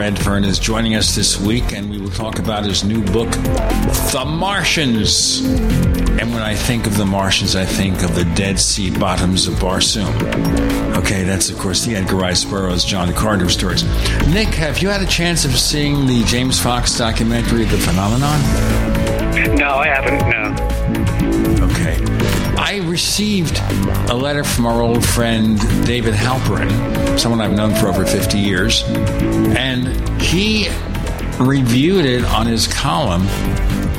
Redfern is joining us this week, and we will talk about his new book, The Martians. And when I think of the Martians, I think of the Dead Sea bottoms of Barsoom. Okay, that's of course the Edgar Rice Burroughs, John Carter stories. Nick, have you had a chance of seeing the James Fox documentary, The Phenomenon? No, I haven't. No. I received a letter from our old friend David Halperin, someone I've known for over 50 years, and he reviewed it on his column,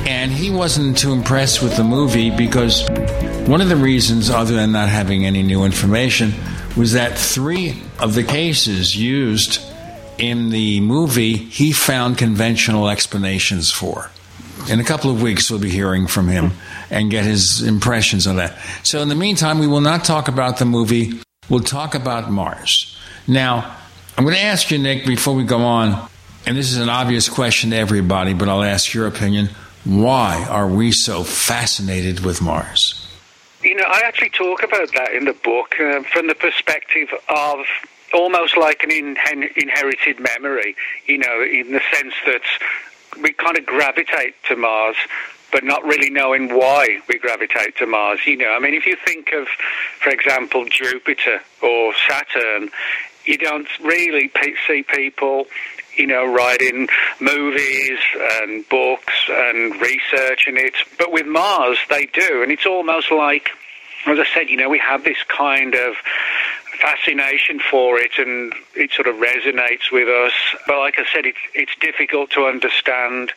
and he wasn't too impressed with the movie because one of the reasons, other than not having any new information, was that three of the cases used in the movie he found conventional explanations for. In a couple of weeks, we'll be hearing from him and get his impressions on that. So, in the meantime, we will not talk about the movie. We'll talk about Mars. Now, I'm going to ask you, Nick, before we go on, and this is an obvious question to everybody, but I'll ask your opinion. Why are we so fascinated with Mars? You know, I actually talk about that in the book uh, from the perspective of almost like an in- inherited memory, you know, in the sense that we kind of gravitate to Mars, but not really knowing why we gravitate to Mars. You know, I mean, if you think of, for example, Jupiter or Saturn, you don't really see people, you know, writing movies and books and researching it. But with Mars, they do, and it's almost like, as I said, you know, we have this kind of fascination for it and it sort of resonates with us. But like I said, it's, it's difficult to understand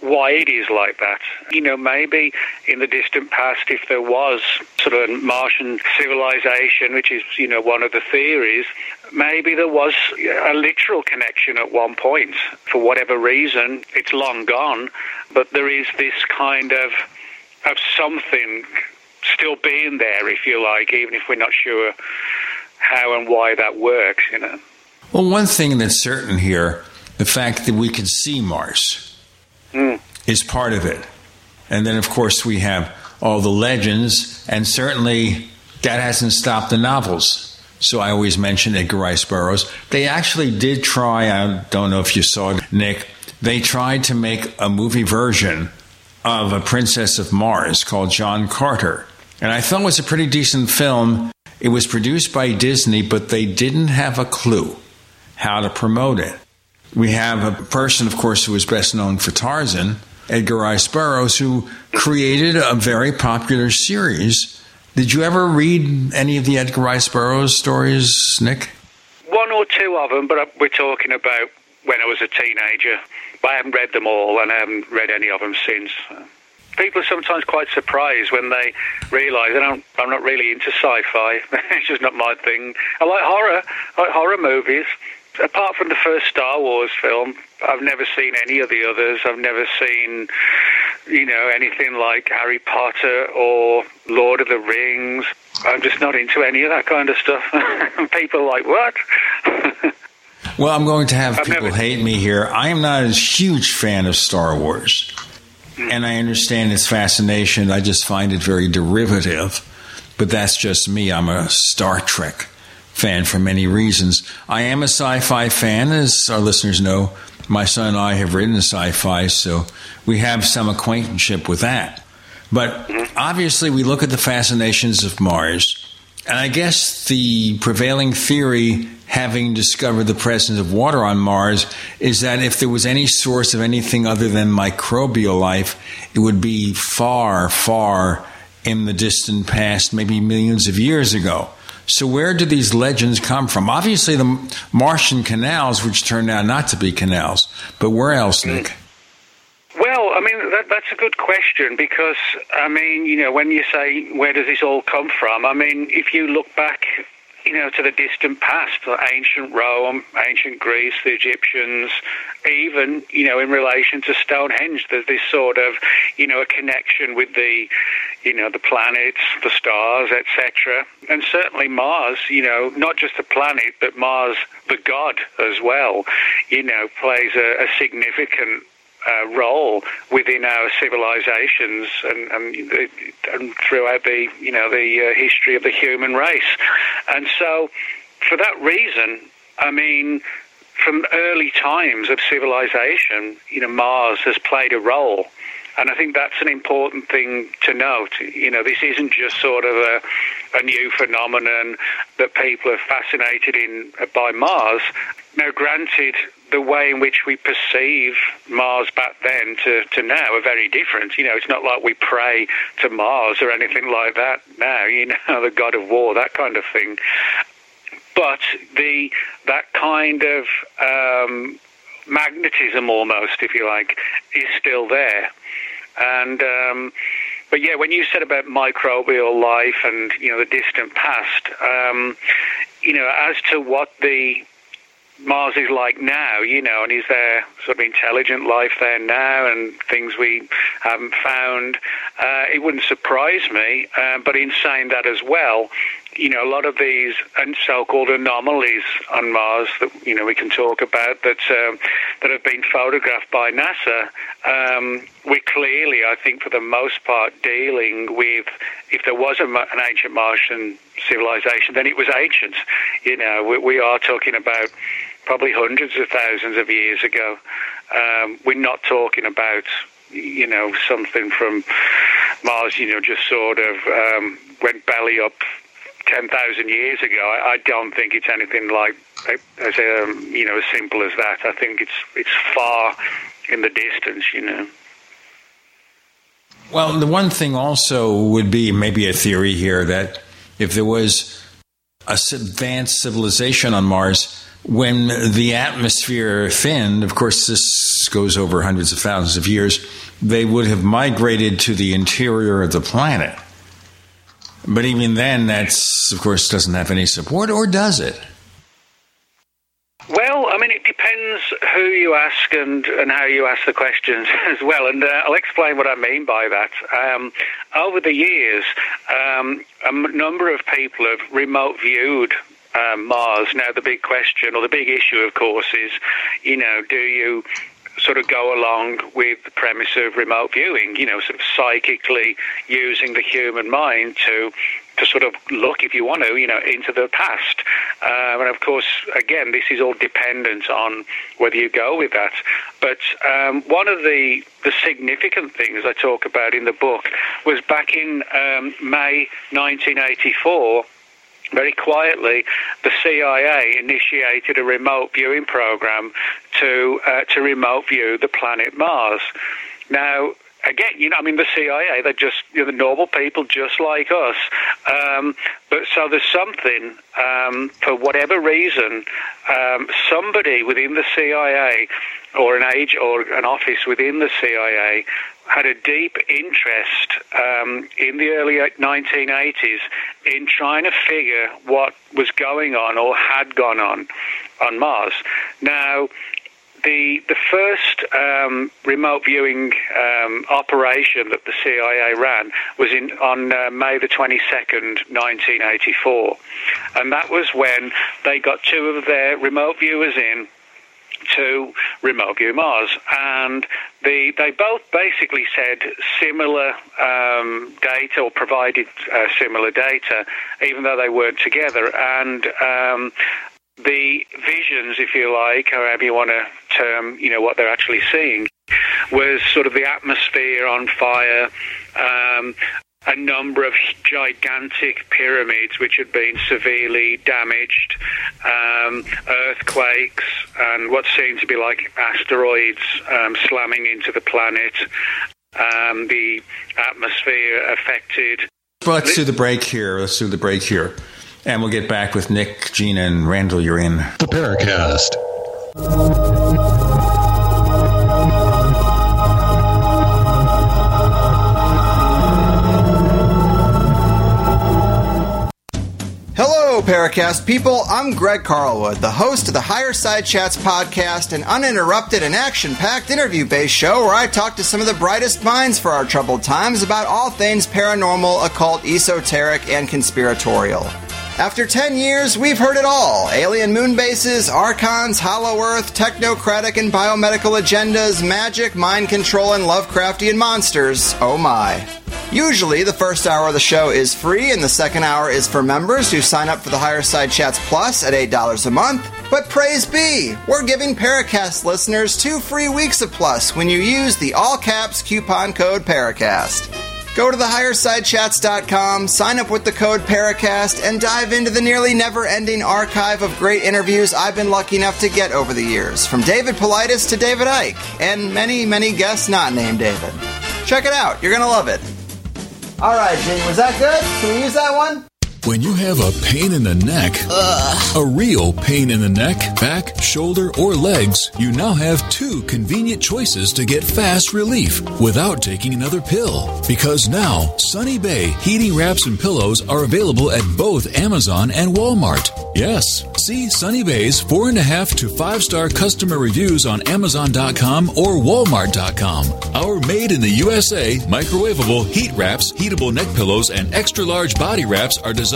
why it is like that. You know, maybe in the distant past, if there was sort of a Martian civilization, which is, you know, one of the theories, maybe there was a literal connection at one point. For whatever reason, it's long gone, but there is this kind of of something still being there, if you like, even if we're not sure how and why that works, you know. Well, one thing that's certain here the fact that we can see Mars mm. is part of it. And then, of course, we have all the legends, and certainly that hasn't stopped the novels. So I always mention Edgar Rice Burroughs. They actually did try, I don't know if you saw it, Nick, they tried to make a movie version of A Princess of Mars called John Carter. And I thought it was a pretty decent film. It was produced by Disney, but they didn't have a clue how to promote it. We have a person, of course, who is best known for Tarzan, Edgar Rice Burroughs, who created a very popular series. Did you ever read any of the Edgar Rice Burroughs stories, Nick? One or two of them, but uh, we're talking about when I was a teenager. I haven't read them all, and I haven't read any of them since people are sometimes quite surprised when they realise I'm, I'm not really into sci-fi. it's just not my thing. I like horror, I like horror movies. Apart from the first Star Wars film, I've never seen any of the others. I've never seen, you know, anything like Harry Potter or Lord of the Rings. I'm just not into any of that kind of stuff. people are like, what? well, I'm going to have I've people never... hate me here. I am not a huge fan of Star Wars. And I understand its fascination. I just find it very derivative. But that's just me. I'm a Star Trek fan for many reasons. I am a sci fi fan, as our listeners know. My son and I have written sci fi, so we have some acquaintanceship with that. But obviously, we look at the fascinations of Mars, and I guess the prevailing theory having discovered the presence of water on Mars is that if there was any source of anything other than microbial life, it would be far, far in the distant past, maybe millions of years ago. So, where do these legends come from? Obviously, the Martian canals, which turned out not to be canals, but where else, Nick? Well, I mean, that's a good question because, I mean, you know, when you say where does this all come from, I mean, if you look back you know, to the distant past, ancient Rome, ancient Greece, the Egyptians, even, you know, in relation to Stonehenge, there's this sort of, you know, a connection with the, you know, the planets, the stars, etc. And certainly Mars, you know, not just the planet, but Mars, the god as well, you know, plays a, a significant uh, role within our civilizations and, and, and, throughout the you know the uh, history of the human race. And so, for that reason, I mean, from early times of civilization, you know, Mars has played a role. And I think that's an important thing to note. You know, this isn't just sort of a, a new phenomenon that people are fascinated in by Mars. Now, granted, the way in which we perceive Mars back then to, to now are very different. You know, it's not like we pray to Mars or anything like that now, you know, the god of war, that kind of thing. But the that kind of um, magnetism, almost, if you like, is still there. And um, but yeah, when you said about microbial life and you know the distant past, um, you know, as to what the Mars is like now, you know, and is there sort of intelligent life there now and things we haven't found? Uh, it wouldn't surprise me. Uh, but in saying that as well, you know, a lot of these so-called anomalies on Mars that you know we can talk about that um, that have been photographed by NASA, um, we're clearly, I think, for the most part, dealing with if there was a, an ancient Martian civilization, then it was ancient. You know, we, we are talking about probably hundreds of thousands of years ago. Um, we're not talking about you know something from Mars, you know, just sort of um, went belly up 10,000 years ago, I, I, don't think it's anything like as um, you know as simple as that. I think it's it's far in the distance, you know. Well, the one thing also would be maybe a theory here that if there was a advanced civilization on Mars, when the atmosphere thinned, of course, this goes over hundreds of thousands of years, they would have migrated to the interior of the planet. But even then, that's, of course, doesn't have any support, or does it? Well, I mean, it depends who you ask and, and how you ask the questions as well. And uh, I'll explain what I mean by that. Um, over the years, um, a number of people have remote viewed um, Mars. Now, the big question or the big issue, of course, is, you know, do you sort of go along with the premise of remote viewing, you know, sort of psychically using the human mind to to sort of look, if you want to, you know, into the past. Um, and of course, again, this is all dependent on whether you go with that. But um, one of the the significant things I talk about in the book was back in um, May 1984 very quietly, the CIA initiated a remote viewing program to uh, to remote view the planet Mars. Now, again, you know, I mean, the CIA, they're just you know, the normal people just like us. Um, but so there's something, um, for whatever reason, um, somebody within the CIA or an age or an office within the CIA had a deep interest um, in the early 1980s in trying to figure what was going on or had gone on on Mars. Now, the the first um, remote viewing um, operation that the CIA ran was in on uh, May the 22nd, 1984, and that was when they got two of their remote viewers in to remote view Mars, and the, they both basically said similar um, data or provided uh, similar data, even though they weren't together. And um, the visions, if you like, however you want to term, you know, what they're actually seeing, was sort of the atmosphere on fire, um, a number of gigantic pyramids which had been severely damaged, um, earthquakes, and what seemed to be like asteroids um, slamming into the planet. Um, the atmosphere affected. Well, let's do the break here. Let's do the break here. And we'll get back with Nick, Gina, and Randall. You're in. The Paracast. Paracast people. I'm Greg Carlwood, the host of the Higher Side Chats podcast, an uninterrupted and action packed interview based show where I talk to some of the brightest minds for our troubled times about all things paranormal, occult, esoteric, and conspiratorial. After 10 years, we've heard it all alien moon bases, archons, hollow earth, technocratic and biomedical agendas, magic, mind control, and Lovecraftian monsters. Oh my. Usually, the first hour of the show is free, and the second hour is for members who sign up for the Higher Side Chats Plus at $8 a month. But praise be, we're giving Paracast listeners two free weeks of Plus when you use the all caps coupon code Paracast. Go to thehighersidechats.com, sign up with the code Paracast, and dive into the nearly never ending archive of great interviews I've been lucky enough to get over the years, from David Paulides to David Icke, and many, many guests not named David. Check it out, you're gonna love it. All right, Gene, was that good? Can we use that one? When you have a pain in the neck, Ugh. a real pain in the neck, back, shoulder, or legs, you now have two convenient choices to get fast relief without taking another pill. Because now, Sunny Bay heating wraps and pillows are available at both Amazon and Walmart. Yes, see Sunny Bay's four and a half to five star customer reviews on Amazon.com or Walmart.com. Our made in the USA microwavable heat wraps, heatable neck pillows, and extra large body wraps are designed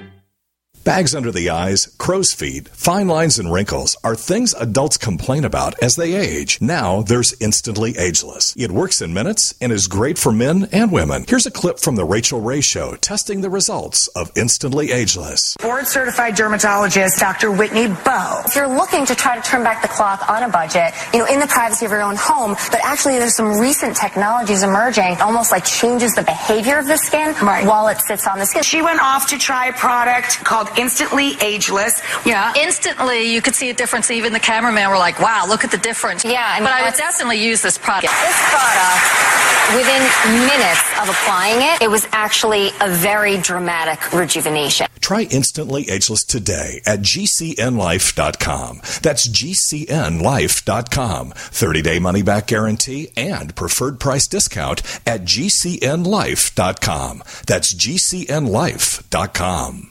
Bags under the eyes, crow's feet, fine lines, and wrinkles are things adults complain about as they age. Now there's Instantly Ageless. It works in minutes and is great for men and women. Here's a clip from The Rachael Ray Show testing the results of Instantly Ageless. Board certified dermatologist Dr. Whitney Bowe. If you're looking to try to turn back the clock on a budget, you know, in the privacy of your own home, but actually there's some recent technologies emerging, almost like changes the behavior of the skin right. while it sits on the skin. She went off to try a product called instantly ageless. Yeah, instantly you could see a difference. Even the cameraman were like, wow, look at the difference. Yeah, I mean, but I would definitely use this product. This product, within minutes of applying it, it was actually a very dramatic rejuvenation. Try Instantly Ageless today at gcnlife.com. That's gcnlife.com. 30 day money back guarantee and preferred price discount at gcnlife.com. That's gcnlife.com.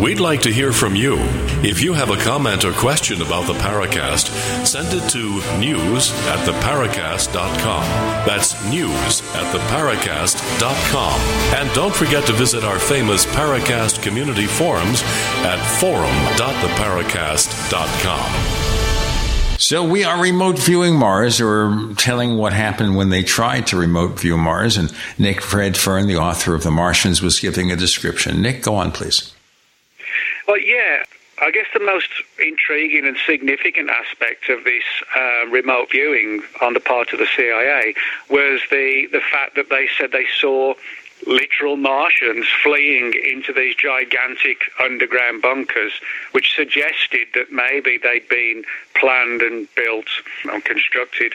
We'd like to hear from you. If you have a comment or question about the Paracast, send it to news at theparacast.com. That's news at theparacast.com. And don't forget to visit our famous Paracast community forums at forum.theparacast.com. So we are remote viewing Mars, or telling what happened when they tried to remote view Mars. And Nick Redfern, the author of The Martians, was giving a description. Nick, go on, please. Well, yeah. I guess the most intriguing and significant aspect of this uh, remote viewing on the part of the CIA was the, the fact that they said they saw literal Martians fleeing into these gigantic underground bunkers, which suggested that maybe they'd been planned and built and constructed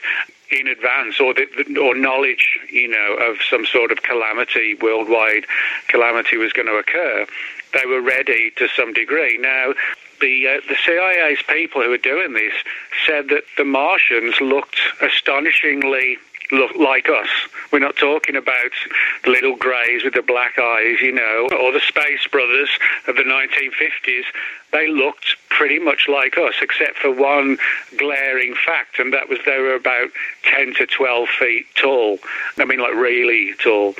in advance, or the, or knowledge, you know, of some sort of calamity, worldwide calamity was going to occur they were ready to some degree. Now, the uh, the CIA's people who were doing this said that the Martians looked astonishingly look like us. We're not talking about the little greys with the black eyes, you know, or the Space Brothers of the 1950s. They looked pretty much like us, except for one glaring fact, and that was they were about 10 to 12 feet tall. I mean, like really tall.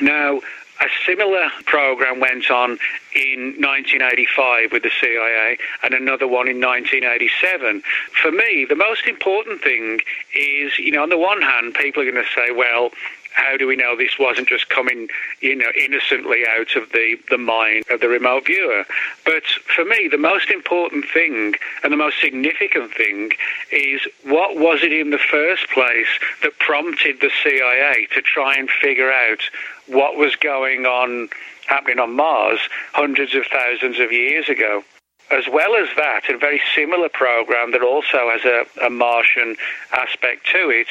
Now, a similar program went on in 1985 with the CIA and another one in 1987. For me, the most important thing is, you know, on the one hand, people are going to say, well, how do we know this wasn't just coming, you know, innocently out of the, the mind of the remote viewer? But for me, the most important thing and the most significant thing is what was it in the first place that prompted the CIA to try and figure out what was going on happening on Mars hundreds of thousands of years ago? as well as that, a very similar program that also has a, a, Martian aspect to it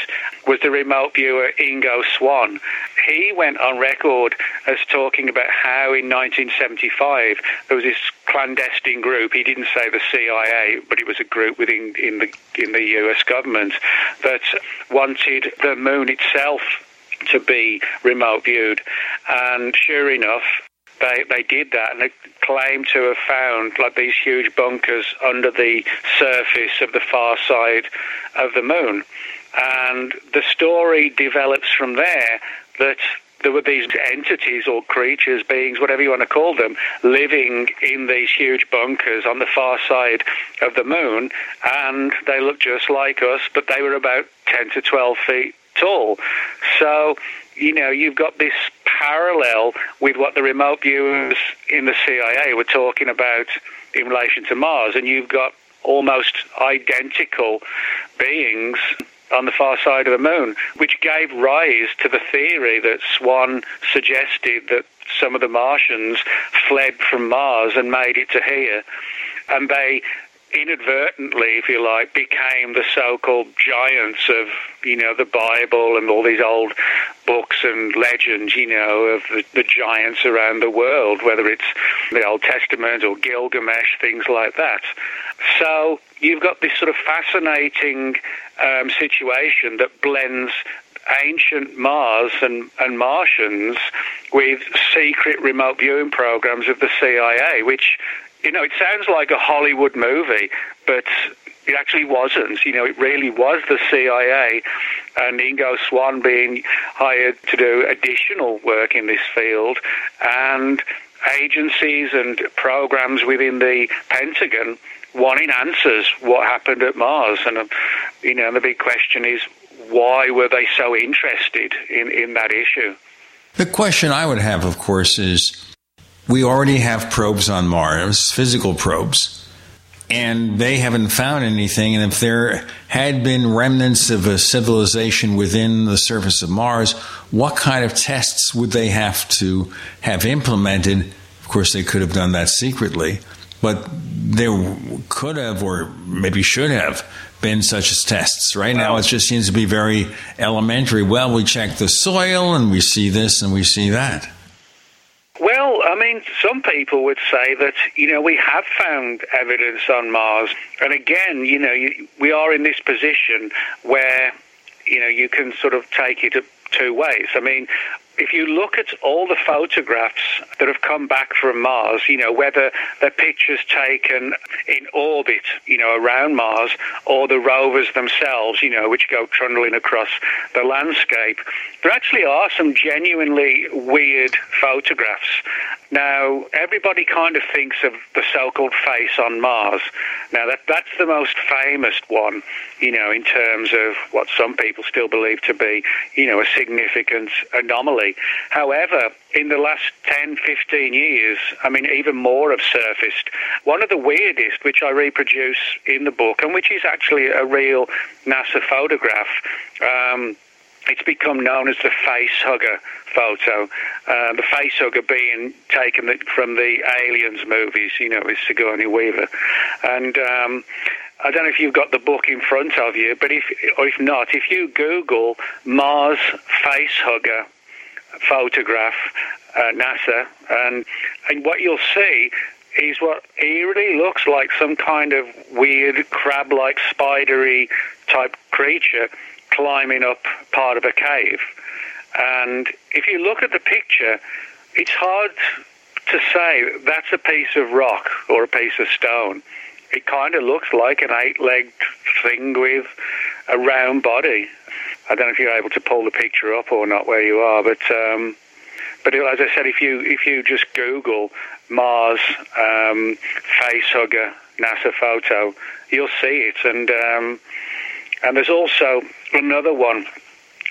was the remote viewer Ingo Swann. He went on record as talking about how in 1975 there was this clandestine group. He didn't say the CIA, but it was a group within in the in the U.S. government that wanted the moon itself to be remote viewed. And sure enough, they they did that and they claimed to have found like these huge bunkers under the surface of the far side of the moon. And the story develops from there that there were these entities or creatures, beings, whatever you want to call them, living in these huge bunkers on the far side of the moon, and they looked just like us, but they were about 10 to 12 feet tall. So you know, you've got this parallel with what the remote viewers in the CIA were talking about in relation to Mars, and you've got almost identical beings on the far side of the moon, which gave rise to the theory that Swann suggested that some of the Martians fled from Mars and made it to here. And they inadvertently, if you like, became the so-called giants of, you know, the Bible and all these old books and legends, you know, of the, the giants around the world, whether it's the Old Testament or Gilgamesh, things like that. So you've got this sort of fascinating um, situation that blends ancient Mars and, and Martians with secret remote viewing programs of the CIA, which you know, it sounds like a Hollywood movie, but it actually wasn't. You know, it really was the CIA and Ingo Swann being hired to do additional work in this field, and agencies and programs within the Pentagon wanting answers what happened at Mars. And, uh, you know, the big question is why were they so interested in, in that issue? The question I would have, of course, is we already have probes on Mars, physical probes, and they haven't found anything. And if there had been remnants of a civilization within the surface of Mars, what kind of tests would they have to have implemented? Of course, they could have done that secretly, but there could have, or maybe should have, been such as tests. Right now, it just seems to be very elementary. Well, we check the soil and we see this and we see that. Well, I mean, some people would say that, you know, we have found evidence on Mars. And again, you know, you, we are in this position where, you know, you can sort of take it two ways. I mean, if you look at all the photographs that have come back from Mars, you know, whether they're pictures taken in orbit, you know, around Mars, or the rovers themselves, you know, which go trundling across the landscape, there actually are some genuinely weird photographs. Now, everybody kind of thinks of the so-called face on Mars. Now, that that's the most famous one, you know, in terms of what some people still believe to be, you know, a significant anomaly. However, in the last 10, 15 years, I mean, even more have surfaced. One of the weirdest, which I reproduce in the book, and which is actually a real NASA photograph. Um, it's become known as the face hugger photo. Uh, the face hugger being taken from the Aliens movies, you know, with Sigourney Weaver. And um, I don't know if you've got the book in front of you, but if or if not, if you Google Mars face hugger photograph uh, NASA, and and what you'll see is what eerily looks like some kind of weird crab-like spidery type creature climbing up part of a cave. And if you look at the picture, it's hard to say that's a piece of rock or a piece of stone. It kind of looks like an eight-legged thing with a round body. I don't know if you're able to pull the picture up or not where you are, but um, but as I said, if you if you just Google Mars um, face hugger NASA photo, you'll see it, and um, and there's also another one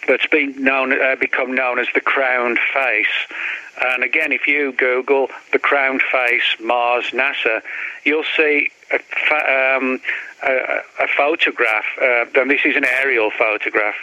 that's been known uh, become known as the crowned face. And again, if you Google the crowned face Mars NASA, you'll see a, um, a, a photograph. Uh, and this is an aerial photograph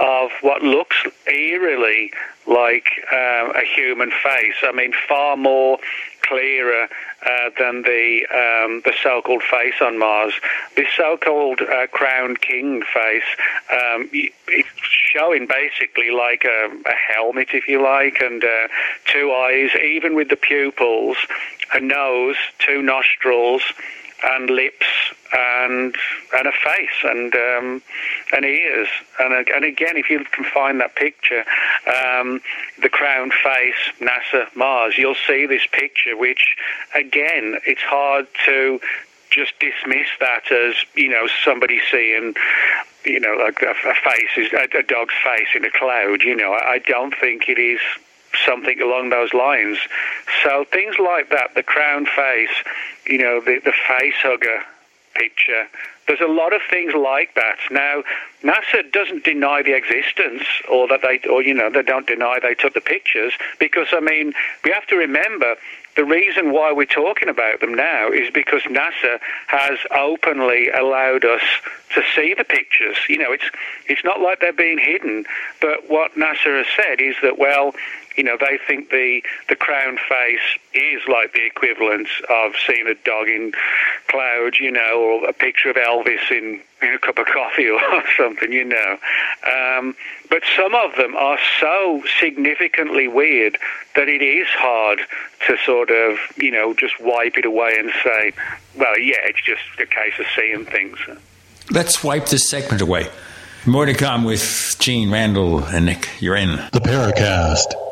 of what looks eerily like uh, a human face. I mean, far more clearer uh, than the um, the so-called face on Mars. This so-called uh, crowned king face, um, it's showing basically like a, a, helmet, if you like, and uh, two eyes, even with the pupils, a nose, two nostrils and lips and and a face and um, and ears. And and again if you can find that picture um, the crowned face NASA Mars you'll see this picture which again it's hard to just dismiss that as you know somebody seeing you know like a, face is a, dog's face in a cloud you know. I don't think it is something along those lines. So things like that, the crown face, you know, the, the face hugger picture. There's a lot of things like that. Now, NASA doesn't deny the existence, or that they, or you know, they don't deny they took the pictures, because I mean, we have to remember the reason why we're talking about them now is because NASA has openly allowed us to see the pictures. You know, it's it's not like they're being hidden. But what NASA has said is that well, you know, they think the the crown face is like the equivalent of seeing a dog in clouds, you know, or a picture of Elvis in, in a cup of coffee or something, you know. Um, but some of them are so significantly weird that it is hard to sort of, you know, just wipe it away and say, well, yeah, it's just a case of seeing things. Let's wipe this segment away. More to come with Gene, Randall, and Nick. You're in. The Paracast.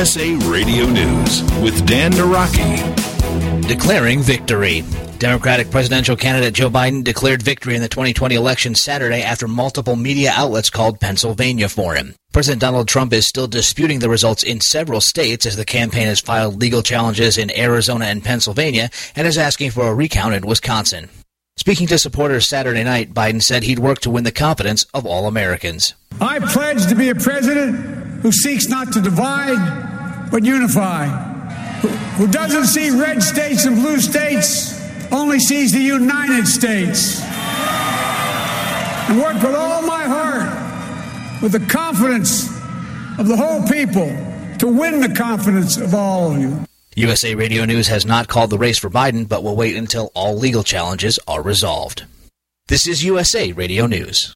USA Radio News with Dan Naraki. Declaring victory. Democratic presidential candidate Joe Biden declared victory in the 2020 election Saturday after multiple media outlets called Pennsylvania for him. President Donald Trump is still disputing the results in several states as the campaign has filed legal challenges in Arizona and Pennsylvania and is asking for a recount in Wisconsin. Speaking to supporters Saturday night, Biden said he'd work to win the confidence of all Americans. I pledge to be a president who seeks not to divide but unify, who, doesn't see red states and blue states, only sees the United States. And work with all my heart, with the confidence of the whole people, to win the confidence of all of you. USA Radio News has not called the race for Biden, but will wait until all legal challenges are resolved. This is USA Radio News.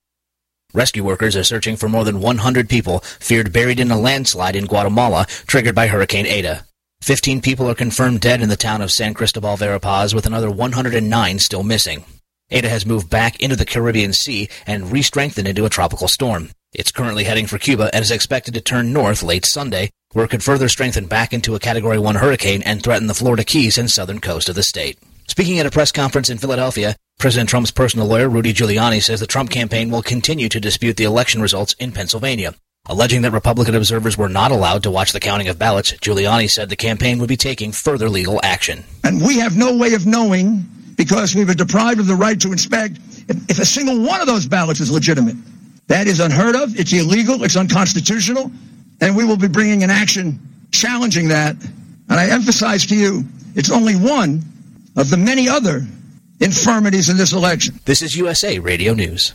Rescue workers are searching for more than 100 people feared buried in a landslide in Guatemala triggered by Hurricane Eta. 15 people are confirmed dead in the town of San Cristobal Verapaz, with another 109 still missing. Eta has moved back into the Caribbean Sea and re-strengthened into a tropical storm. It's currently heading for Cuba and is expected to turn north late Sunday, where it could further strengthen back into a Category 1 hurricane and threaten the Florida Keys and southern coast of the state. Speaking at a press conference in Philadelphia, President Trump's personal lawyer, Rudy Giuliani, says the Trump campaign will continue to dispute the election results in Pennsylvania. Alleging that Republican observers were not allowed to watch the counting of ballots, Giuliani said the campaign would be taking further legal action. And we have no way of knowing, because we were deprived of the right to inspect, if, if a single one of those ballots is legitimate. That is unheard of, it's illegal, it's unconstitutional, and we will be bringing an action challenging that. And I emphasize to you, it's only one of the many other infirmities in this election. This is USA Radio News.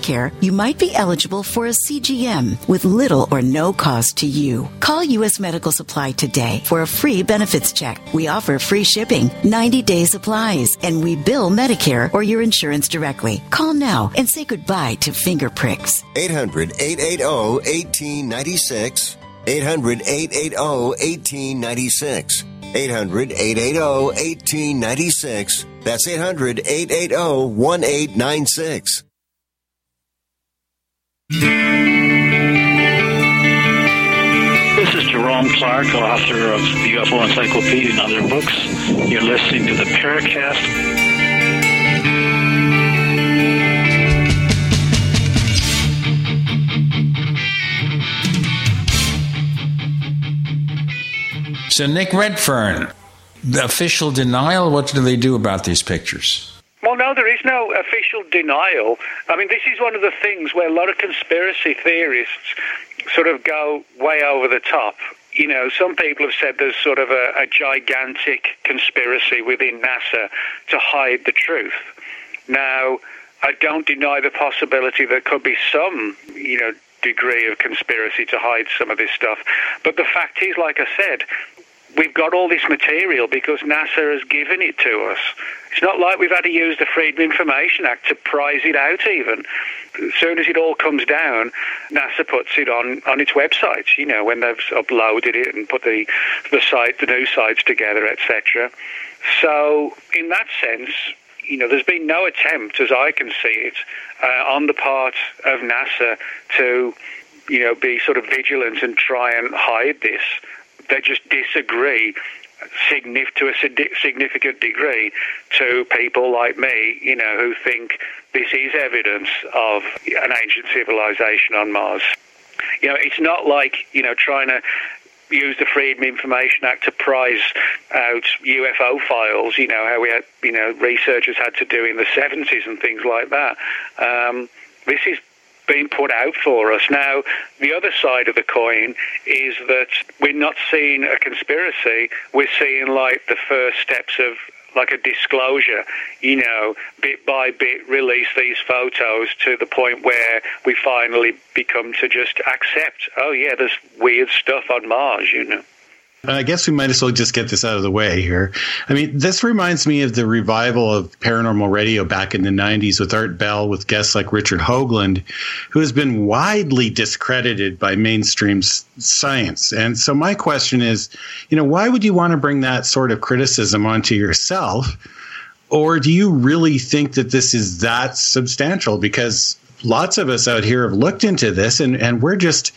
Medicare, you might be eligible for a CGM with little or no cost to you. Call U.S. Medical Supply today for a free benefits check. We offer free shipping, 90 day supplies, and we bill Medicare or your insurance directly. Call now and say goodbye to finger pricks. 800 880 1896. 800 880 1896. 800 880 1896. That's 800 880 1896. This is Jerome Clark, author of the UFO Encyclopedia and other books. You're listening to the Paracast. So, Nick Redfern, the official denial, what do they do about these pictures? Well, no, there is no official denial. I mean, this is one of the things where a lot of conspiracy theorists sort of go way over the top. You know, some people have said there's sort of a, a gigantic conspiracy within NASA to hide the truth. Now, I don't deny the possibility there could be some, you know, degree of conspiracy to hide some of this stuff. But the fact is, like I said, we've got all this material because NASA has given it to us. It's not like we've had to use the Freedom Information Act to prize it out even. As soon as it all comes down, NASA puts it on, on its websites, you know, when they've uploaded it and put the, the site, the news sites together, etc. So in that sense, you know, there's been no attempt, as I can see it, uh, on the part of NASA to, you know, be sort of vigilant and try and hide this they just disagree to a significant degree to people like me, you know, who think this is evidence of an ancient civilization on Mars. You know, it's not like, you know, trying to use the Freedom Information Act to prize out UFO files, you know, how we had, you know, researchers had to do in the 70s and things like that. Um, this is being put out for us. Now, the other side of the coin is that we're not seeing a conspiracy, we're seeing like the first steps of like a disclosure, you know, bit by bit release these photos to the point where we finally become to just accept, oh yeah, there's weird stuff on Mars, you know. I guess we might as well just get this out of the way here. I mean, this reminds me of the revival of paranormal radio back in the 90s with Art Bell, with guests like Richard Hoagland, who has been widely discredited by mainstream science. And so, my question is you know, why would you want to bring that sort of criticism onto yourself? Or do you really think that this is that substantial? Because lots of us out here have looked into this and, and we're just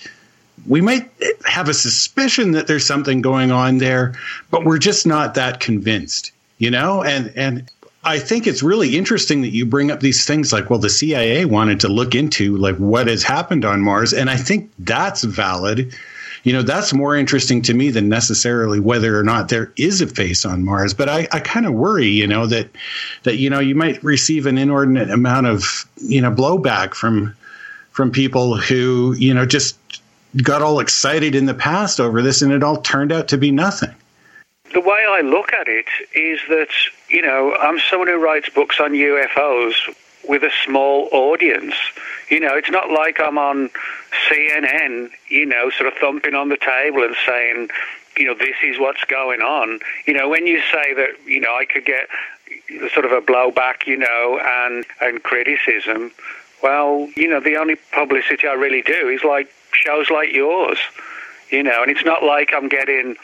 we might have a suspicion that there's something going on there, but we're just not that convinced, you know? And and I think it's really interesting that you bring up these things like, well, the CIA wanted to look into like what has happened on Mars, and I think that's valid. You know, that's more interesting to me than necessarily whether or not there is a face on Mars. But I, I kind of worry, you know, that that you know you might receive an inordinate amount of you know blowback from from people who you know just got all excited in the past over this, and it all turned out to be nothing. The way I look at it is that, you know, I'm someone who writes books on UFOs with a small audience. You know, it's not like I'm on CNN, you know, sort of thumping on the table and saying, you know, this is what's going on. You know, when you say that, you know, I could get sort of a blowback, you know, and and criticism, well, you know, the only publicity I really do is like shows like yours, you know, and it's not like I'm getting,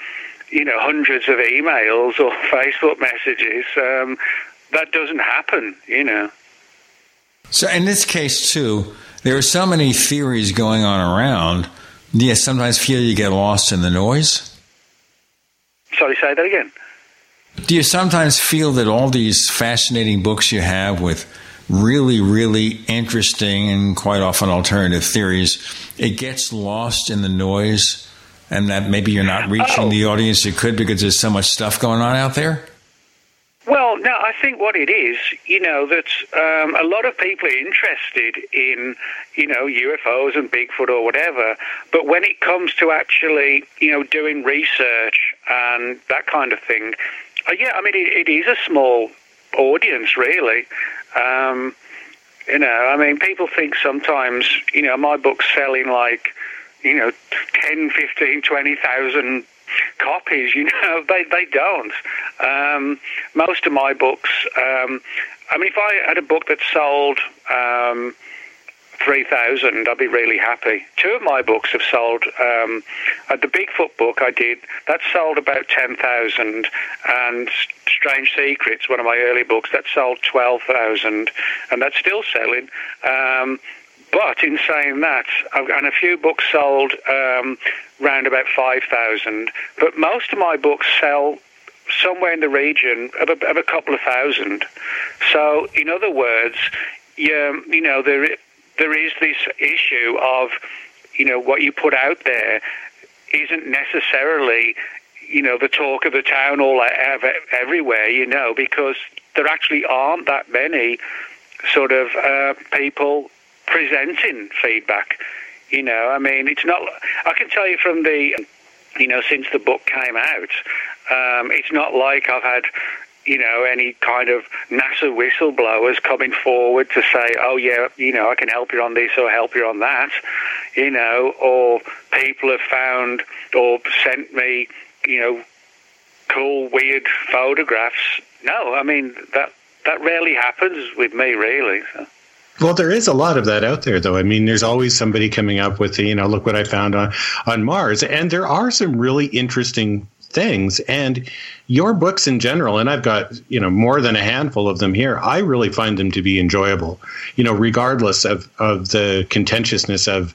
you know, hundreds of emails or Facebook messages. Um, that doesn't happen, you know. So in this case too, there are so many theories going on around. Do you sometimes feel you get lost in the noise? Sorry, say that again. Do you sometimes feel that all these fascinating books you have with really, really interesting and quite often alternative theories, it gets lost in the noise and that maybe you're not reaching oh. the audience you could because there's so much stuff going on out there? Well, no, I think what it is, you know, that um, a lot of people are interested in, you know, UFOs and Bigfoot or whatever, but when it comes to actually, you know, doing research and that kind of thing, uh, yeah, I mean, it, it is a small audience, really. Um, you know, I mean, people think sometimes, you know, my book's selling like, you know, 10, 15, 20,000 copies. You know, they they don't. Um, most of my books. Um, I mean, if I had a book that sold. Um, 3,000, I'd be really happy. Two of my books have sold. Um, uh, the Bigfoot book I did, that sold about 10,000. And Strange Secrets, one of my early books, that sold 12,000. And that's still selling. Um, but in saying that, I've, and a few books sold um, round about 5,000, but most of my books sell somewhere in the region of a, of a couple of thousand. So, in other words, you, you know, there, there is this issue of, you know, what you put out there isn't necessarily, you know, the talk of the town all everywhere, you know, because there actually aren't that many sort of uh, people presenting feedback. You know, I mean, it's not. I can tell you from the, you know, since the book came out, um, it's not like I've had, you know, any kind of NASA whistleblowers coming forward to say, oh yeah, you know, I can help you on this or help you on that, you know, or people have found or sent me, you know, cool, weird photographs. No, I mean that that rarely happens with me, really. So. Well, there is a lot of that out there, though. I mean, there's always somebody coming up with, you know, look what I found on, on Mars. And there are some really interesting things. And your books in general, and I've got, you know, more than a handful of them here, I really find them to be enjoyable, you know, regardless of, of the contentiousness of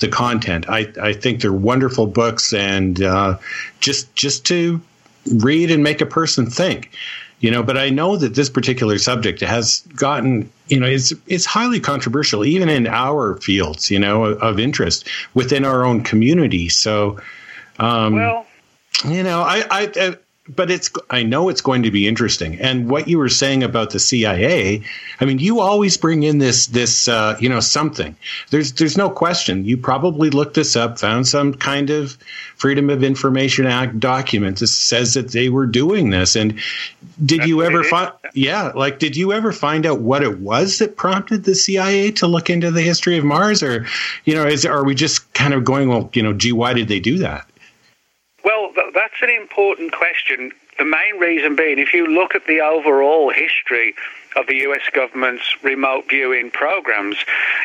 the content. I, I think they're wonderful books and uh, just just to read and make a person think you know but i know that this particular subject has gotten you know it's it's highly controversial even in our fields you know of, interest within our own community so um well you know i i but it's I know it's going to be interesting. And what you were saying about the CIA, I mean, you always bring in this this uh, you know something. There's there's no question. You probably looked this up, found some kind of Freedom of Information Act document that says that they were doing this. And did That's you ever find? Yeah, like did you ever find out what it was that prompted the CIA to look into the history of Mars, or you know, is are we just kind of going, well, you know, gee, why did they do that? Well, that's an important question. The main reason being, if you look at the overall history of the US government's remote viewing programs,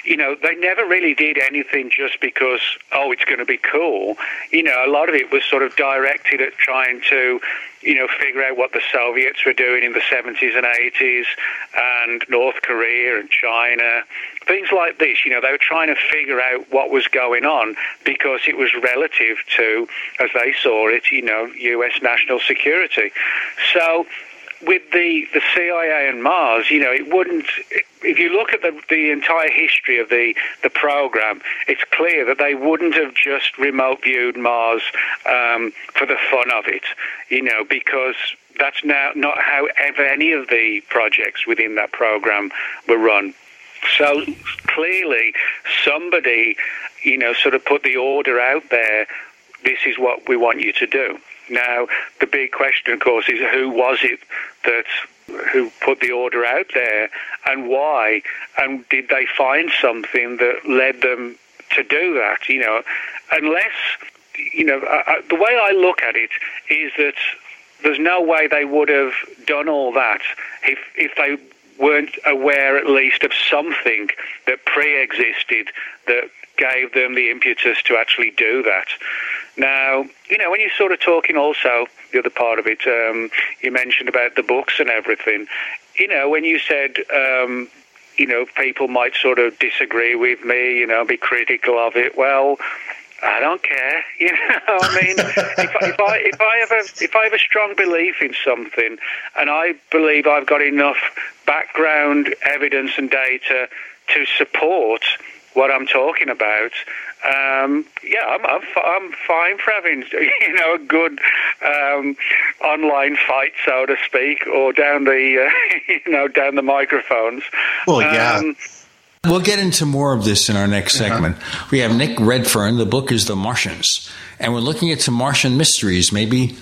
you know, they never really did anything just because, oh, it's going to be cool. You know, a lot of it was sort of directed at trying to you know, figure out what the Soviets were doing in the 70s and 80s, and North Korea and China, things like this. You know, they were trying to figure out what was going on because it was relative to, as they saw it, you know, U.S. national security. So with the, the CIA and Mars, you know, it wouldn't. If you look at the the entire history of the the program, it's clear that they wouldn't have just remote viewed Mars um, for the fun of it, you know, because that's now not how ever any of the projects within that program were run. So clearly, somebody, you know, sort of put the order out there. This is what we want you to do. Now, the big question, of course, is who was it that who put the order out there and why? And did they find something that led them to do that? You know, unless, you know, I, the way I look at it is that there's no way they would have done all that if, if they weren't aware at least of something that pre-existed that gave them the impetus to actually do that. Now, you know, when you're sort of talking also, the other part of it, um, you mentioned about the books and everything. You know, when you said, um, you know, people might sort of disagree with me, you know, be critical of it. Well, I don't care. You know, I mean, if, if I if I have a if I have a strong belief in something, and I believe I've got enough background evidence and data to support what I'm talking about, um, yeah, I'm, I'm, I'm fine for having you know a good um, online fight, so to speak, or down the uh, you know down the microphones. Well, yeah. Um, We'll get into more of this in our next uh-huh. segment. Uh-huh. We have Nick Redfern. The book is The Martians. And we're looking at some Martian mysteries. Maybe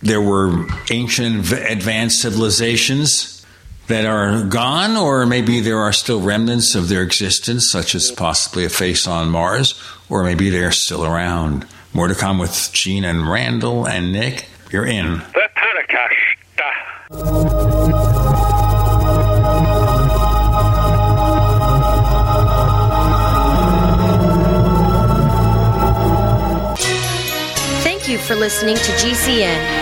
there were ancient advanced civilizations that are gone, or maybe there are still remnants of their existence, such as possibly a face on Mars, or maybe they're still around. More to come with Gene and Randall and Nick. You're in. The Paracast. you for listening to GCN.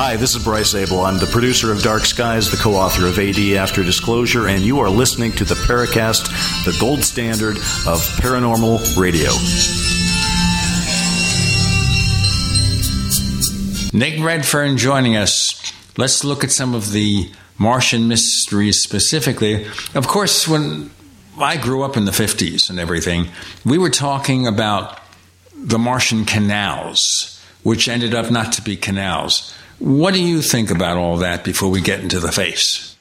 Hi, this is Bryce Zabel. I'm the producer of Dark Skies, the co author of AD After Disclosure, and you are listening to the Paracast, the gold standard of paranormal radio. Nick Redfern joining us. Let's look at some of the Martian mysteries specifically. Of course, when I grew up in the 50s and everything, we were talking about the Martian canals, which ended up not to be canals. What do you think about all that before we get into the face?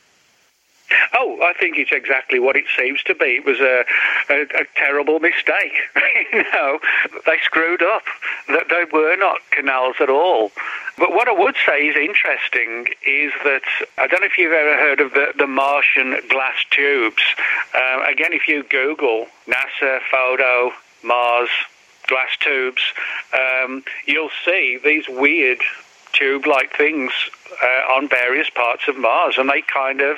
Oh, I think it's exactly what it seems to be. It was a, a, a terrible mistake. you know, they screwed up. That they were not canals at all. But what I would say is interesting is that I don't know if you've ever heard of the, the Martian glass tubes. Uh, again, if you Google NASA photo Mars glass tubes, um, you'll see these weird tube-like things uh, on various parts of Mars, and they kind of,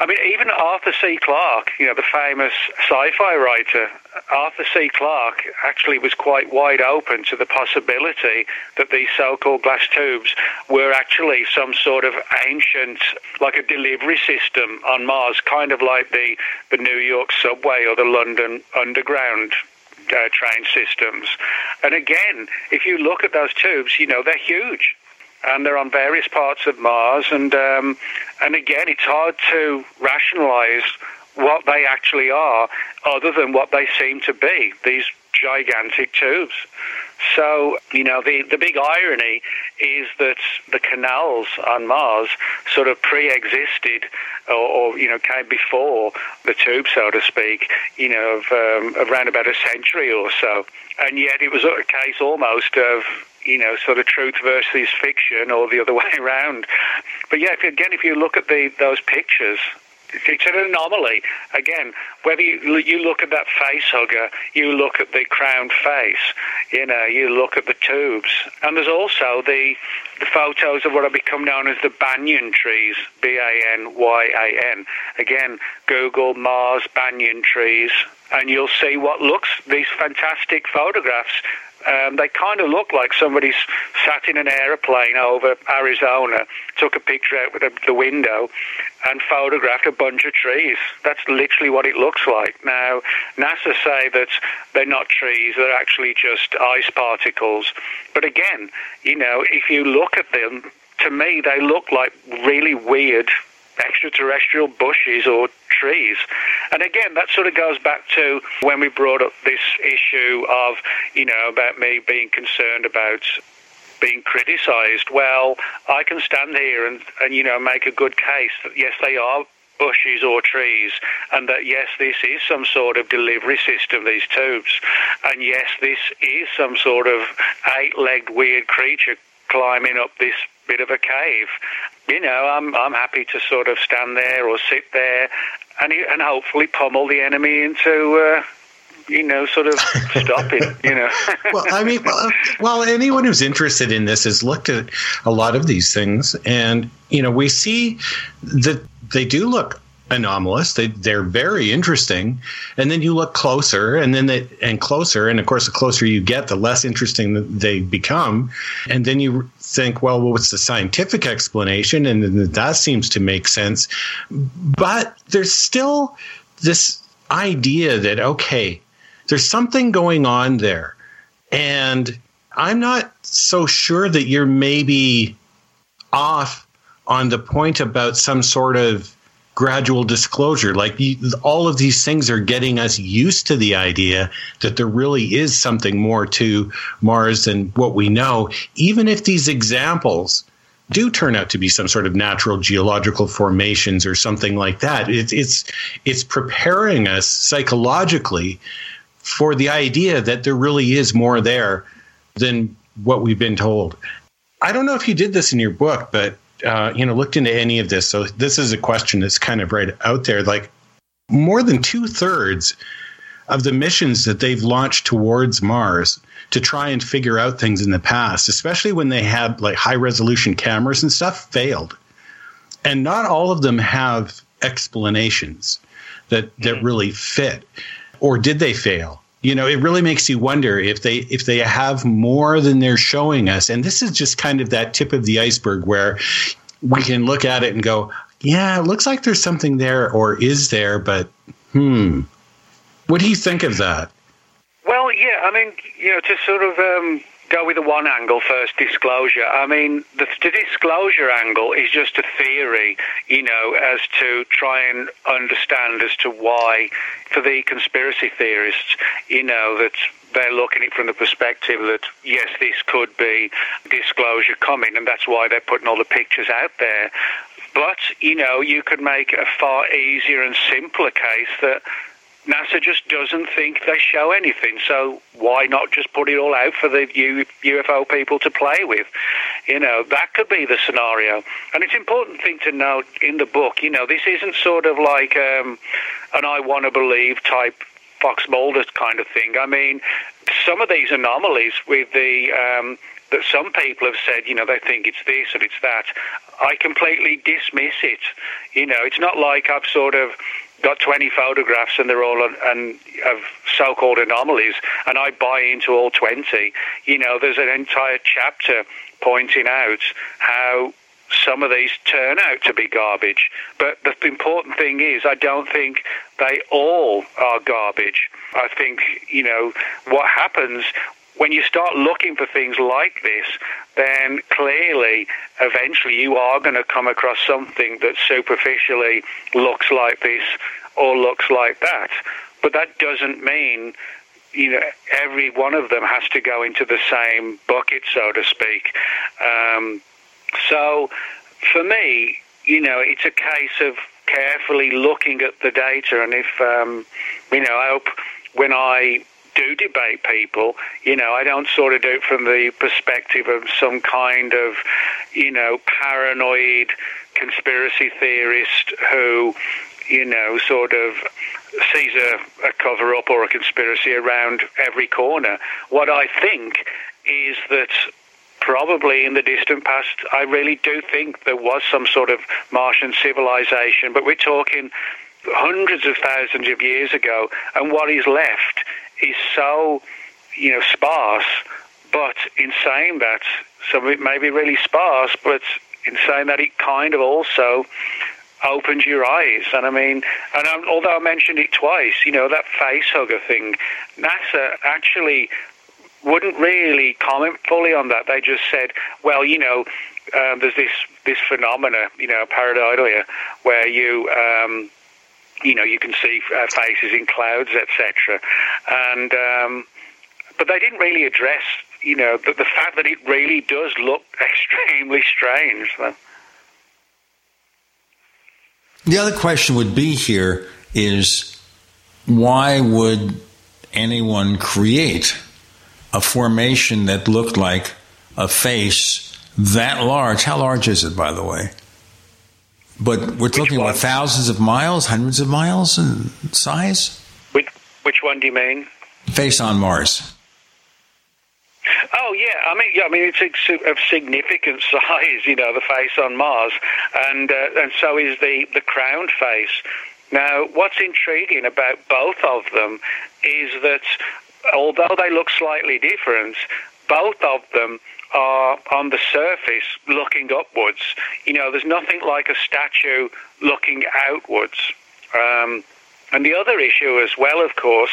I mean, even Arthur C. Clarke, you know, the famous sci-fi writer, Arthur C. Clarke actually was quite wide open to the possibility that these so-called glass tubes were actually some sort of ancient, like a delivery system on Mars, kind of like the the New York subway or the London Underground uh, train systems. And again, if you look at those tubes, you know, they're huge and they're on various parts of Mars. And um, and again, it's hard to rationalize what they actually are, other than what they seem to be. These gigantic tubes. So, you know, the, the big irony is that the canals on Mars sort of pre existed or, or, you know, came before the tube, so to speak, you know, of, um, around about a century or so. And yet it was a case almost of you know, sort of truth versus fiction or the other way around. But yeah, if, again, if you look at the those pictures, it's an anomaly. Again, whether you, you look at that face hugger, you look at the crowned face, you know, you look at the tubes. And there's also the, the photos of what have become known as the banyan trees, B-A-N-Y-A-N. Again, Google Mars banyan trees, and you'll see what looks, these fantastic photographs um, they kind of look like somebody sat in an aeroplane over Arizona, took a picture out with the, the window, and photographed a bunch of trees. That's literally what it looks like. Now, NASA say that they're not trees, they're actually just ice particles. But again, you know, if you look at them, to me, they look like really weird extraterrestrial bushes or trees. And again, that sort of goes back to when we brought up this issue of, you know, about me being concerned about being criticized. Well, I can stand here and, and you know, make a good case that yes, they are bushes or trees, and that yes, this is some sort of delivery system, these tubes, and yes, this is some sort of eight legged weird creature climbing up this bit of a cave. You know, I'm I'm happy to sort of stand there or sit there, and and hopefully pummel the enemy into. Uh, you know, sort of stopping. You know. well, I mean, well, well, anyone who's interested in this has looked at a lot of these things, and you know, we see that they do look anomalous. They they're very interesting, and then you look closer, and then they and closer, and of course, the closer you get, the less interesting they become, and then you think, well, what's the scientific explanation? And that seems to make sense, but there's still this idea that okay, there's something going on there. And I'm not so sure that you're maybe off on the point about some sort of gradual disclosure. Like all of these things are getting us used to the idea that there really is something more to Mars than what we know, even if these examples do turn out to be some sort of natural geological formations or something like that. It, it's it's preparing us psychologically for the idea that there really is more there than what we've been told. I don't know if you did this in your book, but uh, you know, looked into any of this. So this is a question that's kind of right out there. Like more than two thirds of the missions that they've launched towards Mars to try and figure out things in the past, especially when they had like high resolution cameras and stuff, failed. And not all of them have explanations that that really fit. Or did they fail? You know, it really makes you wonder if they if they have more than they're showing us. And this is just kind of that tip of the iceberg where we can look at it and go, yeah, it looks like there's something there or is there, but hmm. What do you think of that? Well, yeah, I mean, you know, to sort of um, go with the one angle first, disclosure. I mean, the, the, disclosure angle is just a theory, you know, as to try and understand as to why, for the conspiracy theorists, you know, that they're looking at it from the perspective that, yes, this could be disclosure coming, and that's why they're putting all the pictures out there. But, you know, you could make a far easier and simpler case that NASA just doesn't think they show anything. So why not just put it all out for the UFO people to play with? You know, that could be the scenario. And it's an important thing to note in the book, you know, this isn't sort of like um, an I want to believe type Fox Mulder kind of thing. I mean, some of these anomalies with the. Um, that some people have said, you know, they think it's this and it's that. I completely dismiss it. You know, it's not like I've sort of got 20 photographs and they're all and of so-called anomalies and I buy into all 20 you know there's an entire chapter pointing out how some of these turn out to be garbage. But the important thing is I don't think they all are garbage. I think you know what happens when you start looking for things like this, then clearly, eventually, you are going to come across something that superficially looks like this or looks like that. But that doesn't mean you know every one of them has to go into the same bucket, so to speak. Um, so, for me, you know, it's a case of carefully looking at the data, and if um, you know, I hope when I do debate people, you know, I don't sort of do it from the perspective of some kind of, you know, paranoid conspiracy theorist who, you know, sort of sees a, a cover up or a conspiracy around every corner. What I think is that probably in the distant past, I really do think there was some sort of Martian civilization, but we're talking hundreds of thousands of years ago, and what is left is so, you know, sparse. But in saying that, some of it may be really sparse, but in saying that, it kind of also opens your eyes. And I mean, and I, although I mentioned it twice, you know, that face hugger thing, NASA actually wouldn't really comment fully on that. They just said, well, you know, um, there's this this phenomena, you know, pareidolia, where you um, you know, you can see uh, faces in clouds, etc. And um, but they didn't really address, you know, the, the fact that it really does look extremely strange. The other question would be here is why would anyone create a formation that looked like a face that large? How large is it, by the way? But we're talking about thousands of miles, hundreds of miles in size? Which, which one do you mean? Face on Mars. Oh yeah, I mean, yeah, I mean it's of significant size, you know, the face on Mars, and uh, and so is the the crowned face. Now, what's intriguing about both of them is that although they look slightly different, both of them are on the surface looking upwards. You know, there's nothing like a statue looking outwards. Um, And the other issue as well, of course,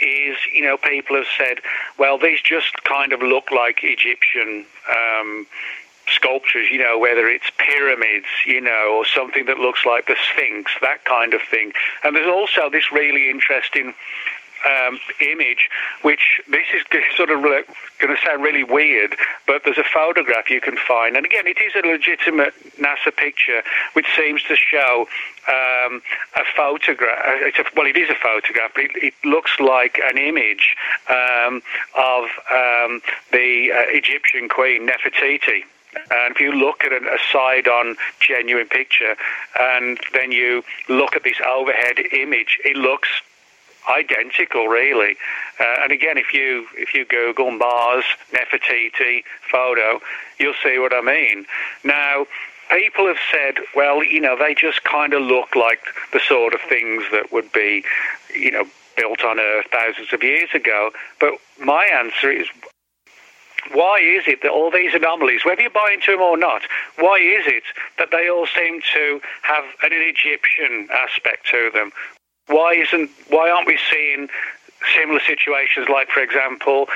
is, you know, people have said, well, these just kind of look like Egyptian um, sculptures, you know, whether it's pyramids, you know, or something that looks like the Sphinx, that kind of thing. And there's also this really interesting um, image, which this is sort of going to sound really weird, but there's a photograph you can find, and again, it is a legitimate NASA picture, which seems to show um, a photograph. Uh, a, well, it is a photograph, but it, it looks like an image um, of um, the uh, Egyptian queen Nefertiti. And if you look at a side-on genuine picture, and then you look at this overhead image, it looks identical, really. Uh, and again, if you if you Google Mars Nefertiti photo, you'll see what I mean. Now, people have said, well, you know, they just kind of look like the sort of things that would be, you know, built on Earth thousands of years ago. But my answer is, why is it that all these anomalies, whether you buy into them or not, why is it that they all seem to have an Egyptian aspect to them? Why isn't why aren't we seeing similar situations like, for example,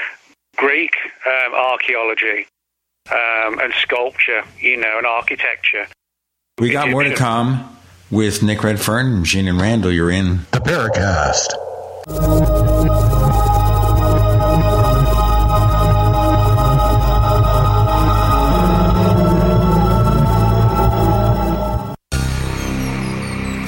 Greek um, archaeology um, and sculpture, you know, and architecture? We got more to come with Nick Redfern, Gene and Randall. You're in the Paracast.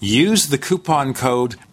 Use the coupon code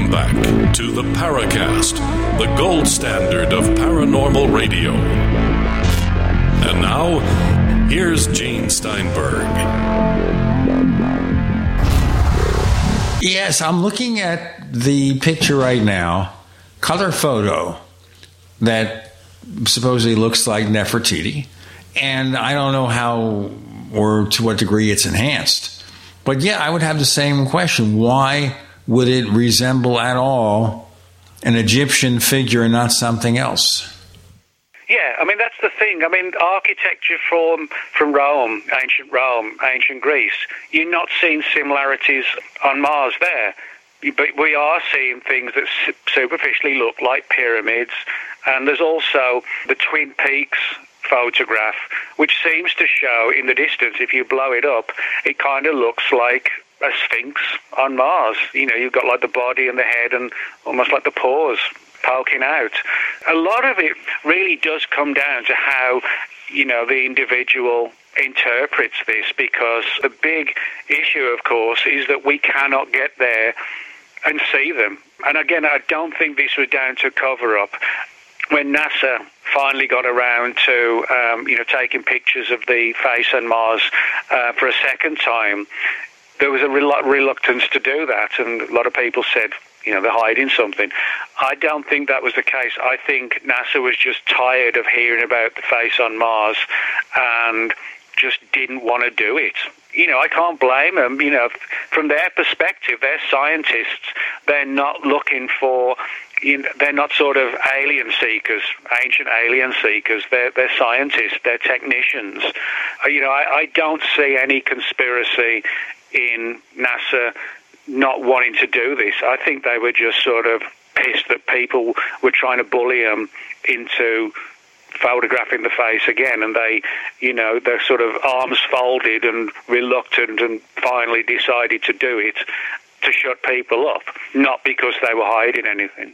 Welcome back to the Paracast, the gold standard of paranormal radio. And now, here's Gene Steinberg. Yes, I'm looking at the picture right now, color photo that supposedly looks like Nefertiti, and I don't know how or to what degree it's enhanced. But yeah, I would have the same question. Why? Would it resemble at all an Egyptian figure and not something else? Yeah, I mean that's the thing. I mean, architecture from from Rome, ancient Rome, ancient Greece. You're not seeing similarities on Mars there, but we are seeing things that superficially look like pyramids. And there's also the Twin Peaks photograph, which seems to show in the distance, if you blow it up, it kind of looks like a sphinx on Mars. You know, you've got like the body and the head and almost like the paws poking out. A lot of it really does come down to how, you know, the individual interprets this because the big issue, of course, is that we cannot get there and see them. And again, I don't think this was down to cover up. When NASA finally got around to, um, you know, taking pictures of the face on Mars uh, for a second time, there was a rel- reluctance to do that, and a lot of people said, you know, they're hiding something. I don't think that was the case. I think NASA was just tired of hearing about the face on Mars and just didn't want to do it. You know, I can't blame them. You know, from their perspective, they're scientists. They're not looking for you know, they're not sort of alien seekers, ancient alien seekers. They're, they're scientists, they're technicians. Uh, you know, I, I don't see any conspiracy in NASA not wanting to do this. I think they were just sort of pissed that people were trying to bully them into photographing the face again and they you know they're sort of arms folded and reluctant and finally decided to do it to shut people up not because they were hiding anything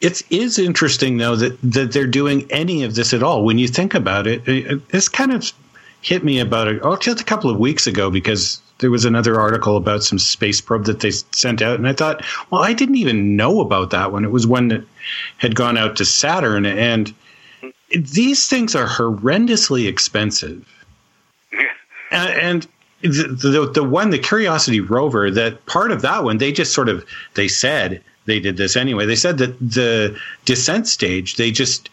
it is interesting though that that they're doing any of this at all when you think about it, it this kind of hit me about it oh just a couple of weeks ago because there was another article about some space probe that they sent out, and I thought, well, I didn't even know about that one. It was one that had gone out to Saturn, and these things are horrendously expensive. and, the, the the one, the Curiosity rover, that part of that one, they just sort of they said they did this anyway. They said that the descent stage, they just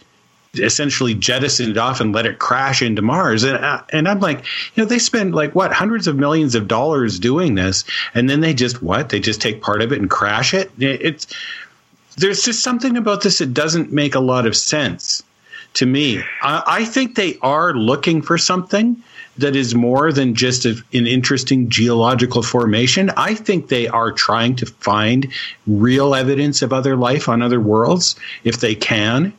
essentially jettisoned it off and let it crash into Mars. And uh, and I'm like, you know, they spend like what hundreds of millions of dollars doing this, and then they just what? They just take part of it and crash it. It's there's just something about this that doesn't make a lot of sense to me. I, I think they are looking for something that is more than just a, an interesting geological formation. I think they are trying to find real evidence of other life on other worlds if they can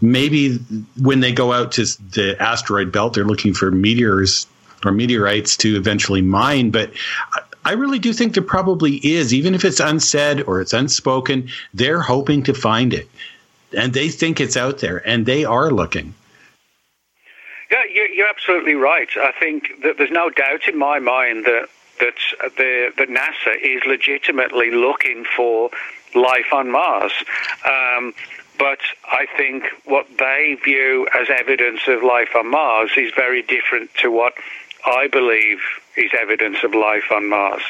maybe when they go out to the asteroid belt, they're looking for meteors or meteorites to eventually mine. But I really do think there probably is, even if it's unsaid or it's unspoken, they're hoping to find it. And they think it's out there, and they are looking. Yeah, you're absolutely right. I think that there's no doubt in my mind that that the that NASA is legitimately looking for life on Mars. Um, but I think what they view as evidence of life on Mars is very different to what I believe is evidence of life on Mars.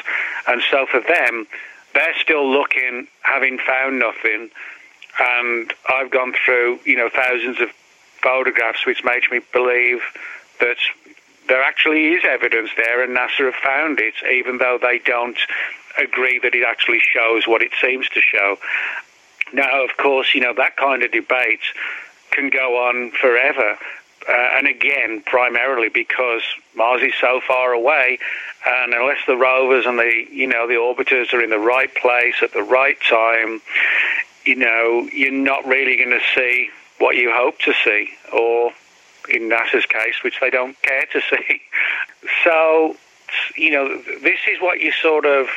And so for them, they're still looking, having found nothing. And I've gone through, you know, thousands of photographs, which makes me believe that there actually is evidence there, and NASA have found it, even though they don't agree that it actually shows what it seems to show. Now, of course, you know, that kind of debate can go on forever. Uh, and again, primarily because Mars is so far away, and unless the rovers and the you know the orbiters are in the right place at the right time, you know you're not really going to see what you hope to see, or in NASA's case, which they don't care to see. So, you know, this is what you sort of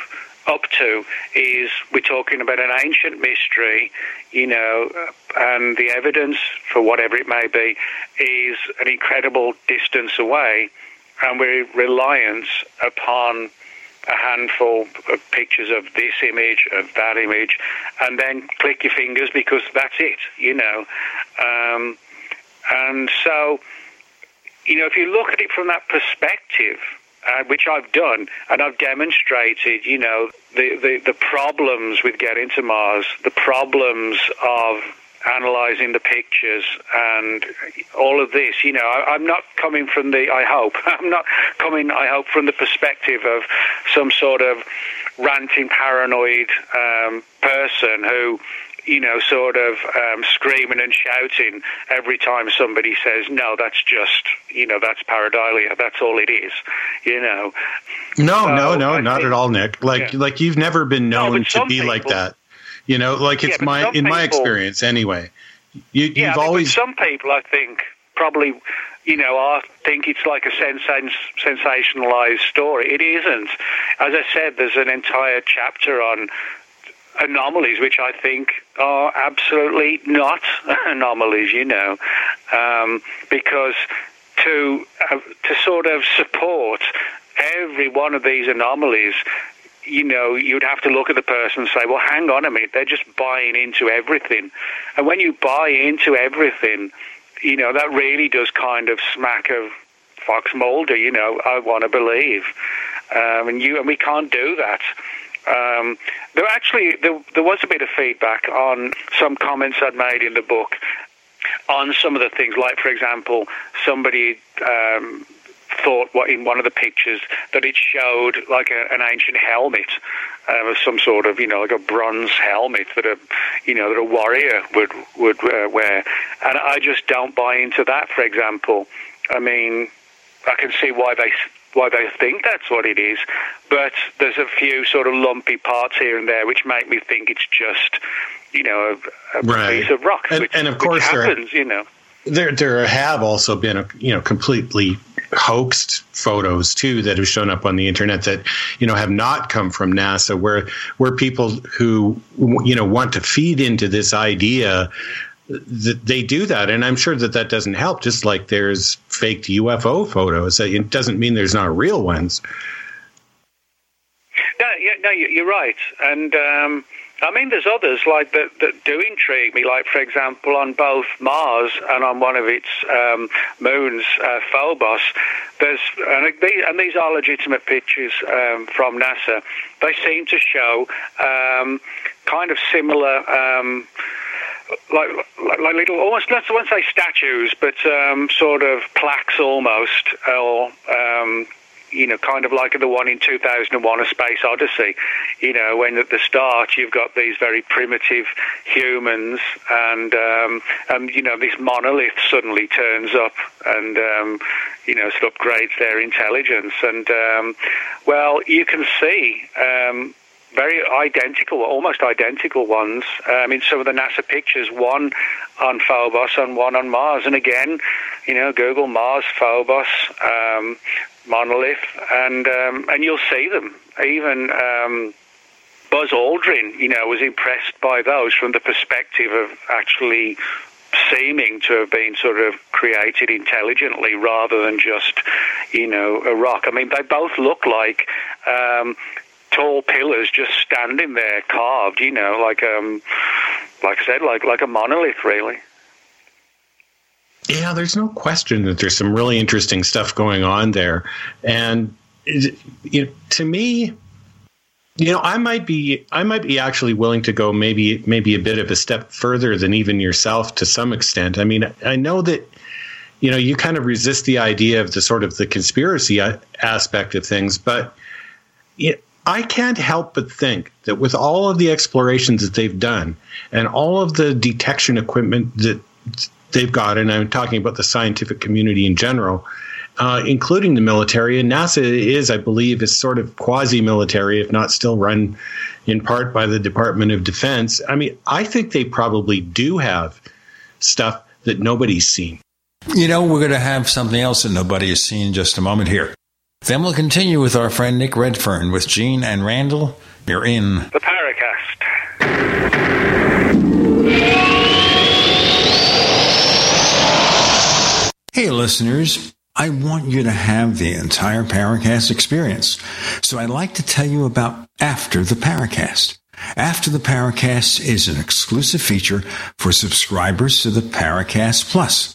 up to is we're talking about an ancient mystery, you know, and the evidence, for whatever it may be, is an incredible distance away, and we're reliant upon a handful of pictures of this image, of that image, and then click your fingers because that's it, you know. Um, and so, you know, if you look at it from that perspective, uh, which I've done, and I've demonstrated, you know, the, the, the problems with getting to Mars, the problems of analyzing the pictures and all of this. You know, I, am not coming from the, I hope, I'm not coming, I hope, from the perspective of some sort of ranting, paranoid um, person who you know, sort of um, screaming and shouting every time somebody says, no, that's just, you know, that's pareidolia. That's all it is, you know. No, so no, no, I not think, at all, Nick. Like, yeah. like you've never been known no, to be people, like that. You know, like it's yeah, my, in people, my experience anyway. You, yeah, you've always. Some people, I think, probably you know, I think it's like a sens- sensationalized story. It isn't. As I said, there's an entire chapter on anomalies, which I think are absolutely not anomalies, you know, um, because to uh, to sort of support every one of these anomalies you know, you'd have to look at the person and say, well, hang on a minute, they're just buying into everything. And when you buy into everything, you know, that really does kind of smack of Fox Mulder, you know, I want to believe. Um, and you and we can't do that. Um, there actually there, there was a bit of feedback on some comments I'd made in the book on some of the things, like for example, somebody um, thought what in one of the pictures that it showed like a, an ancient helmet uh, of some sort of you know like a bronze helmet that a you know that a warrior would would uh, wear, and I just don't buy into that. For example, I mean, I can see why they why they think that's what it is, but there's a few sort of lumpy parts here and there which make me think it's just you know a, a right. piece of rock, and, which, and of course happens, there, you know. There, there have also been, a, you know, completely hoaxed photos too that have shown up on the internet that you know have not come from NASA, where where people who you know want to feed into this idea that they do that, and I'm sure that that doesn't help. Just like there's faked UFO photos, it doesn't mean there's not real ones. No, no, you're right, and. Um, I mean, there's others like that that do intrigue me. Like, for example, on both Mars and on one of its um, moons, uh, Phobos, there's and these, and these are legitimate pictures um, from NASA. They seem to show um, kind of similar. Like, like, like little, almost I won't say statues, but um, sort of plaques almost, or um, you know, kind of like the one in 2001, A Space Odyssey. You know, when at the start you've got these very primitive humans, and um, and you know, this monolith suddenly turns up and um, you know, sort of upgrades their intelligence, and um, well, you can see. Um, very identical, almost identical ones um, in some of the NASA pictures. One on Phobos and one on Mars. And again, you know, Google Mars, Phobos, um, monolith, and um, and you'll see them. Even um, Buzz Aldrin, you know, was impressed by those from the perspective of actually seeming to have been sort of created intelligently rather than just, you know, a rock. I mean, they both look like um, tall pillars just standing there, carved. You know, like um, like I said, like like a monolith, really. Yeah, there's no question that there's some really interesting stuff going on there, and you know, to me, you know, I might be I might be actually willing to go maybe maybe a bit of a step further than even yourself to some extent. I mean, I know that you know you kind of resist the idea of the sort of the conspiracy aspect of things, but I can't help but think that with all of the explorations that they've done and all of the detection equipment that they've got, and I'm talking about the scientific community in general, uh, including the military. And NASA is, I believe, is sort of quasi-military, if not still run in part by the Department of Defense. I mean, I think they probably do have stuff that nobody's seen. You know, we're going to have something else that nobody has seen in just a moment here. Then we'll continue with our friend Nick Redfern with Gene and Randall. You're in the Paracast. Hey, listeners. I want you to have the entire Paracast experience. So I'd like to tell you about After the Paracast. After the Paracast is an exclusive feature for subscribers to the Paracast Plus.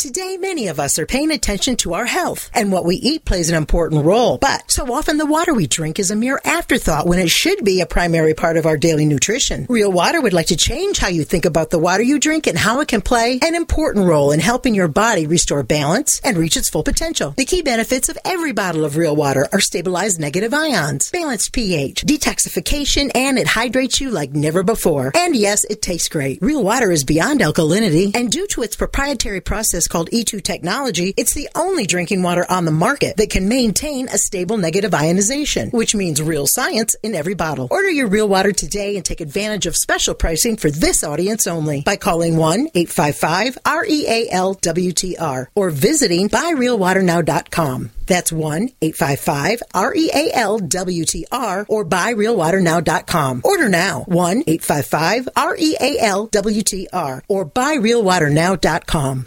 Today, many of us are paying attention to our health, and what we eat plays an important role. But so often the water we drink is a mere afterthought when it should be a primary part of our daily nutrition. Real Water would like to change how you think about the water you drink and how it can play an important role in helping your body restore balance and reach its full potential. The key benefits of every bottle of Real Water are stabilized negative ions, balanced pH, detoxification, and it hydrates you like never before. And yes, it tastes great. Real Water is beyond alkalinity, and due to its proprietary process called E2 technology, it's the only drinking water on the market that can maintain a stable negative ionization, which means real science in every bottle. Order your real water today and take advantage of special pricing for this audience only by calling 1-855-REAL-WTR or visiting buyrealwaternow.com. That's 1-855-REAL-WTR or buyrealwaternow.com. Order now. 1-855-REAL-WTR or buyrealwaternow.com.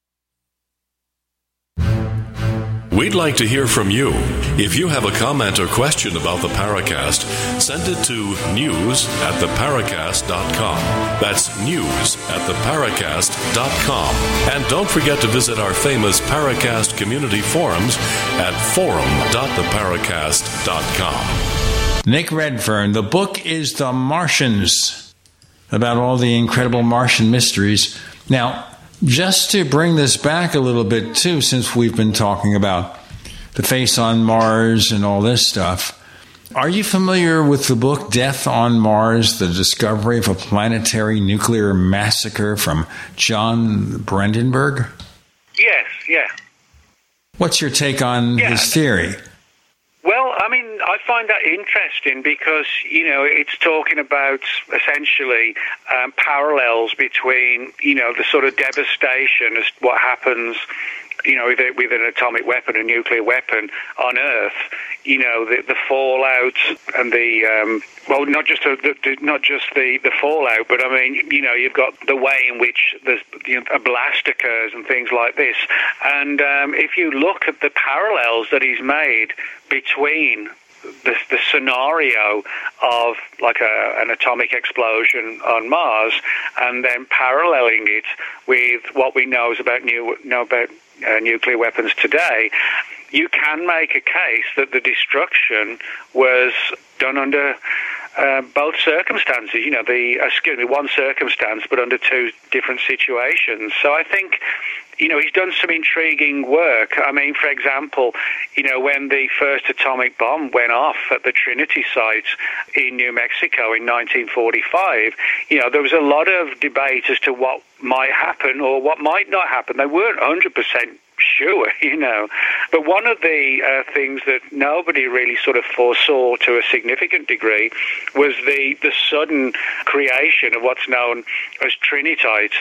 We'd like to hear from you. If you have a comment or question about the Paracast, send it to news at theparacast.com. That's news at theparacast.com. And don't forget to visit our famous Paracast community forums at forum.theparacast.com. Nick Redfern, the book is The Martians, about all the incredible Martian mysteries. Now, just to bring this back a little bit, too, since we've been talking about the face on Mars and all this stuff, are you familiar with the book Death on Mars The Discovery of a Planetary Nuclear Massacre from John Brandenburg? Yes, yeah. What's your take on Yeah. his theory? Well, I mean, I find that interesting because you know it's talking about essentially um, parallels between you know the sort of devastation as what happens. You know, with, a, with an atomic weapon, a nuclear weapon on Earth, you know the, the fallout and the um, well, not just the, not just the, the fallout, but I mean, you know, you've got the way in which you know, a blast occurs and things like this. And um, if you look at the parallels that he's made between the, the scenario of like a, an atomic explosion on Mars, and then paralleling it with what we know is about new know about uh, nuclear weapons today, you can make a case that the destruction was done under uh, both circumstances. You know, the excuse me, one circumstance, but under two different situations. So I think you know, he's done some intriguing work. I mean, for example, you know, when the first atomic bomb went off at the Trinity site in New Mexico in 1945, you know, there was a lot of debate as to what might happen or what might not happen. They weren't 100% sure, you know. But one of the uh, things that nobody really sort of foresaw to a significant degree was the, the sudden creation of what's known as trinitite.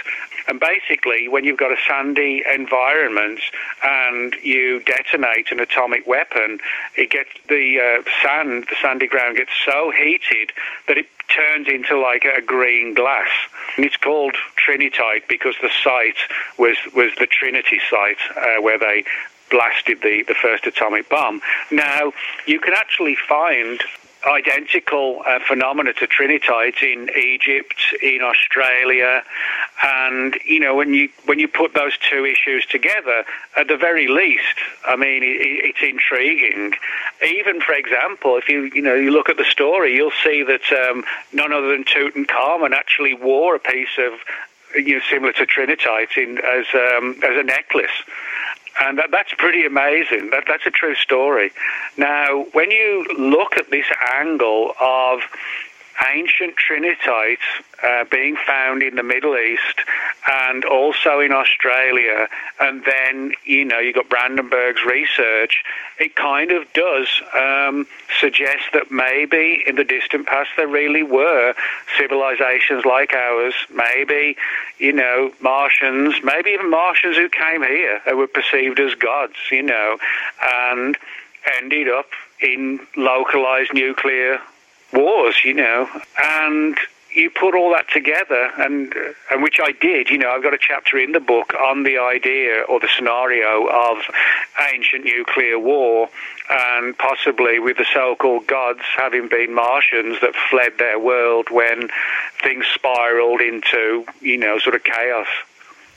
And basically, when you've got a sandy environment and you detonate an atomic weapon, it gets the uh, sand, the sandy ground gets so heated that it turns into like a green glass. And it's called trinitite because the site was, was the Trinity site uh, where they blasted the, the first atomic bomb. Now, you can actually find identical uh, phenomena to trinitite in Egypt, in Australia, and you know when you when you put those two issues together, at the very least, I mean it, it's intriguing. Even for example, if you you know you look at the story, you'll see that um, none other than Tutankhamun actually wore a piece of you know similar to trinitite in as um, as a necklace and that, that's pretty amazing. That, that's a true story. Now, when you look at this angle of ancient trinitite uh, being found in the Middle East and also in Australia, and then you know you got Brandenburg's research. It kind of does um, suggest that maybe in the distant past there really were civilizations like ours. Maybe you know Martians, maybe even Martians who came here who were perceived as gods. You know, and ended up in localized nuclear wars, you know, and you put all that together, and uh, and which I did. You know, I've got a chapter in the book on the idea or the scenario of ancient nuclear war, and possibly with the so-called gods having been Martians that fled their world when things spiraled into you know sort of chaos.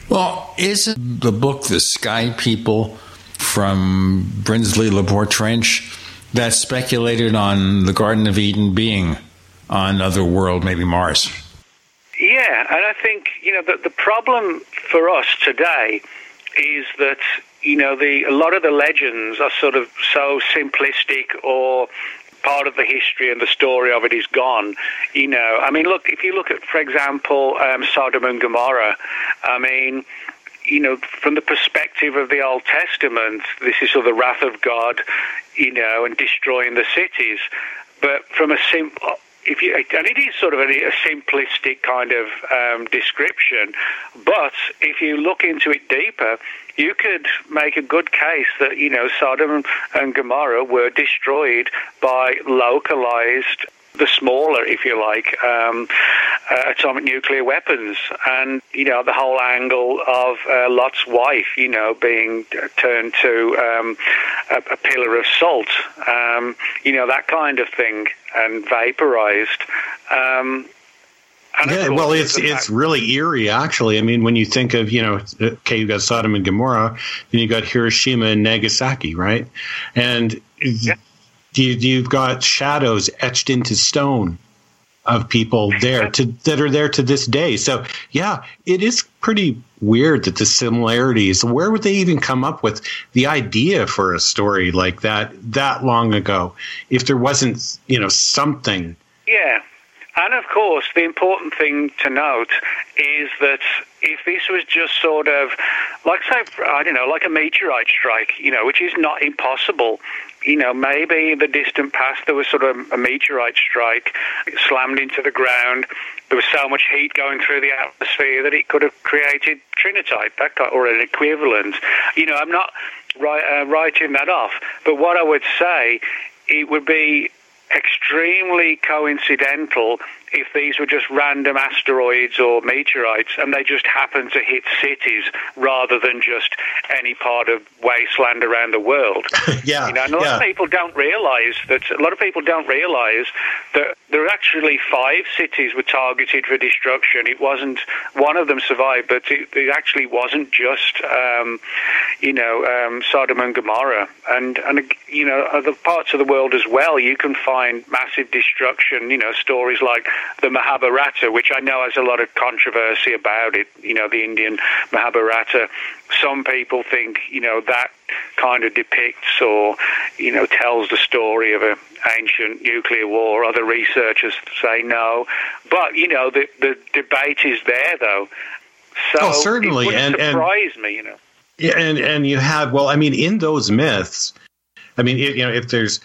Well, isn't the book "The Sky People" from Brinsley Le Poer Trench? That speculated on the Garden of Eden being on another world, maybe Mars. Yeah, and I think you know the the problem for us today is that you know the a lot of the legends are sort of so simplistic or part of the history and the story of it is gone. You know, I mean, look, if you look at, for example, um, Sodom and Gomorrah, I mean, you know, from the perspective of the Old Testament, this is sort of the wrath of God, you know, and destroying the cities. But from a simple, if you, and it is sort of a, a simplistic kind of um, description, but if you look into it deeper, you could make a good case that you know Sodom and Gomorrah were destroyed by localized the smaller, if you like, um, uh, atomic nuclear weapons, and you know the whole angle of uh, Lot's wife, you know, being turned to um, a, a, pillar of salt, um, you know that kind of thing, and vaporized. Um, yeah, well, it's it's really eerie, actually. I mean, when you think of you know, okay, you got Sodom and Gomorrah, then you got Hiroshima and Nagasaki, right? And yeah you, have got shadows etched into stone of people there to, that are there to this day. So yeah, it is pretty weird that the similarities. Where would they even come up with the idea for a story like that that long ago? If there wasn't, you know, something. Yeah. And of course, the important thing to note is that if this was just sort of, like, say, I don't know, like a meteorite strike, you know, which is not impossible, you know, maybe in the distant past there was sort of a meteorite strike, slammed into the ground. There was so much heat going through the atmosphere that it could have created trinitite, that kind, or an equivalent. You know, I'm not uh, writing that off, but what I would say, it would be extremely coincidental if these were just random asteroids or meteorites and they just happen to hit cities rather than just any part of wasteland around the world. yeah, you know, and a lot yeah. of people don't realise that. A lot of people don't realise that there are actually five cities were targeted for destruction. It wasn't one of them survived, but it, it actually wasn't just um, you know um, Sodom and Gomorrah, and and you know other parts of the world as well. You can find massive destruction. You know stories like the Mahabharata, which I know has a lot of controversy about it. You know the Indian Mahabharata. Some people think you know that kind of depicts or you know tells the story of an ancient nuclear war. Other researchers say no, but you know the the debate is there though. So Oh, certainly, it and- and- surprise me. You know. Yeah, and and you have well, I mean, in those myths, I mean, it, you know, if there's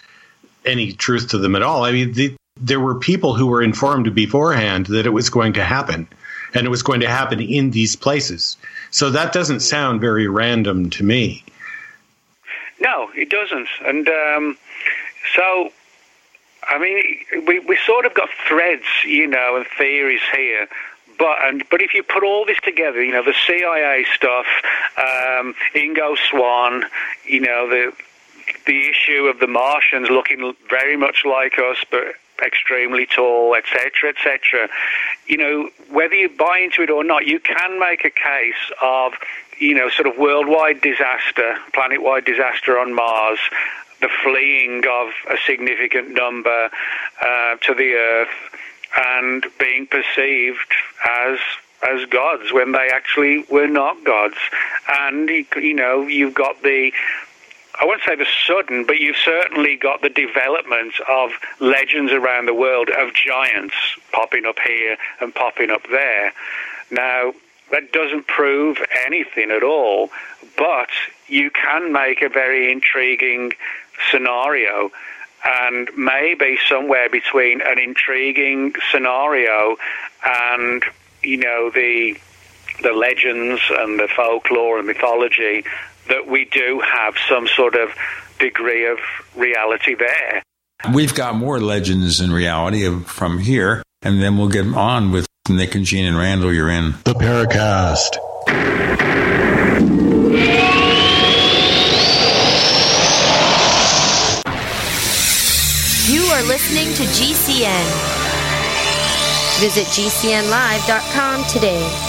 any truth to them at all, I mean, the, there were people who were informed beforehand that it was going to happen, and it was going to happen in these places. So that doesn't sound very random to me. No, it doesn't. And um, so, I mean, we we sort of got threads, you know, and theories here. But and but if you put all this together, you know, the CIA stuff, um, Ingo Swann, you know, the the issue of the Martians looking very much like us, but extremely tall, etc., etc. You know, whether you buy into it or not, you can make a case of, you know, sort of worldwide disaster, planet-wide disaster on Mars, the fleeing of a significant number uh, to the Earth, and being perceived as as gods when they actually were not gods. And you know, you've got the I won't say the sudden, but you've certainly got the development of legends around the world of giants popping up here and popping up there. Now, that doesn't prove anything at all, but you can make a very intriguing scenario. And maybe somewhere between an intriguing scenario and, you know, the the legends and the folklore and mythology that we do have some sort of degree of reality there. We've got more legends in reality from here, and then we'll get on with Nick and Gene and Randall. You're in the Paracast. You are listening to GCN. Visit GCNlive.com today.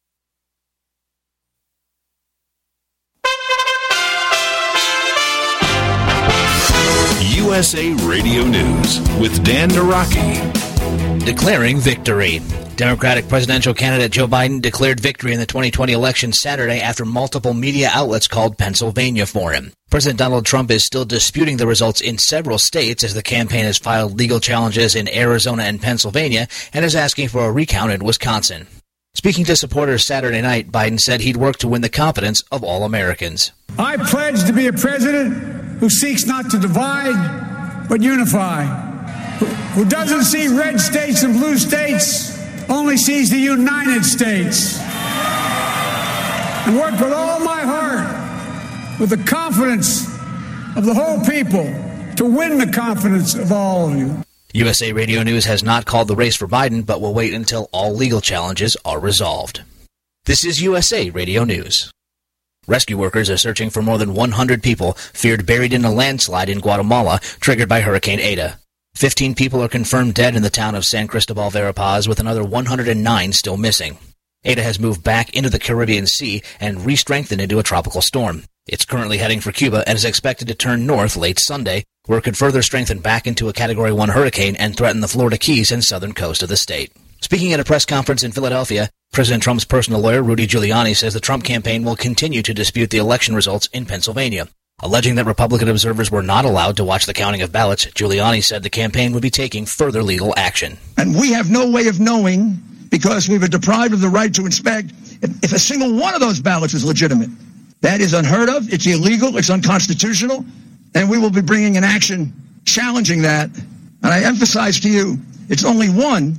USA Radio News with Dan Naraki. Declaring victory. Democratic presidential candidate Joe Biden declared victory in the 2020 election Saturday after multiple media outlets called Pennsylvania for him. President Donald Trump is still disputing the results in several states as the campaign has filed legal challenges in Arizona and Pennsylvania and is asking for a recount in Wisconsin. Speaking to supporters Saturday night, Biden said he'd work to win the confidence of all Americans. I pledge to be a president who seeks not to divide, but unify, who, doesn't see red states and blue states, only sees the United States, and work with all my heart, with the confidence of the whole people, to win the confidence of all of you. USA Radio News has not called the race for Biden, but will wait until all legal challenges are resolved. This is USA Radio News. Rescue workers are searching for more than 100 people feared buried in a landslide in Guatemala triggered by Hurricane Eta. 15 people are confirmed dead in the town of San Cristobal Verapaz, with another 109 still missing. Eta has moved back into the Caribbean Sea and re-strengthened into a tropical storm. It's currently heading for Cuba and is expected to turn north late Sunday, where it could further strengthen back into a Category 1 hurricane and threaten the Florida Keys and southern coast of the state. Speaking at a press conference in Philadelphia, President Trump's personal lawyer, Rudy Giuliani, says the Trump campaign will continue to dispute the election results in Pennsylvania. Alleging that Republican observers were not allowed to watch the counting of ballots, Giuliani said the campaign would be taking further legal action. And we have no way of knowing, because we were deprived of the right to inspect, if, if a single one of those ballots is legitimate. That is unheard of, it's illegal, it's unconstitutional, and we will be bringing an action challenging that. And I emphasize to you, it's only one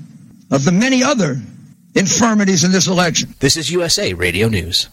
of the many other infirmities in this election. This is USA Radio News.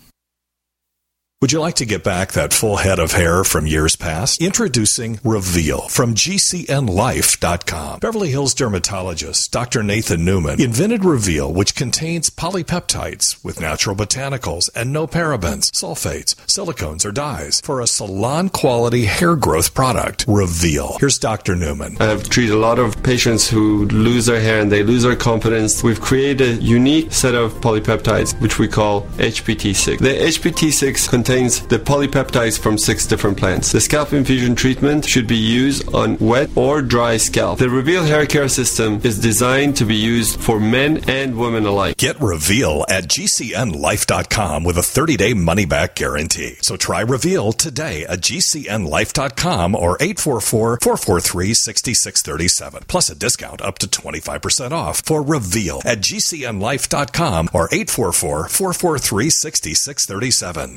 Would you like to get back that full head of hair from years past? Introducing Reveal from GCNLife.com. Beverly Hills dermatologist Dr. Nathan Newman invented Reveal, which contains polypeptides with natural botanicals and no parabens, sulfates, silicones, or dyes for a salon quality hair growth product. Reveal. Here's Dr. Newman. I've treated a lot of patients who lose their hair and they lose their confidence. We've created a unique set of polypeptides, which we call HPT6. The HPT6 contains contains the polypeptides from six different plants. The scalp infusion treatment should be used on wet or dry scalp. The Reveal hair care system is designed to be used for men and women alike. Get Reveal at GCNLife.com with a 30 day money back guarantee. So try Reveal today at GCNLife.com or 844 443 6637. Plus a discount up to 25% off for Reveal at GCNLife.com or 844 443 6637.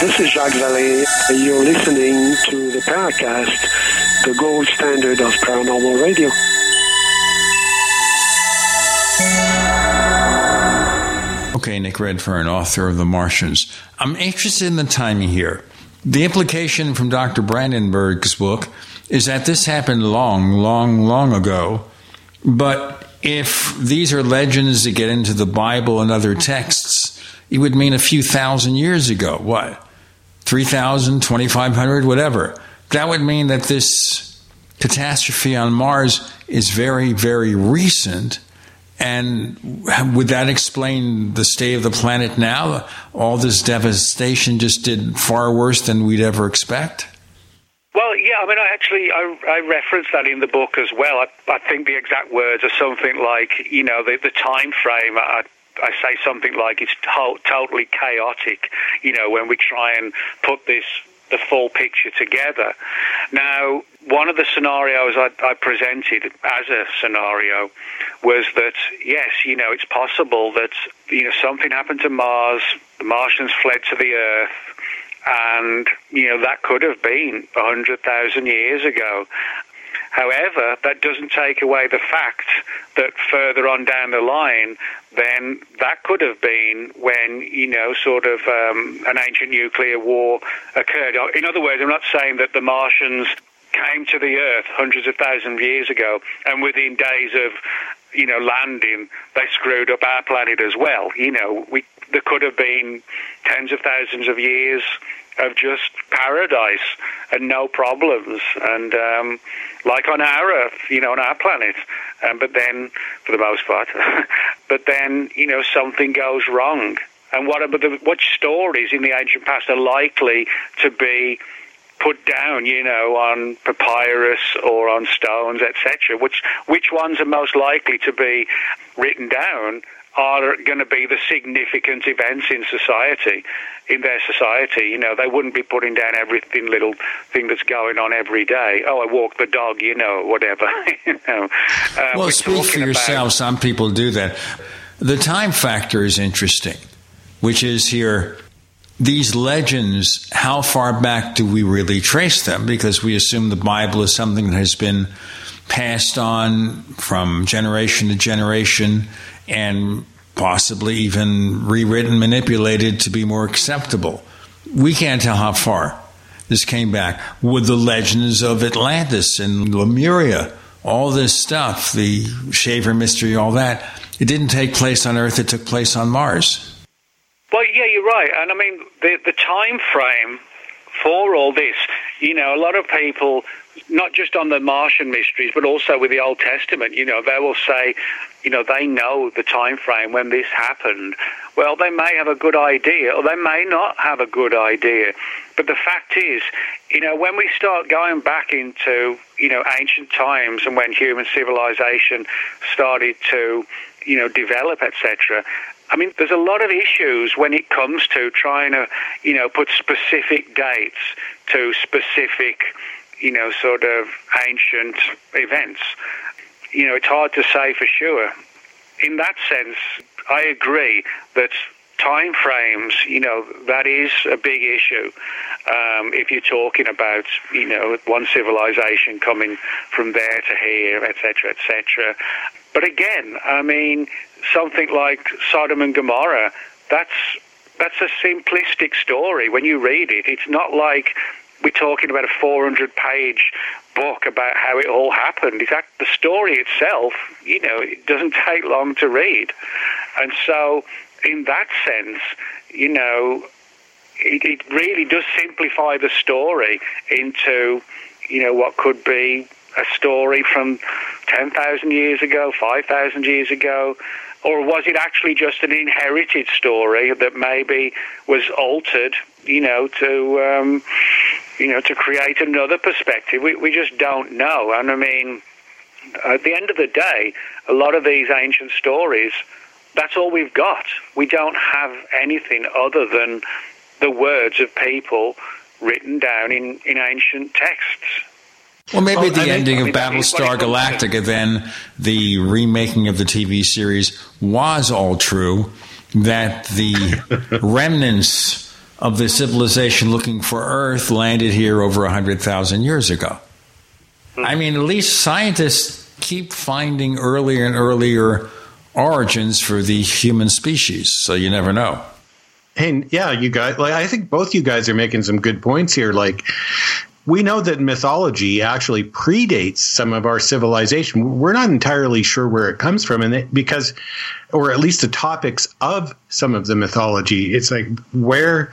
This is Jacques Vallée. You're listening to the Paracast, the gold standard of paranormal radio. Okay, Nick Redfern, author of The Martians. I'm interested in the timing here. The implication from Dr. Brandenburg's book is that this happened long, long, long ago. But if these are legends that get into the Bible and other texts, it would mean a few thousand years ago. What? 3,000, 2,500, whatever. That would mean that this catastrophe on Mars is very, very recent. And would that explain the state of the planet now? All this devastation just did far worse than we'd ever expect? Well, yeah, I mean, I actually I, I that in the book as well. I, I think the exact words are something like, you know, the, the time frame. I, I say something like it's to- totally chaotic, you know, when we try and put this the full picture together. Now, one of the scenarios I, I, presented as a scenario was that yes, you know, it's possible that you know something happened to Mars, the Martians fled to the Earth, and you know that could have been a hundred thousand years ago. However, that doesn't take away the fact that further on down the line, then that could have been when, you know, sort of um, an ancient nuclear war occurred. In other words, I'm not saying that the Martians came to the Earth hundreds of thousands of years ago and within days of, you know, landing, they screwed up our planet as well. You know, we, there could have been tens of thousands of years of just paradise and no problems. And um, like on our Earth, you know, on our planet. Um, but then, for the most part, but then, you know, something goes wrong. And what, the, what stories in the ancient past are likely to be put down, you know, on papyrus or on stones, etc. Which which ones are most likely to be written down are going to be the significant events in society, in their society. You know, they wouldn't be putting down everything little thing that's going on every day. Oh, I walk the dog, you know, whatever. you know. Uh, well, speak for yourself. About... Some people do that. The time factor is interesting, which is here. These legends, how far back do we really trace them? Because we assume the Bible is something that has been passed on from generation to generation and possibly even rewritten, manipulated to be more acceptable. We can't tell how far this came back. With the legends of Atlantis and Lemuria, all this stuff, the Shaver mystery, all that, it didn't take place on Earth, it took place on Mars. Well, yeah, you're right. And I mean, the, the time frame for all this. You know, a lot of people, not just on the Martian mysteries, but also with the Old Testament, you know, they will say, you know, they know the time frame when this happened. Well, they may have a good idea, or they may not have a good idea. But the fact is, you know, when we start going back into, you know, ancient times and when human civilization started to, you know, develop, etc., I mean, there's a lot of issues when it comes to trying to, you know, put specific dates to specific, you know, sort of ancient events. You know, it's hard to say for sure. In that sense, I agree that time frames, you know, that is a big issue. Um, if you're talking about, you know, one civilization coming from there to here, etc., etc. But again, I mean, something like Sodom and Gomorrah, that's that's a simplistic story. When you read it, it's not like we're talking about a 400 page book about how it all happened. In fact, the story itself, you know, it doesn't take long to read. And so, in that sense, you know, it, it really does simplify the story into, you know, what could be a story from 10,000 years ago, 5,000 years ago, or was it actually just an inherited story that maybe was altered, you know, to um, you know to create another perspective? We we just don't know. And I mean, at the end of the day, a lot of these ancient stories, that's all we've got. We don't have anything other than the words of people written down in, in ancient texts. Well, maybe oh, the I ending mean, of Battlestar Galactica, then the remaking of the TV series was all true. That the remnants of the civilization looking for Earth landed here over a hundred thousand years ago. Hmm. I mean, at least scientists keep finding earlier and earlier origins for the human species, so you never know. Hey, yeah, you guys. Like, I think both you guys are making some good points here. Like, we know that mythology actually predates some of our civilization. We're not entirely sure where it comes from, and it, because, or at least the topics of some of the mythology, it's like where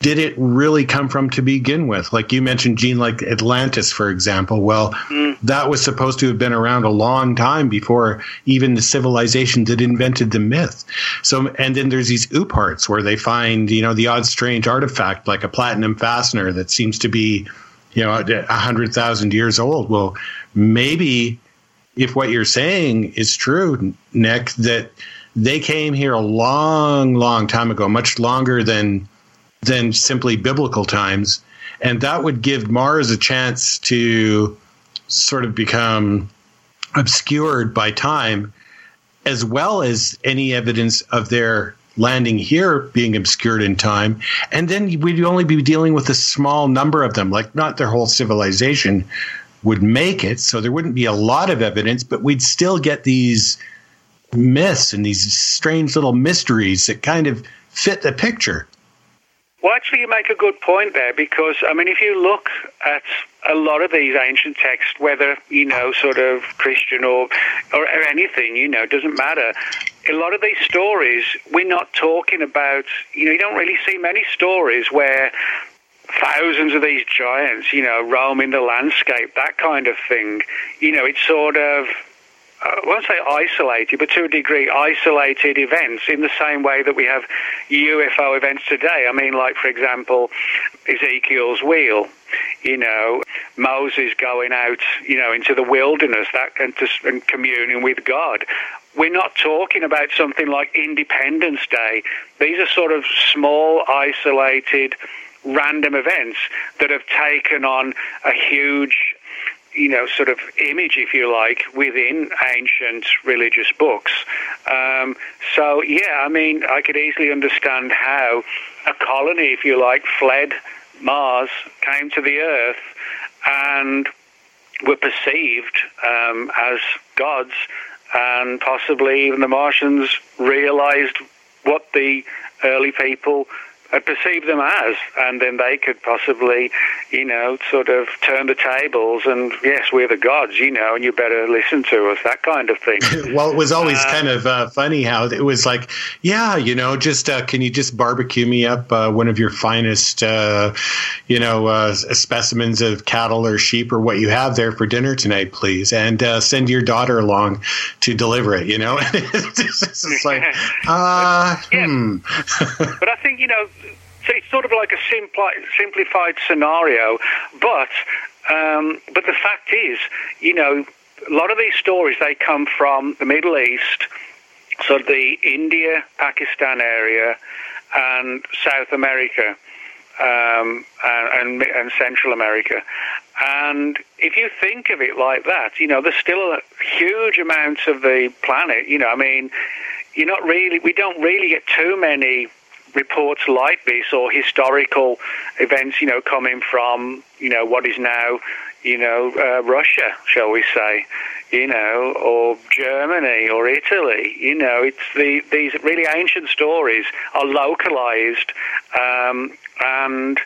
did it really come from to begin with? Like you mentioned, Gene, like Atlantis, for example. Well, mm. that was supposed to have been around a long time before even the civilization that invented the myth. So, and then there's these ooparts where they find, you know, the odd strange artifact like a platinum fastener that seems to be, you know, a hundred thousand years old. Well, maybe if what you're saying is true, Nick, that they came here a long, long time ago, much longer than than simply biblical times. And that would give Mars a chance to sort of become obscured by time, as well as any evidence of their landing here being obscured in time. And then we'd only be dealing with a small number of them, like not their whole civilization would make it. So there wouldn't be a lot of evidence, but we'd still get these myths and these strange little mysteries that kind of fit the picture. Well, actually, you make a good point there because, I mean, if you look at a lot of these ancient texts, whether, you know, sort of Christian or, or anything, you know, it doesn't matter. A lot of these stories, we're not talking about, you know, you don't really see many stories where thousands of these giants, you know, roaming the landscape, that kind of thing. You know, it's sort of I won't say isolated, but to a degree, isolated events in the same way that we have UFO events today. I mean, like, for example, Ezekiel's wheel, you know, Moses going out, you know, into the wilderness that and, to, and communing with God. We're not talking about something like Independence Day. These are sort of small, isolated, random events that have taken on a huge you know, sort of image, if you like, within ancient religious books. Um, so, yeah, I mean, I could easily understand how a colony, if you like, fled Mars, came to the Earth, and were perceived um, as gods, and possibly even the Martians realized what the early people had perceived them as, and then they could possibly, you know, sort of turn the tables and yes, we're the gods, you know, and you better listen to us, that kind of thing. well, it was always uh, kind of uh, funny how it was like, yeah, you know, just uh, can you just barbecue me up uh, one of your finest, uh, you know, uh, specimens of cattle or sheep or what you have there for dinner tonight, please, and send your daughter along to deliver it, you know? it's like, uh, yeah. hmm. but I think, you know, it's sort of like a simpli- simplified scenario, but um, but the fact is, you know, a lot of these stories they come from the Middle East, so the India, Pakistan area, and South America. Um, and, and Central America. And if you think of it like that, you know, there's still a huge amounts of the planet. You know, I mean, you're not really, we don't really get too many reports like this or historical events, you know, coming from, you know, what is now, you know, uh, Russia, shall we say, you know, or Germany or Italy. You know, it's the these really ancient stories are localized, um, and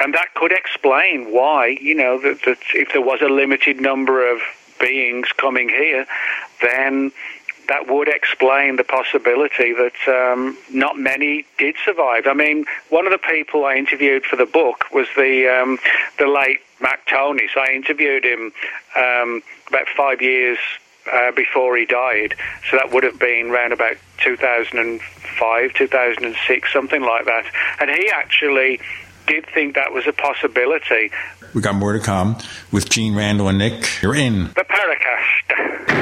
and that could explain why, you know, that, that if there was a limited number of beings coming here, then that would explain the possibility that um, not many did survive. I mean, one of the people I interviewed for the book was the um, the late Mac Tonnies. So I interviewed him um, about five years uh, before he died. So that would have been around about 2005, 2006, something like that. And he actually did think that was a possibility. We got more to come with Gene Randall and Nick. You're in the Paracast.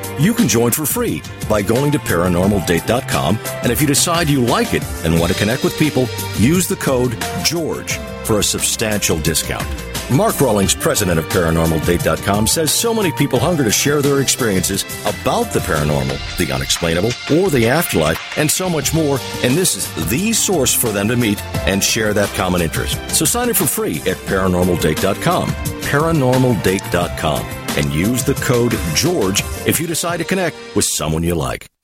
You can join for free by going to paranormaldate.com. And if you decide you like it and want to connect with people, use the code GEORGE for a substantial discount. Mark Rawlings, president of ParanormalDate.com, says so many people hunger to share their experiences about the paranormal, the unexplainable, or the afterlife, and so much more, and this is the source for them to meet and share that common interest. So sign up for free at ParanormalDate.com, ParanormalDate.com, and use the code GEORGE if you decide to connect with someone you like.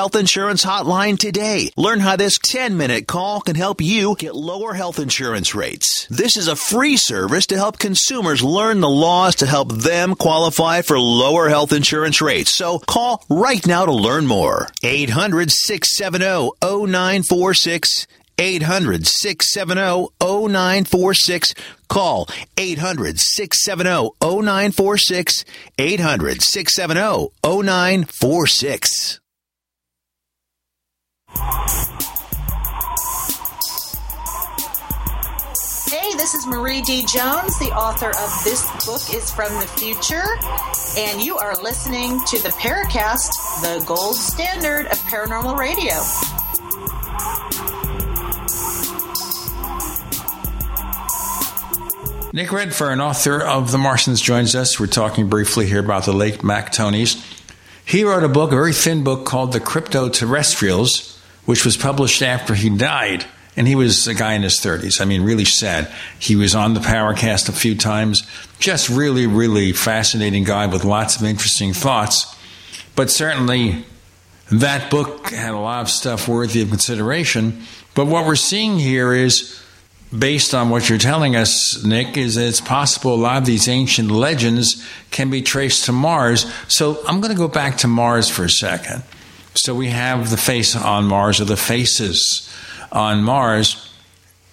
Health insurance Hotline today. Learn how this 10 minute call can help you get lower health insurance rates. This is a free service to help consumers learn the laws to help them qualify for lower health insurance rates. So call right now to learn more. 800 670 0946. 800 670 0946. Call 800 670 0946. 800 670 0946. Hey, this is Marie D. Jones, the author of This Book is from the Future, and you are listening to the Paracast, the gold standard of paranormal radio. Nick Redfern, author of The Martians, joins us. We're talking briefly here about the late Mac Tonnies. He wrote a book, a very thin book called The Crypto Terrestrials, which was published after he died. And he was a guy in his 30s. I mean, really sad. He was on the Paracast a few times. Just really, really fascinating guy with lots of interesting thoughts. But certainly, that book had a lot of stuff worthy of consideration. But what we're seeing here is, based on what you're telling us, Nick, is that it's possible a lot of these ancient legends can be traced to Mars. So I'm going to go back to Mars for a second. So we have the face on Mars, or the faces on Mars.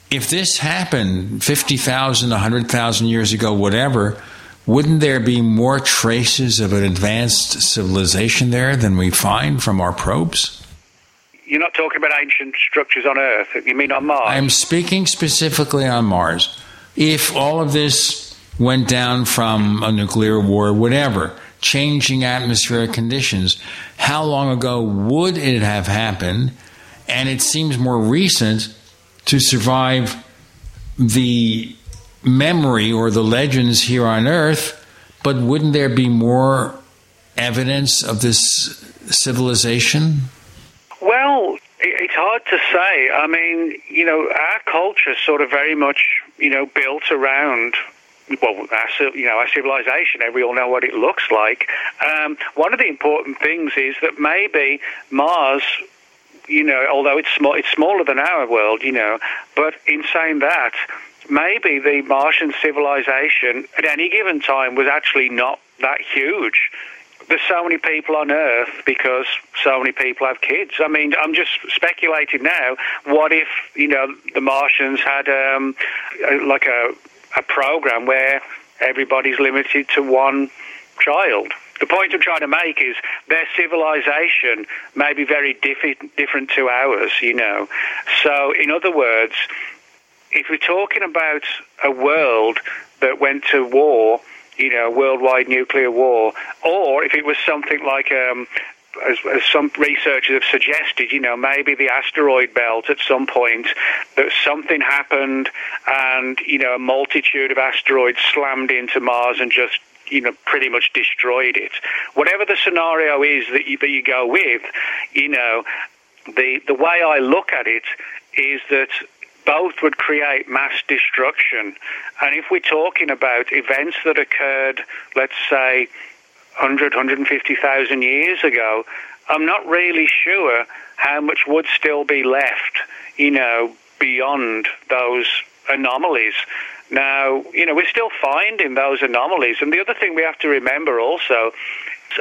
If this happened 50,000, 100,000 years ago, whatever, wouldn't there be more traces of an advanced civilization there than we find from our probes? You're not talking about ancient structures on Earth. You mean on Mars? I'm speaking specifically on Mars. If all of this went down from a nuclear war, whatever, changing atmospheric conditions, how long ago would it have happened? And it seems more recent to survive the memory or the legends here on Earth, but wouldn't there be more evidence of this civilization? Well, it's hard to say. I mean, you know, our culture sort of very much, you know, built around well, our, you know, our civilization, and we all know what it looks like. Um, one of the important things is that maybe Mars, you know, although it's small, it's smaller than our world, you know, but in saying that, maybe the Martian civilization at any given time was actually not that huge there's so many people on Earth because so many people have kids. I mean, I'm just speculating now. What if you know the Martians had um, like a a program where everybody's limited to one child? The point I'm trying to make is their civilization may be very diffi- different to ours, you know. So, in other words, if we're talking about a world that went to war you know, worldwide nuclear war, or if it was something like um, as, as, some researchers have suggested, you know, maybe the asteroid belt at some point, that something happened and, you know, a multitude of asteroids slammed into Mars and just, you know, pretty much destroyed it. Whatever the scenario is that you, that you go with, you know, the, the way I look at it is that both would create mass destruction. And if we're talking about events that occurred, let's say, 100, 150,000 years ago, I'm not really sure how much would still be left, you know, beyond those anomalies. Now, you know, we're still finding those anomalies. And the other thing we have to remember also,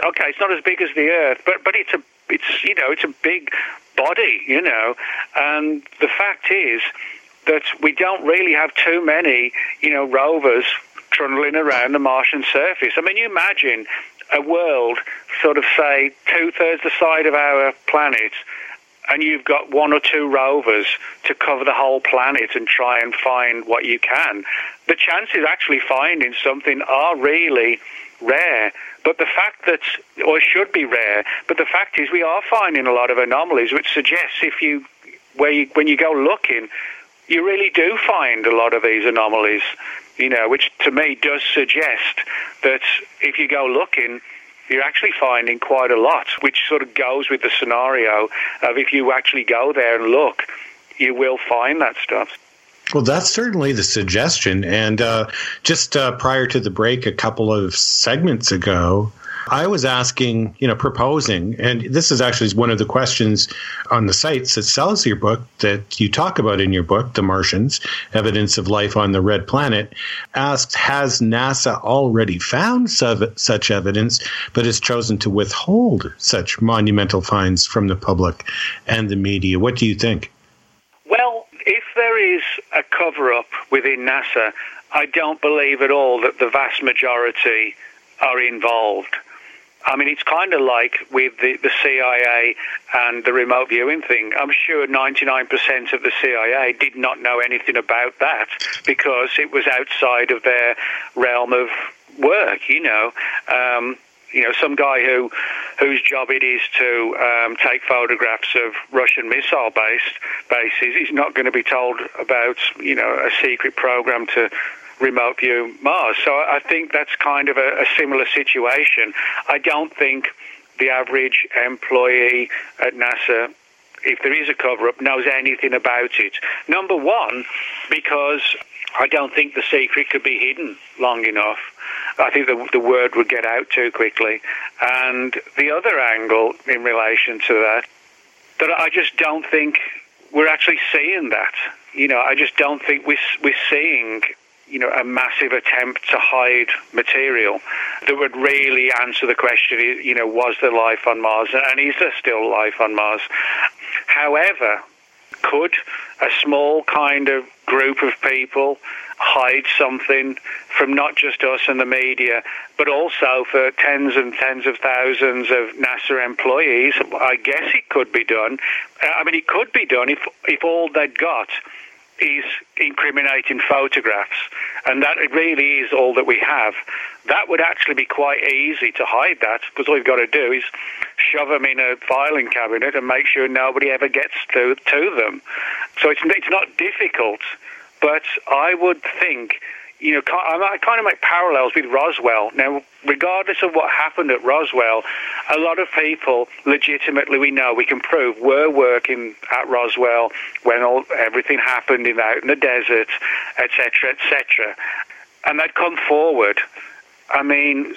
okay, it's not as big as the Earth, but, but it's a, it's, you know, it's a big body, you know. And the fact is, that we don't really have too many, you know, rovers trundling around the Martian surface. I mean, you imagine a world, sort of say two thirds the size of our planet, and you've got one or two rovers to cover the whole planet and try and find what you can. The chances of actually finding something are really rare. But the fact that, or should be rare, but the fact is we are finding a lot of anomalies, which suggests if you, where you, when you go looking, you really do find a lot of these anomalies, you know, which to me does suggest that if you go looking, you're actually finding quite a lot, which sort of goes with the scenario of if you actually go there and look, you will find that stuff. Well, that's certainly the suggestion. And uh, just uh, prior to the break, a couple of segments ago, I was asking, you know, proposing, and this is actually one of the questions on the sites that sells your book that you talk about in your book, The Martians Evidence of Life on the Red Planet, asks Has NASA already found such evidence, but has chosen to withhold such monumental finds from the public and the media? What do you think? Well, if there is a cover up within NASA, I don't believe at all that the vast majority are involved. I mean, it's kind of like with the, the CIA and the remote viewing thing. I'm sure 99% of the CIA did not know anything about that because it was outside of their realm of work, you know. Um, you know, some guy who whose job it is to um, take photographs of Russian missile based bases, he's not going to be told about you know a secret program to remote view Mars. So I think that's kind of a, a similar situation. I don't think the average employee at NASA if there is a cover up, knows anything about it. Number one, because I don't think the secret could be hidden long enough. I think the, the word would get out too quickly. And the other angle in relation to that, that I just don't think we're actually seeing that. You know, I just don't think we're, we're seeing you know, a massive attempt to hide material that would really answer the question, you know, was there life on Mars and is there still life on Mars? However, could a small kind of group of people hide something from not just us and the media, but also for tens and tens of thousands of NASA employees? I guess it could be done. I mean, it could be done if if all they'd got is incriminating photographs, and that really is all that we have. That would actually be quite easy to hide that, because all you've got to do is shove them in a filing cabinet and make sure nobody ever gets to, to them. So it's, it's not difficult, but I would think you know, I kind of make parallels with Roswell. Now, regardless of what happened at Roswell, a lot of people, legitimately, we know, we can prove, were working at Roswell when all, everything happened in, out in the desert, etc., etc. And they'd come forward. I mean,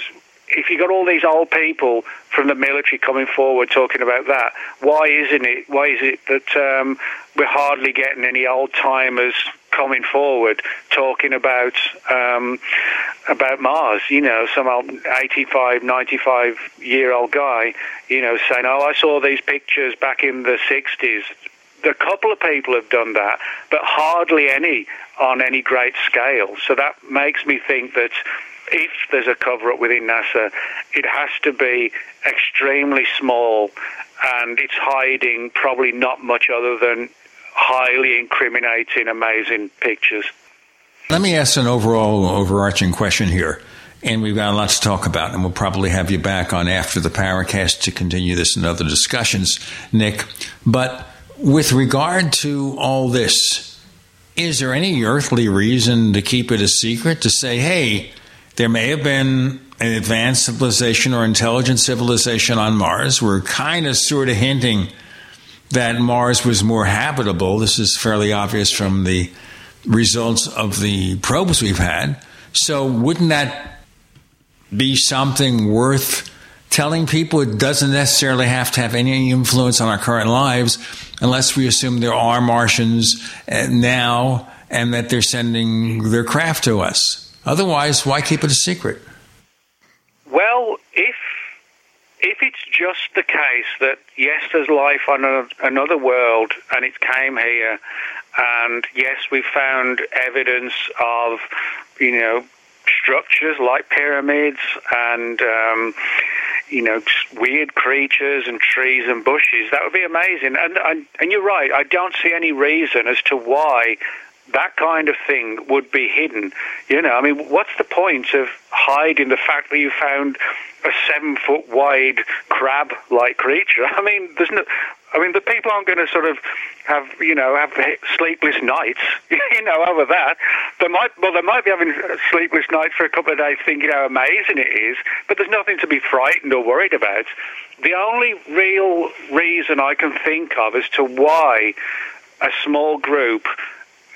if you got all these old people from the military coming forward talking about that, why isn't it? Why is it that um, we're hardly getting any old timers coming forward talking about um, about Mars? You know, some old 85, 95 year old guy, you know, saying, "Oh, I saw these pictures back in the 60s." A couple of people have done that, but hardly any on any great scale. So that makes me think that if there's a cover up within NASA, it has to be extremely small and it's hiding probably not much other than highly incriminating, amazing pictures. Let me ask an overall overarching question here. And we've got a lot to talk about, and we'll probably have you back on after the Paracast to continue this and other discussions, Nick. But with regard to all this, is there any earthly reason to keep it a secret? To say, hey, there may have been an advanced civilization or intelligent civilization on Mars. We're kind of sort of hinting that Mars was more habitable. This is fairly obvious from the results of the probes we've had. So, wouldn't that be something worth telling people? It doesn't necessarily have to have any influence on our current lives unless we assume there are Martians uh, now and that they're sending their craft to us. Otherwise, why keep it a secret? Well, if it's just the case that yes, there's life on a, another world and it came here, and yes, we found evidence of you know structures like pyramids and um, you know weird creatures and trees and bushes. That would be amazing. And, and and you're right. I don't see any reason as to why that kind of thing would be hidden. You know, I mean, what's the point of hiding the fact that you found a seven foot wide crab like creature? I mean, there's no. I mean, the people aren't going to sort of have, you know, have sleepless nights, you know, over that. They might, well, they might be having sleepless nights for a couple of days thinking how amazing it is, but there's nothing to be frightened or worried about. The only real reason I can think of as to why a small group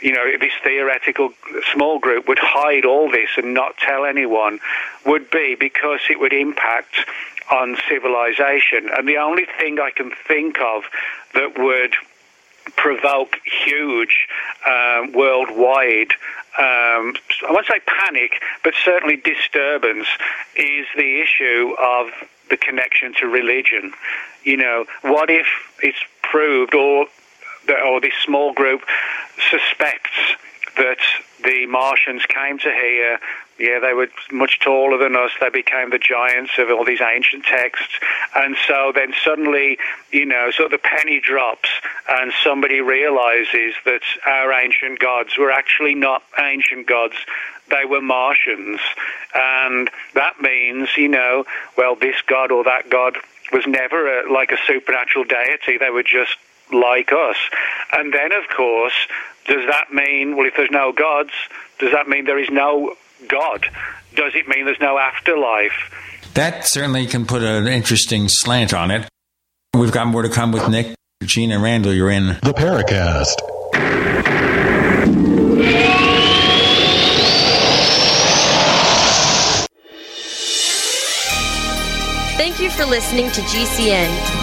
you know, this theoretical small group would hide all this and not tell anyone would be because it would impact on civilization. And the only thing I can think of that would provoke huge um, worldwide, um, I won't say panic, but certainly disturbance, is the issue of the connection to religion. You know, what if it's proved or or this small group suspects that the Martians came to here. Yeah, they were much taller than us. They became the giants of all these ancient texts. And so then suddenly, you know, sort of the penny drops and somebody realizes that our ancient gods were actually not ancient gods. They were Martians. And that means, you know, well, this god or that god was never a, like a supernatural deity. They were just like us. And then, of course, does that mean, well, if there's no gods, does that mean there is no God? Does it mean there's no afterlife? That certainly can put an interesting slant on it. We've got more to come with Nick, Gene, and Randall. You're in the Paracast. Thank you for listening to GCN.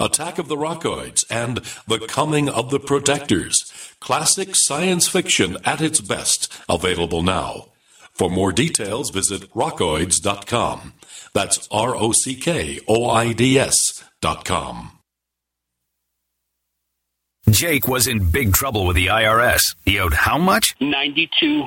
Attack of the Rockoids, and The Coming of the Protectors. Classic science fiction at its best, available now. For more details, visit rockoids.com. That's R O C K O I D S.com. Jake was in big trouble with the IRS. He owed how much? 92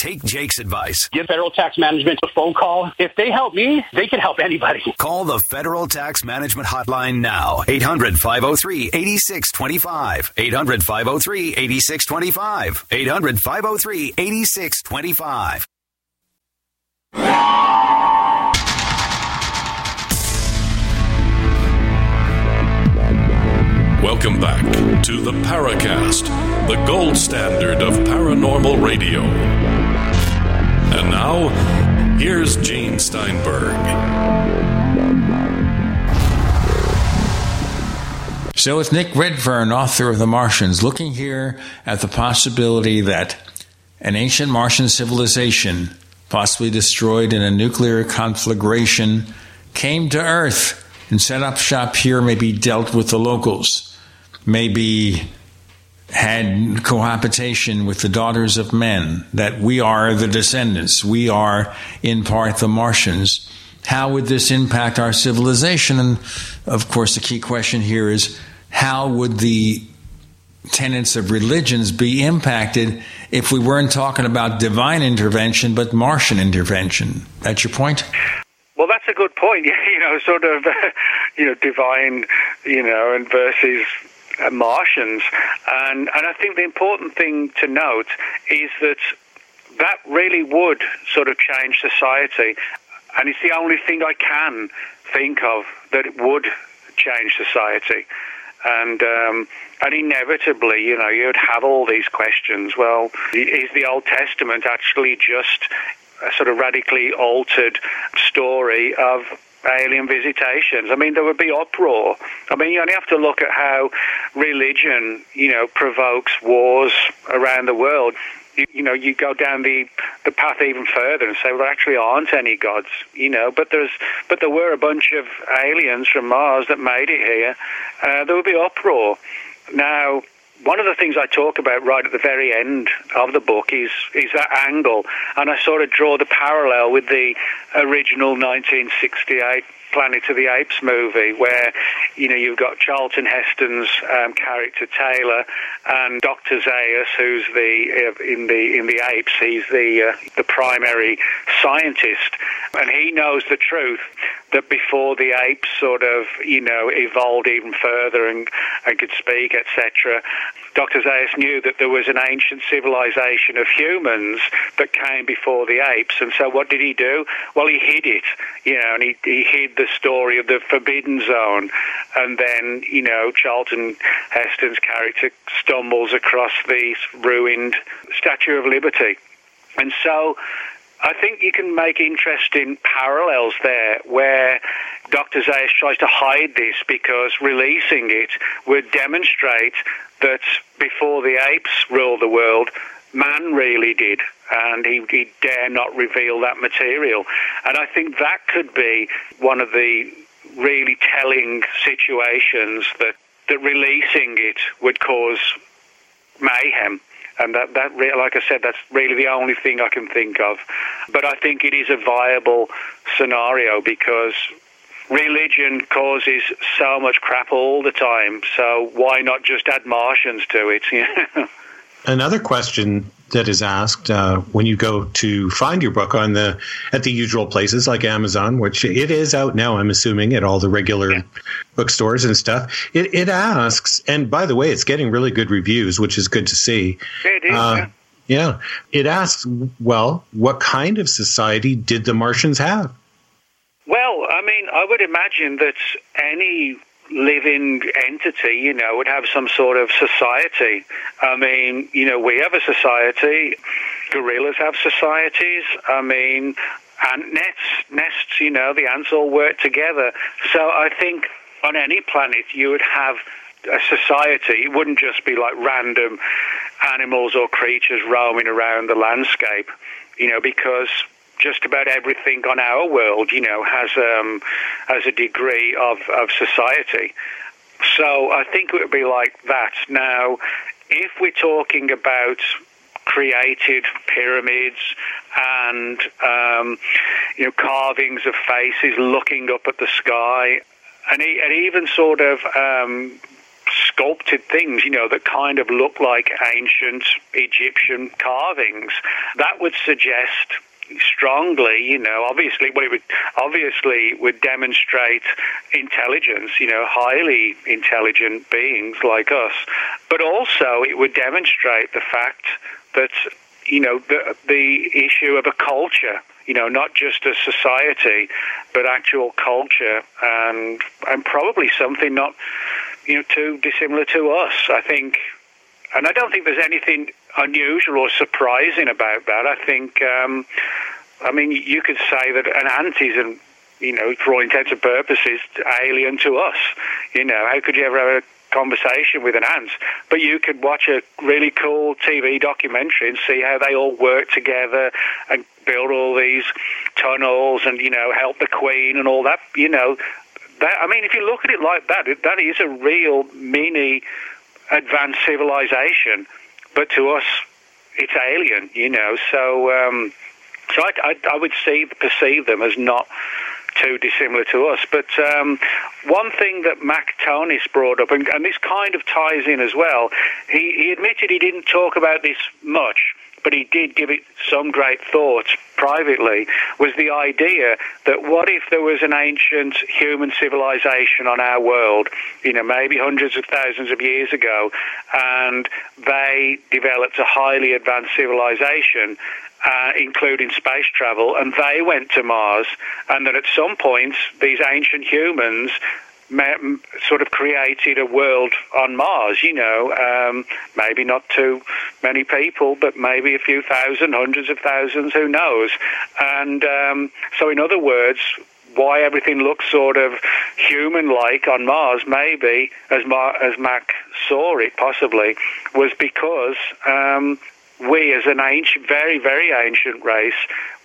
take Jake's advice. Give Federal Tax Management a phone call. If they help me, they can help anybody. Call the Federal Tax Management Hotline now. 800 503 8625. 800 503 8625. 800 503 8625. Welcome back to the Paracast, the gold standard of paranormal radio. And now, here's Gene Steinberg. So, with Nick Redfern, author of The Martians, looking here at the possibility that an ancient Martian civilization, possibly destroyed in a nuclear conflagration, came to Earth and set up shop here, maybe dealt with the locals maybe had cohabitation with the daughters of men, that we are the descendants, we are in part the Martians, how would this impact our civilization? And of course, the key question here is how would the tenets of religions be impacted if we weren't talking about divine intervention but Martian intervention? That's your point? Well, that's a good point. You know, sort of, you know, divine, you know, and versus uh, Martians. And, and I think the important thing to note is that that really would sort of change society. And it's the only thing I can think of that would change society. And um, and inevitably, you know, you'd have all these questions. Well, is the Old Testament actually just a sort of radically altered story of alien visitations. I mean, there would be uproar. I mean, you only have to look at how religion, you know, provokes wars around the world. You, you, know, you go down the, the path even further and say, well, there actually aren't any gods, you know, but there's, but there were a bunch of aliens from Mars that made it here. Uh, there would be uproar. Now, one of the things I talk about right at the very end of the book is is that angle, and I sort of draw the parallel with the original 1968 Planet of the Apes movie, where you know you've got Charlton Heston's um, character Taylor and Doctor Zaius, who's the uh, in the in the apes, he's the uh, the primary scientist, and he knows the truth that before the apes sort of you know evolved even further and and could speak, etc. Dr. Zaius knew that there was an ancient civilization of humans that came before the apes, and so what did he do? Well, he hid it, you know, and he, he hid the story of the Forbidden Zone, and then you know Charlton Heston's character stumbles across the ruined Statue of Liberty, and so I think you can make interesting parallels there where Dr. Zaius tries to hide this because releasing it would demonstrate that before the apes ruled the world, man really did, and he, he dare not reveal that material. And I think that could be one of the really telling situations that, that releasing it would cause mayhem and that that re- like I said, that's really the only thing I can think of. But I think it is a viable scenario because religion causes so much crap all the time. So why not just add Martians to it? Another question that is asked uh, when you go to find your book on the at the usual places like Amazon, which it is out now. I'm assuming at all the regular yeah. bookstores and stuff. It, it, asks, and by the way, it's getting really good reviews, which is good to see. It is. Uh, yeah. yeah, it asks, well, what kind of society did the Martians have? Well, I mean, I would imagine that any living entity, you know, would have some sort of society. I mean, you know, we have a society. Gorillas have societies. I mean, ant nests, nests, you know, the ants all work together. So I think on any planet you would have a society. It wouldn't just be like random animals or creatures roaming around the landscape, you know, because just about everything on our world, you know, has um, has a degree of, of society. So I think it would be like that. Now, if we're talking about created pyramids and um, you know carvings of faces looking up at the sky, and, and even sort of um, sculpted things, you know, that kind of look like ancient Egyptian carvings, that would suggest strongly, you know, obviously, well, it would obviously would demonstrate intelligence, you know, highly intelligent beings like us, but also it would demonstrate the fact that you know the the issue of a culture you know, not just a society, but actual culture, and and probably something not, you know, too dissimilar to us. I think, and I don't think there's anything unusual or surprising about that. I think, um, I mean, you could say that an ant is, an, you know, for all intents and purposes, alien to us. You know, how could you ever have a conversation with an ant? But you could watch a really cool TV documentary and see how they all work together and build all these tunnels and, you know, help the queen and all that. You know, that, I mean, if you look at it like that, that is a real mini advanced civilization, but to us, it's alien, you know. So, um, so I, I, I would see perceive them as not too dissimilar to us. But um, one thing that Mac Tonnies brought up, and, and this kind of ties in as well, he, he admitted he didn't talk about this much, but he did give it some great thought privately, was the idea that what if there was an ancient human civilization on our world, you know, maybe hundreds of thousands of years ago, and they developed a highly advanced civilization uh, including space travel, and they went to Mars, and that at some point these ancient humans sort of created a world on Mars. You know, um, maybe not too many people, but maybe a few thousand, hundreds of thousands, who knows? And um, so, in other words, why everything looks sort of human-like on Mars, maybe as Mar- as Mac saw it, possibly, was because um, we, as an ancient, very, very ancient race,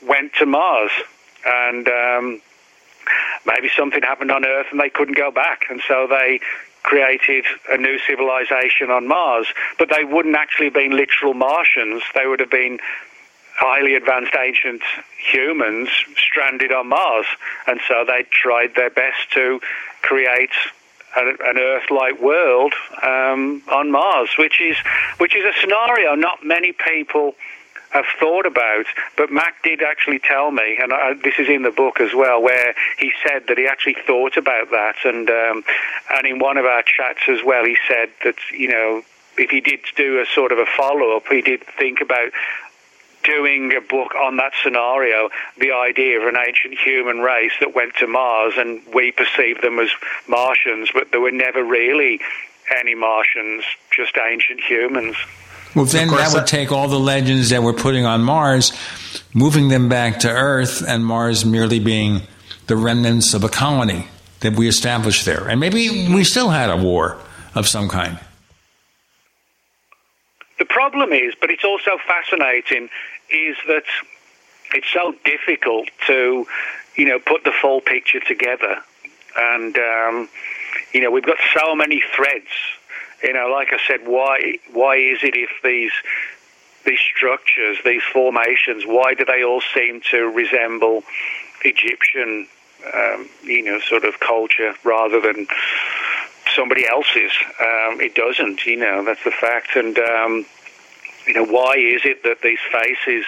went to Mars. And um, maybe something happened on Earth and they couldn't go back. And so they created a new civilization on Mars. But they wouldn't actually have been literal Martians. They would have been highly advanced ancient humans stranded on Mars. And so they tried their best to create an Earth-like world um, on Mars, which is which is a scenario not many people have thought about. But Mac did actually tell me, and I, this is in the book as well, where he said that he actually thought about that, and um, and in one of our chats as well, he said that you know if he did do a sort of a follow up, he did think about doing a book on that scenario, the idea of an ancient human race that went to Mars and we perceived them as Martians, but there were never really any Martians, just ancient humans. Well, then that would take all the legends that we're putting on Mars, moving them back to Earth, and Mars merely being the remnants of a colony that we established there. And maybe we still had a war of some kind. The problem is, but it's also fascinating, is that it's so difficult to, you know, put the full picture together. And, um, you know, we've got so many threads. You know, like I said, why why is it if these these structures, these formations, why do they all seem to resemble Egyptian, um, you know, sort of culture rather than somebody else's? Um, it doesn't, you know, that's the fact. And um, you know, why is it that these faces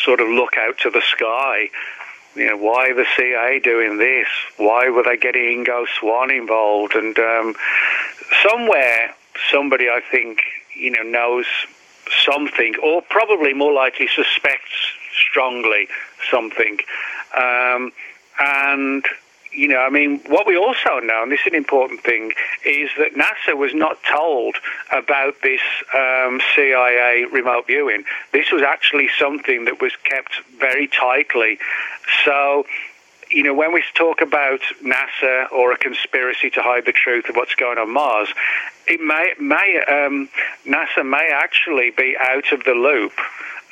sort of look out to the sky? You know, why the CIA doing this? Why were they getting Ingo Swann involved? And um, somewhere, somebody I think, you know, knows something, or probably more likely suspects strongly something. Um, and you know, I mean, what we also know, and this is an important thing, is that NASA was not told about this um, CIA remote viewing. This was actually something that was kept very tightly. So, you know, when we talk about NASA or a conspiracy to hide the truth of what's going on Mars, it may, may um, NASA may actually be out of the loop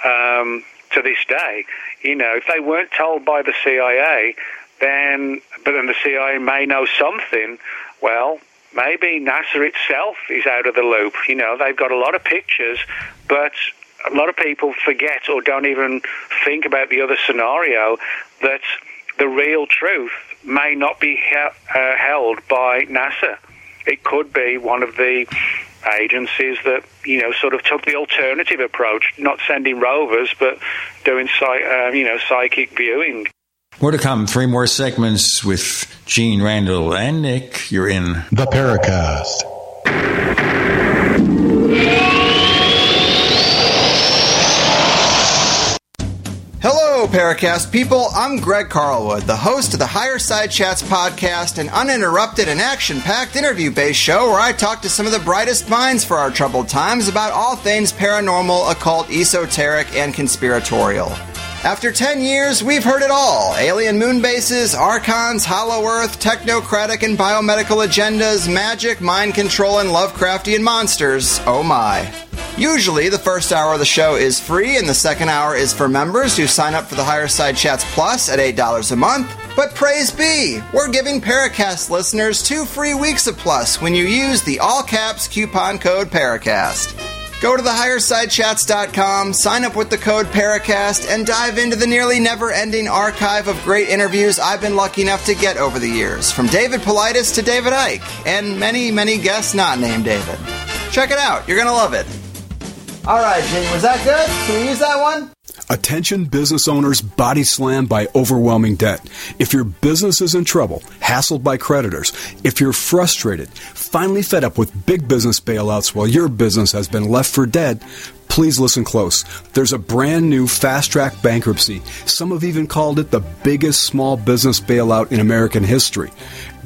um, to this day. You know, if they weren't told by the CIA, then, but then the CIA may know something. Well, maybe NASA itself is out of the loop. You know, they've got a lot of pictures, but a lot of people forget or don't even think about the other scenario that the real truth may not be he- uh, held by NASA. It could be one of the agencies that you know sort of took the alternative approach, not sending rovers, but doing uh, you know psychic viewing. More to come. Three more segments with Gene Randall and Nick. You're in the Paracast. Hello, Paracast people. I'm Greg Carlwood, the host of the Higher Side Chats podcast, an uninterrupted and action packed interview based show where I talk to some of the brightest minds for our troubled times about all things paranormal, occult, esoteric, and conspiratorial. After 10 years, we've heard it all alien moon bases, archons, hollow earth, technocratic and biomedical agendas, magic, mind control, and Lovecraftian monsters. Oh my. Usually, the first hour of the show is free, and the second hour is for members who sign up for the Higher Side Chats Plus at $8 a month. But praise be, we're giving Paracast listeners two free weeks of Plus when you use the all caps coupon code Paracast. Go to thehighersidechats.com, sign up with the code Paracast, and dive into the nearly never ending archive of great interviews I've been lucky enough to get over the years, from David Paulides to David Icke, and many, many guests not named David. Check it out, you're gonna love it. All right, Jing, was that good? Can we use that one? Attention business owners body slammed by overwhelming debt. If your business is in trouble, hassled by creditors, if you're frustrated, finally fed up with big business bailouts while your business has been left for dead, please listen close. There's a brand new fast track bankruptcy. Some have even called it the biggest small business bailout in American history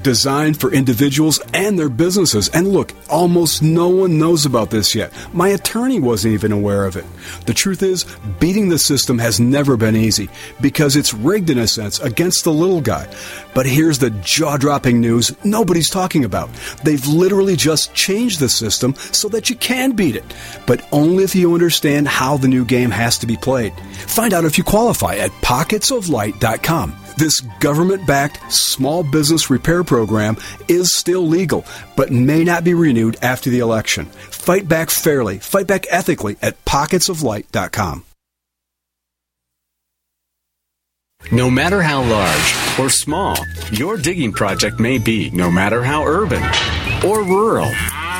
designed for individuals and their businesses. And look, almost no one knows about this yet. My attorney wasn't even aware of it. The truth is, beating the system has never been easy because it's rigged in a sense against the little guy. But here's the jaw dropping news nobody's talking about. They've literally just changed the system so that you can beat it, but only if you understand how the new game has to be played. Find out if you qualify at pocketsoflight.com. This government backed small business repair program is still legal, but may not be renewed after the election. Fight back fairly, fight back ethically at pocketsoflight.com. No matter how large or small your digging project may be, no matter how urban or rural,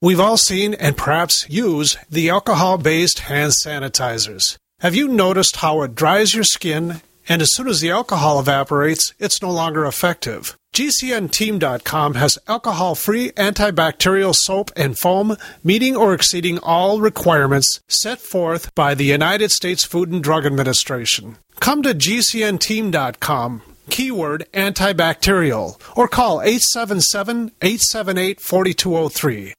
We've all seen and perhaps use the alcohol based hand sanitizers. Have you noticed how it dries your skin and as soon as the alcohol evaporates, it's no longer effective? GCNteam.com has alcohol free antibacterial soap and foam meeting or exceeding all requirements set forth by the United States Food and Drug Administration. Come to GCNteam.com keyword antibacterial, or call 877 878 4203.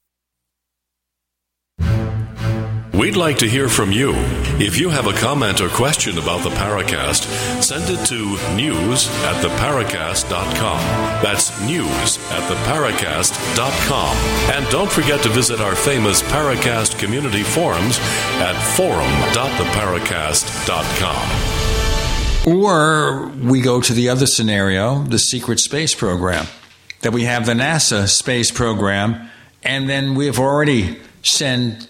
We'd like to hear from you. If you have a comment or question about the Paracast, send it to news at theparacast.com. That's news at theparacast.com. And don't forget to visit our famous Paracast community forums at forum.theparacast.com. Or we go to the other scenario, the secret space program, that we have the NASA space program, and then we have already sent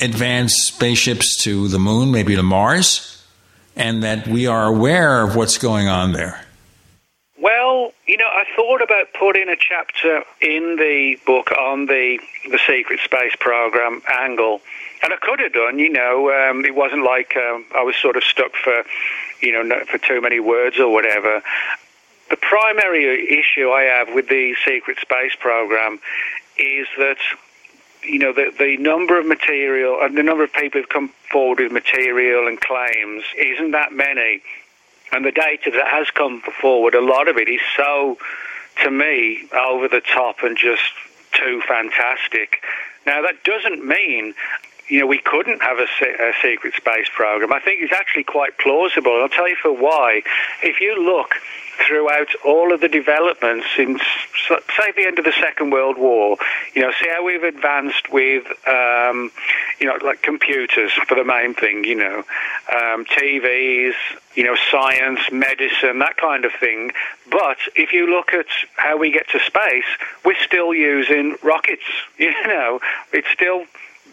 advanced spaceships to the moon, maybe to Mars, and that we are aware of what's going on there? Well, you know, I thought about putting a chapter in the book on the the secret space program angle, and I could have done. You know, um, it wasn't like um, I was sort of stuck for, you know, for too many words or whatever. The primary issue I have with the secret space program is that you know, the, the number of material and the number of people who've come forward with material and claims isn't that many. And the data that has come forward, a lot of it is so, to me, over the top and just too fantastic. Now, that doesn't mean you know, we couldn't have a, a, secret space program. I think it's actually quite plausible. I'll tell you for why. If you look throughout all of the developments since, say, the end of the Second World War. You know, see how we've advanced with, um, you know, like computers for the main thing. You know, um, TVs, you know, science, medicine, that kind of thing. But if you look at how we get to space, we're still using rockets. You know, it's still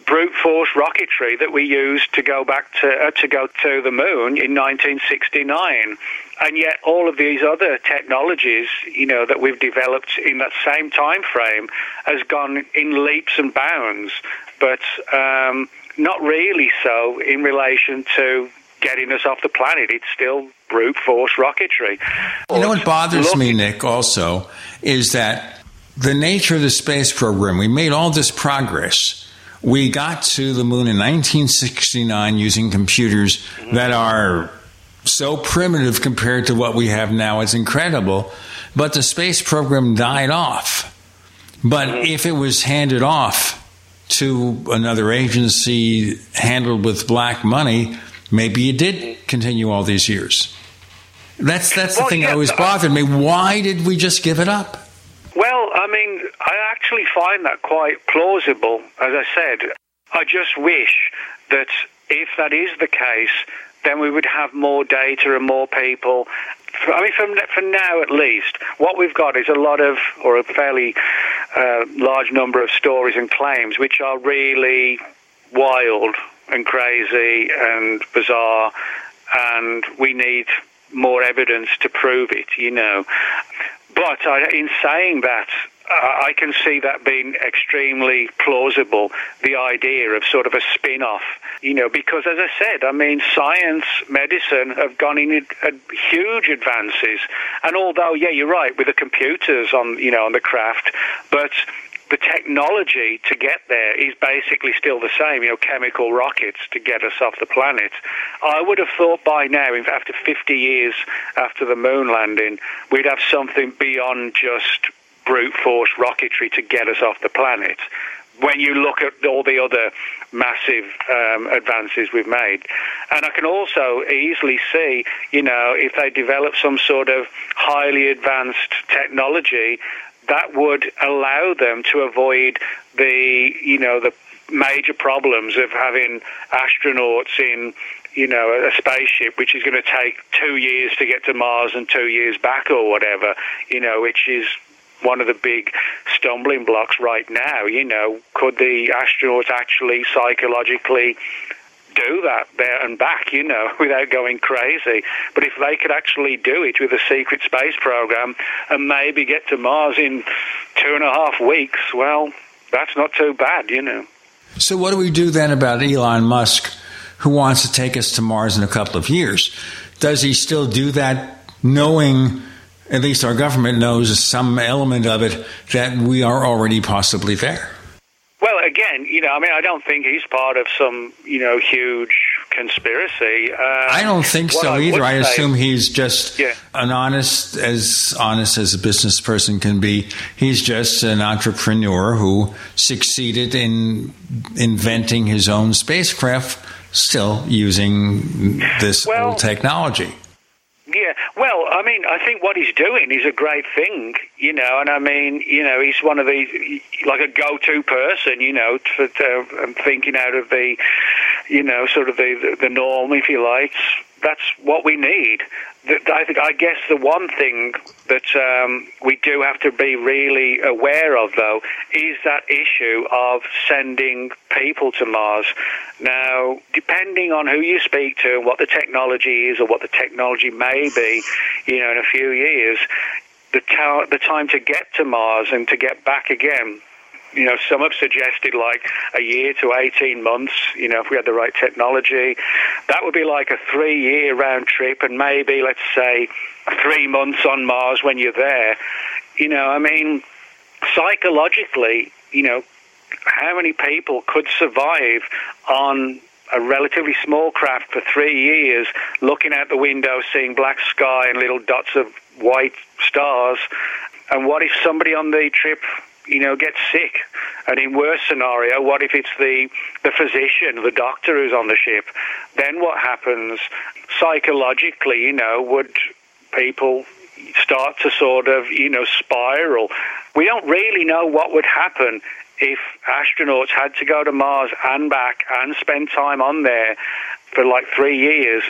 brute force rocketry that we used to go back to uh, to go to the moon in 1969 and yet all of these other technologies you know that we've developed in that same time frame has gone in leaps and bounds. But um, not really so in relation to getting us off the planet. It's still brute force rocketry. You know what bothers Look, me nick also is that the nature of the space program we made all this progress. We got to the moon in 1969 using computers that are so primitive compared to what we have now. It's incredible. But the space program died off. But mm-hmm. if it was handed off to another agency handled with black money, maybe it did continue all these years. That's that's the well, thing yeah, that always bothered me. Why did we just give it up? Well, I mean, I actually find that quite plausible. As I said, I just wish that if that is the case, then we would have more data and more people. I mean, from for now at least, what we've got is a lot of, or a fairly uh, large number of stories and claims which are really wild and crazy and bizarre, and we need more evidence to prove it. You know, but in saying that, Uh, I can see that being extremely plausible, the idea of sort of a spin off, you know, because as I said, I mean, science, medicine have gone in huge advances. And although, yeah, you're right, with the computers on, you know, on the craft, but the technology to get there is basically still the same, you know, chemical rockets to get us off the planet. I would have thought by now, after 50 years after the moon landing, we'd have something beyond just brute force rocketry to get us off the planet. When you look at all the other massive um, advances we've made. And I can also easily see, you know, if they develop some sort of highly advanced technology that would allow them to avoid the you know the major problems of having astronauts in you know a spaceship which is going to take two years to get to Mars and two years back or whatever you know which is one of the big stumbling blocks right now you know could the astronauts actually psychologically do that there and back, you know, without going crazy. But if they could actually do it with a secret space program and maybe get to Mars in two and a half weeks, well, that's not too bad, you know. So, what do we do then about Elon Musk, who wants to take us to Mars in a couple of years? Does he still do that knowing? At least our government knows some element of it that we are already possibly there Well, again, you know, I mean, I don't think he's part of some, you know, huge conspiracy. Uh, I don't think so I either. I assume he's just yeah. an honest, as honest as a business person can be. He's just an entrepreneur who succeeded in inventing his own spacecraft, still using this well, old technology. Yeah, well, I mean, I think what he's doing is a great thing, you know, and I mean, you know, he's one of these, like a go-to person, you know, for, to, um, thinking out of the, you know, sort of the, the norm, if you like. That's what we need. I think, I guess the one thing that um, we do have to be really aware of, though, is that issue of sending people to Mars. Now, depending on who you speak to and what the technology is or what the technology may be, you know, in a few years, the, ta- the time to get to Mars and to get back again you know, some have suggested like a year to 18 months, you know, if we had the right technology. That would be like a three year round trip and maybe, let's say, three months on Mars when you're there. You know, I mean, psychologically, you know, how many people could survive on a relatively small craft for three years, looking out the window, seeing black sky and little dots of white stars? And what if somebody on the trip you know, get sick? And in worst scenario, what if it's the the physician, the doctor who's on the ship? Then what happens psychologically? You know, would people start to sort of, you know, spiral? We don't really know what would happen if astronauts had to go to Mars and back and spend time on there for like three years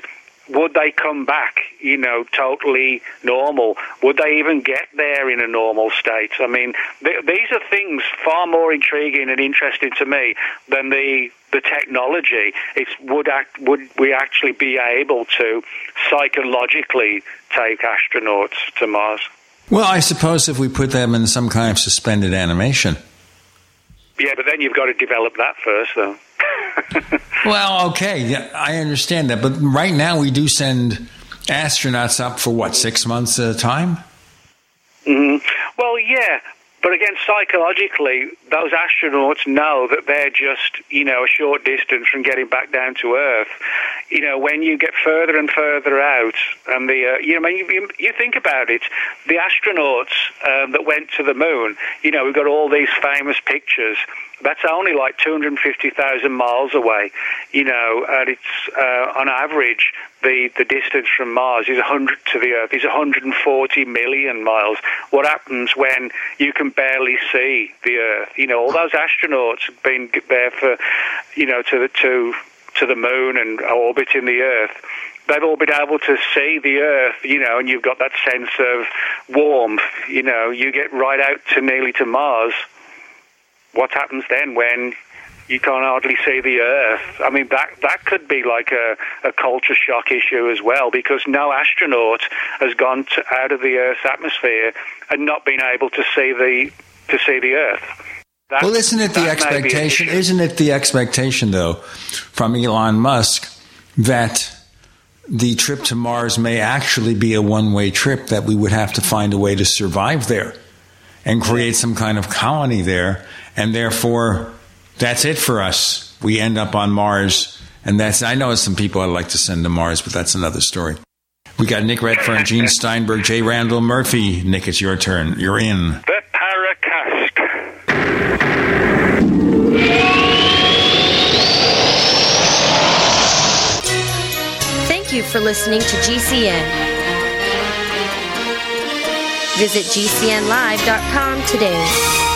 would they come back, you know, totally normal? Would they even get there in a normal state? I mean, th- these are things far more intriguing and interesting to me than the the technology. It's would act, would we actually be able to psychologically take astronauts to Mars? Well, I suppose if we put them in some kind of suspended animation. Yeah, but then you've got to develop that first, though. Well, okay, yeah, I understand that, but right now we do send astronauts up for what six months at a time. Mm-hmm. Well, yeah, but again, psychologically, those astronauts know that they're just, you know, a short distance from getting back down to Earth. You know, when you get further and further out, and the, uh, you know, I you, you think about it, the astronauts um, that went to the moon, you know, we've got all these famous pictures that's only like 250,000 miles away, you know, and it's uh, on average the, the distance from Mars is 100 to the Earth is 140 million miles. What happens when you can barely see the Earth? You know, all those astronauts have been there for, you know, to the to to the moon and orbiting the Earth they've all been able to see the earth, you know, and you've got that sense of warmth, you know, you get right out to nearly to Mars what happens then when you can't hardly see the Earth. I mean, that that could be like a, a culture shock issue as well, because no astronaut has gone to, out of the Earth's atmosphere and not been able to see the to see the Earth. That, well, isn't it the expectation? Isn't it the expectation, though, from Elon Musk that the trip to Mars may actually be a one-way trip that we would have to find a way to survive there and create some kind of colony there and therefore that's it for us. We end up on Mars, and that's I know some people I'd like to send to Mars, but that's another story. We got Nick Redfern, Gene Steinberg, J. Randall Murphy. Nick, it's your turn. You're in. The Paracast. Thank you for listening to GCN. Visit GCNlive.com today.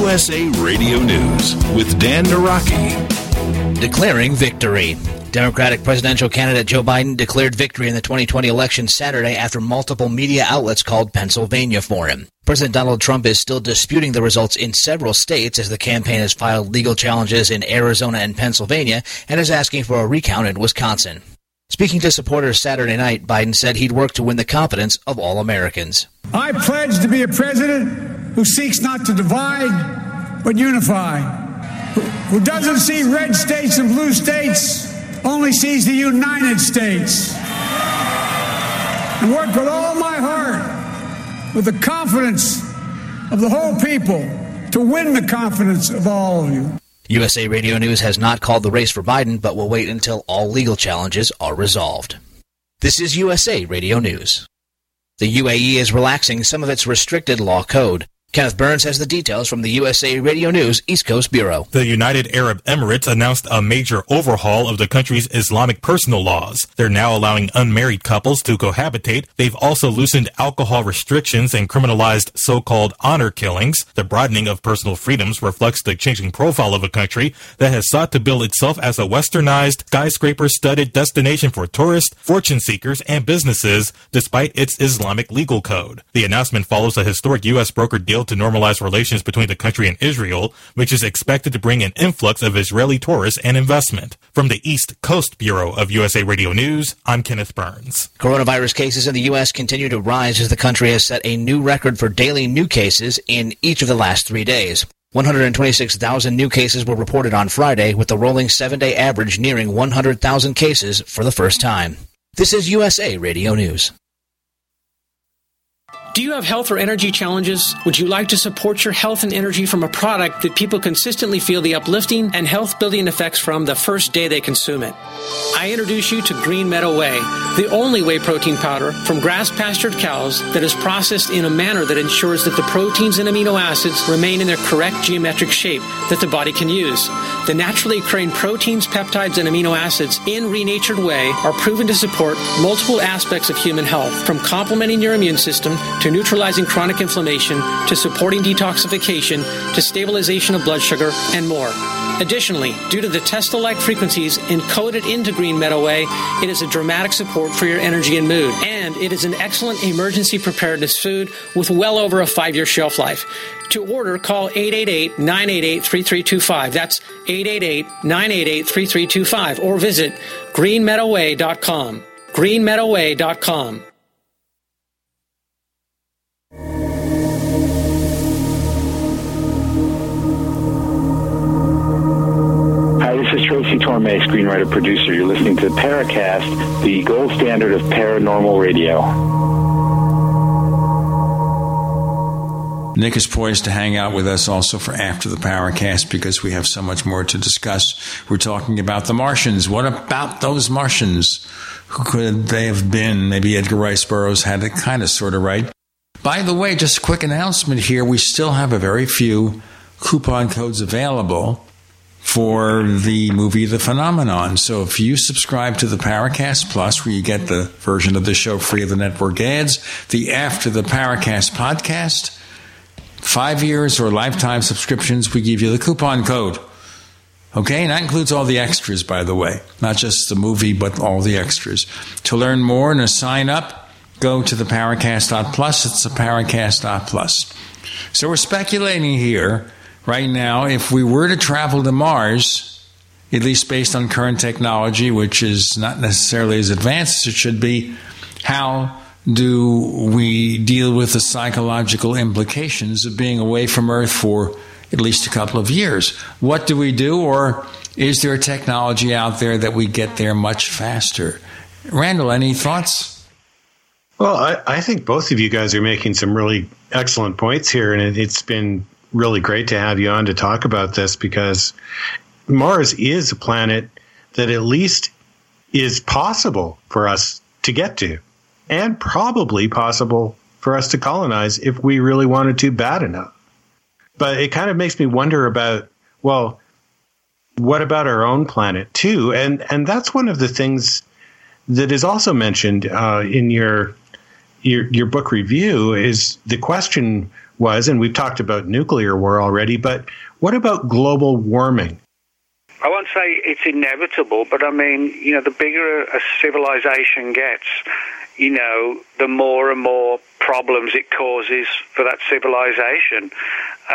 USA Radio News with Dan Naraki. Declaring victory. Democratic presidential candidate Joe Biden declared victory in the 2020 election Saturday after multiple media outlets called Pennsylvania for him. President Donald Trump is still disputing the results in several states as the campaign has filed legal challenges in Arizona and Pennsylvania and is asking for a recount in Wisconsin. Speaking to supporters Saturday night, Biden said he'd work to win the confidence of all Americans. I pledge to be a president who seeks not to divide but unify, who, doesn't see red states and blue states, only sees the United States. And work with all my heart, with the confidence of the whole people, to win the confidence of all of you. USA Radio News has not called the race for Biden, but will wait until all legal challenges are resolved. This is USA Radio News. The UAE is relaxing some of its restricted law code. Kenneth Burns has the details from the USA Radio News East Coast Bureau. The United Arab Emirates announced a major overhaul of the country's Islamic personal laws. They're now allowing unmarried couples to cohabitate. They've also loosened alcohol restrictions and criminalized so-called honor killings. The broadening of personal freedoms reflects the changing profile of a country that has sought to build itself as a westernized, skyscraper-studded destination for tourists, fortune seekers, and businesses, despite its Islamic legal code. The announcement follows a historic U.S. broker deal to normalize relations between the country and Israel, which is expected to bring an influx of Israeli tourists and investment. From the East Coast Bureau of USA Radio News, I'm Kenneth Burns. Coronavirus cases in the U.S. continue to rise as the country has set a new record for daily new cases in each of the last three days. 126,000 new cases were reported on Friday, with the rolling seven day average nearing 100,000 cases for the first time. This is USA Radio News. Do you have health or energy challenges? Would you like to support your health and energy from a product that people consistently feel the uplifting and health building effects from the first day they consume it? I introduce you to Green Meadow Whey, the only whey protein powder from grass pastured cows that is processed in a manner that ensures that the proteins and amino acids remain in their correct geometric shape that the body can use. The naturally occurring proteins, peptides, and amino acids in renatured whey are proven to support multiple aspects of human health, from complementing your immune system to neutralizing chronic inflammation, to supporting detoxification, to stabilization of blood sugar, and more. Additionally, due to the Tesla-like frequencies encoded into Green Meadow Whey, it is a dramatic support for your energy and mood. And it is an excellent emergency preparedness food with well over a five-year shelf life. To order, call 888-988-3325. That's 888-988-3325. Or visit greenmeadowwhey.com. greenmeadowwhey.com. Tracy Torme, screenwriter producer. You're listening to Paracast, the gold standard of paranormal radio. Nick is poised to hang out with us also for after the Paracast because we have so much more to discuss. We're talking about the Martians. What about those Martians? Who could they have been? Maybe Edgar Rice Burroughs had it kind of sort of right. By the way, just a quick announcement here. We still have a very few coupon codes available for the movie The Phenomenon. So if you subscribe to the Paracast Plus, where you get the version of the show free of the network ads, the After the Paracast podcast, five years or lifetime subscriptions, we give you the coupon code. Okay, and that includes all the extras, by the way, not just the movie, but all the extras. To learn more and to sign up, go to the Paracast.plus. It's the Paracast.plus. So we're speculating here right now if we were to travel to Mars, at least based on current technology, which is not necessarily as advanced as it should be, how do we deal with the psychological implications of being away from Earth for at least a couple of years? What do we do, or is there a technology out there that we get there much faster? Randall, any thoughts? Well, I, I think both of you guys are making some really excellent points here, and it, it's been really great to have you on to talk about this because Mars is a planet that at least is possible for us to get to and probably possible for us to colonize if we really wanted to bad enough. But it kind of makes me wonder about, well, what about our own planet too? And and that's one of the things that is also mentioned uh, in your, your your book review is the question was, and we've talked about nuclear war already, but what about global warming? I won't say it's inevitable, but I mean, you know, the bigger a civilization gets, you know, the more and more problems it causes for that civilization.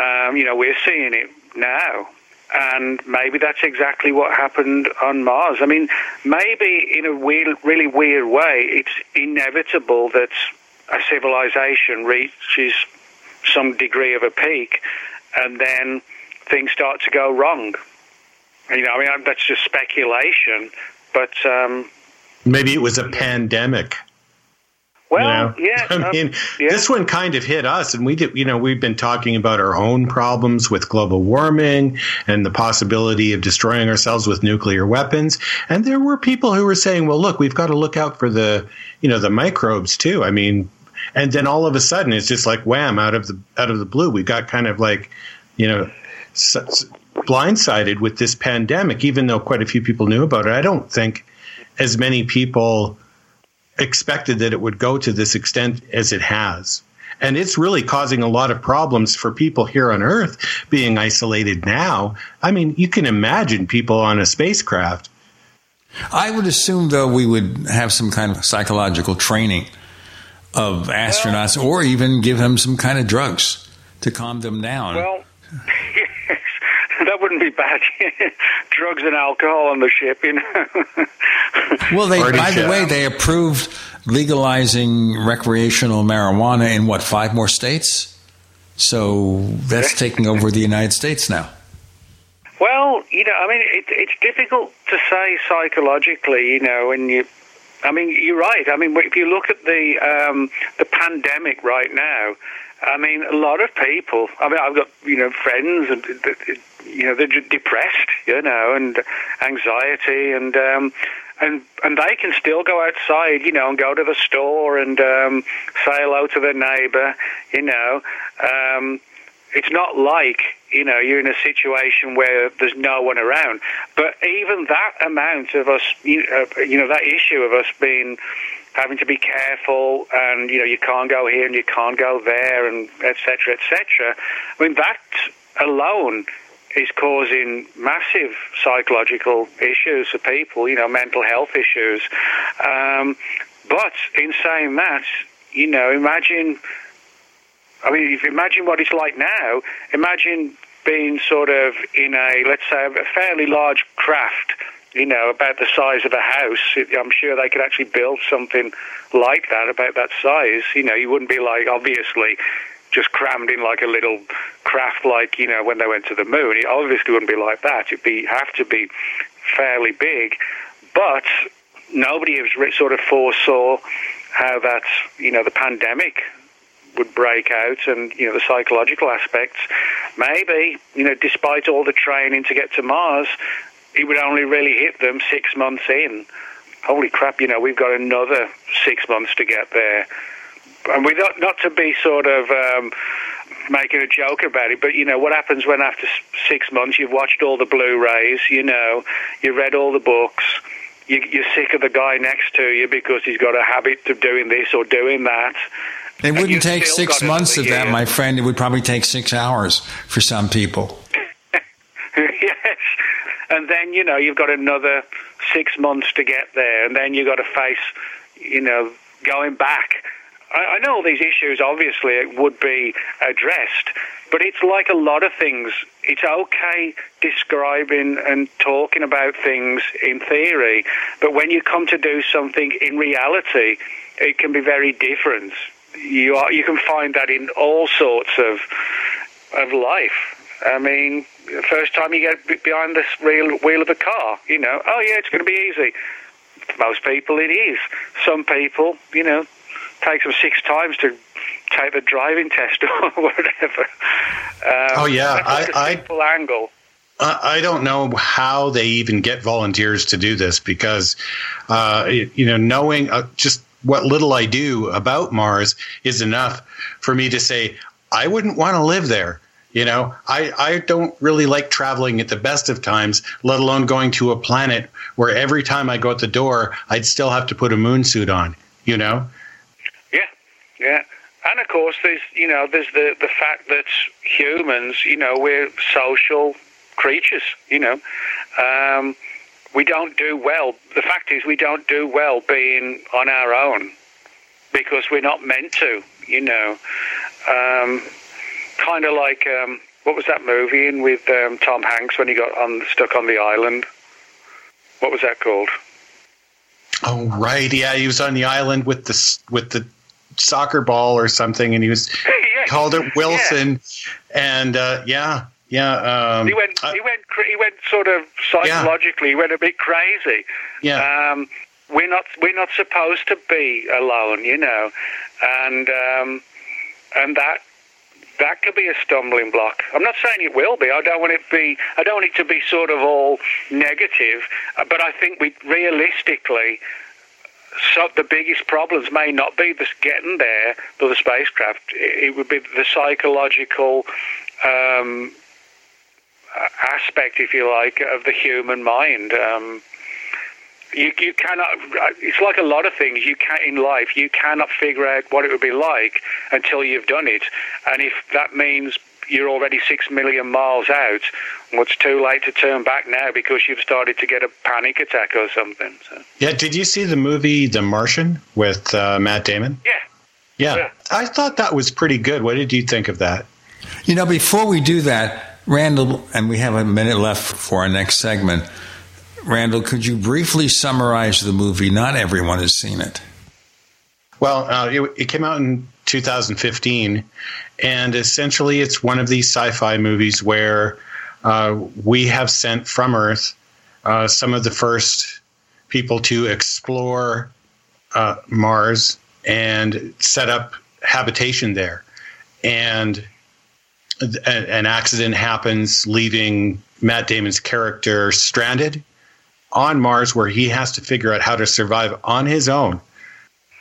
Um, you know, we're seeing it now. And maybe that's exactly what happened on Mars. I mean, maybe in a weird, really weird way, it's inevitable that a civilization reaches some degree of a peak, and then things start to go wrong. You know, I mean, that's just speculation, but um, maybe it was a pandemic. Well, you know? yeah. I mean, yeah. this one kind of hit us, and we did. You know, we've been talking about our own problems with global warming and the possibility of destroying ourselves with nuclear weapons. And there were people who were saying, "Well, look, we've got to look out for the, you know, the microbes too." I mean, and then all of a sudden it's just like wham out of the out of the blue. We got kind of like you know blindsided with this pandemic even though quite a few people knew about it. I don't think as many people expected that it would go to this extent as it has. And it's really causing a lot of problems for people here on earth being isolated now. I mean you can imagine people on a spacecraft. I would assume, though, we would have some kind of psychological training of astronauts, or even give them some kind of drugs to calm them down. Well, yes, that wouldn't be bad. drugs and alcohol on the ship, you know. well, they, by the way, they approved legalizing recreational marijuana in what five more states. So that's taking over the United States now. Well, you know, I mean, it, it's difficult to say psychologically, you know, when you. I mean, you're right. I mean, if you look at the um, the pandemic right now, I mean, a lot of people. I mean, I've got you know friends, and you know they're depressed, you know, and anxiety, and um, and and they can still go outside, you know, and go to the store and um, say hello to their neighbour, you know. Um, it's not like you know you're in a situation where there's no one around. But even that amount of us, you know, that issue of us being having to be careful, and you know, you can't go here and you can't go there, and etc. etc. I mean, that alone is causing massive psychological issues for people. You know, mental health issues. Um, but in saying that, you know, imagine I mean, if you imagine what it's like now, imagine being sort of in a, let's say, a fairly large craft, you know, about the size of a house. I'm sure they could actually build something like that, about that size. You know, you wouldn't be like, obviously, just crammed in like a little craft, like you know when they went to the moon. It obviously wouldn't be like that. It'd be have to be fairly big, but nobody has sort of foresaw how that you know the pandemic would break out and you know the psychological aspects. Maybe you know despite all the training to get to mars it would only really hit them six months in. Holy crap you know we've got another six months to get there. And we not not to be sort of um, making a joke about it, but you know what happens when after six months you've watched all the Blu-rays, you know, you read all the books, you, you're sick of the guy next to you because he's got a habit of doing this or doing that, it wouldn't take six months of that, my friend. It would probably take six hours for some people. yes. And then, you know, you've got another six months to get there. And then you've got to face, you know, going back. I, I know all these issues, obviously, it would be addressed. But it's like a lot of things. It's okay describing and talking about things in theory. But when you come to do something in reality, it can be very different you are you can find that in all sorts of of life. I mean, the first time you get behind the wheel, wheel of a car, you know, oh yeah, it's going to be easy. Most people, it is. Some people, you know, takes them six times to take the driving test or whatever. Um, oh yeah, I, I, simple I, angle. I don't know how they even get volunteers to do this because, uh, you know, knowing uh, just what little I do about Mars is enough for me to say I wouldn't want to live there. You know, I, I don't really like traveling at the best of times, let alone going to a planet where every time I go out the door, I'd still have to put a moon suit on, you know? Yeah, yeah. And of course, there's, you know, there's the, the fact that humans, you know, we're social creatures, you know. Um, we don't do well. The fact is, we don't do well being on our own because we're not meant to, you know. Um, kind of like um, what was that movie in with um, Tom Hanks when he got on, stuck on the island? What was that called? Oh right, yeah, he was on the island with the with the soccer ball or something, and he was called it Wilson, and uh, yeah, yeah, um, he went. Uh, he went. He went sort of psychologically. Yeah. He went a bit crazy. Yeah. Um, we're not. We're not supposed to be alone, you know, and um, and that that could be a stumbling block. I'm not saying it will be. I don't want it to be. I don't want it to be sort of all negative. But I think we realistically, so the biggest problems may not be the getting there or the spacecraft. It, it would be the psychological um, aspect, if you like, of the human mind. Um, you, you cannot. It's like a lot of things. You can in life. You cannot figure out what it would be like until you've done it. And if that means you're already six million miles out, well, it's too late to turn back now because you've started to get a panic attack or something. So. Yeah. Did you see the movie The Martian with uh, Matt Damon? Yeah. yeah. Yeah. I thought that was pretty good. What did you think of that? You know, before we do that, Randall, and we have a minute left for our next segment. Randall, could you briefly summarize the movie? Not everyone has seen it. Well, uh, it, it, came out in 2015, and essentially it's one of these sci fi movies where uh, we have sent from Earth uh, some of the first people to explore uh, Mars and set up habitation there. And an accident happens, leaving Matt Damon's character stranded on Mars, where he has to figure out how to survive on his own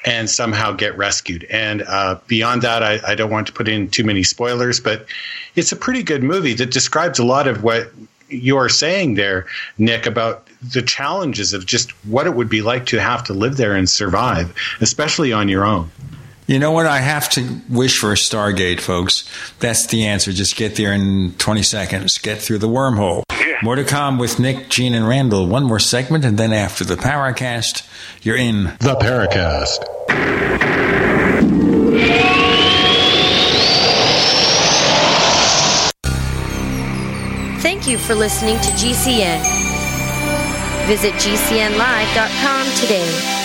and somehow get rescued. And uh, beyond that, I, I, don't want to put in too many spoilers, but it's a pretty good movie that describes a lot of what you're saying there, Nick, about the challenges of just what it would be like to have to live there and survive, especially on your own. You know what? I have to wish for a Stargate, folks. That's the answer. Just get there in 20 seconds. Get through the wormhole. Yeah. More to come with Nick, Gene, and Randall. One more segment, and then after the Paracast, you're in the Paracast. Thank you for listening to GCN. Visit GCNlive.com today.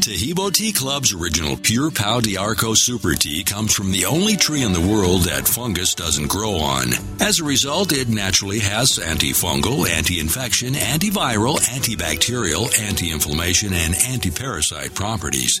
Taheebo Tea Club's original Pure Pau D'Arco Super Tea comes from the only tree in the world that fungus doesn't grow on. As a result, it naturally has antifungal, anti-infection, antiviral, antibacterial, anti-inflammation, and anti-parasite properties.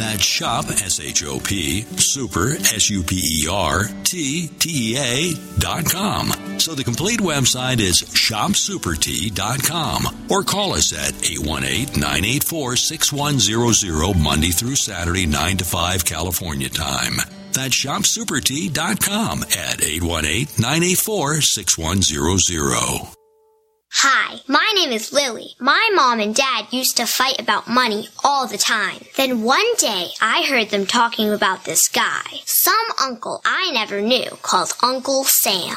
That's shop, S-H-O-P, super, S-U-P-E-R, T-T-E-A dot com. So the complete website is shopsupertea.com or call us at 818-984-6100 Monday through Saturday, 9 to 5 California time. That's shopsupertea.com at 818 984 6100. Hi, my name is Lily. My mom and dad used to fight about money all the time. Then one day I heard them talking about this guy, some uncle I never knew called Uncle Sam.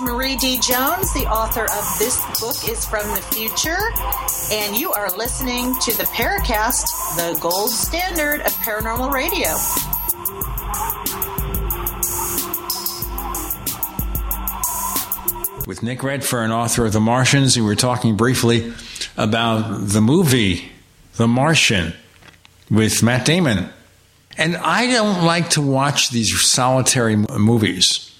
Marie D. Jones, the author of This Book is from the Future, and you are listening to the Paracast, the gold standard of paranormal radio. with Nick Redfern, author of The Martians. We were talking briefly about the movie The Martian with Matt Damon. And I don't like to watch these solitary movies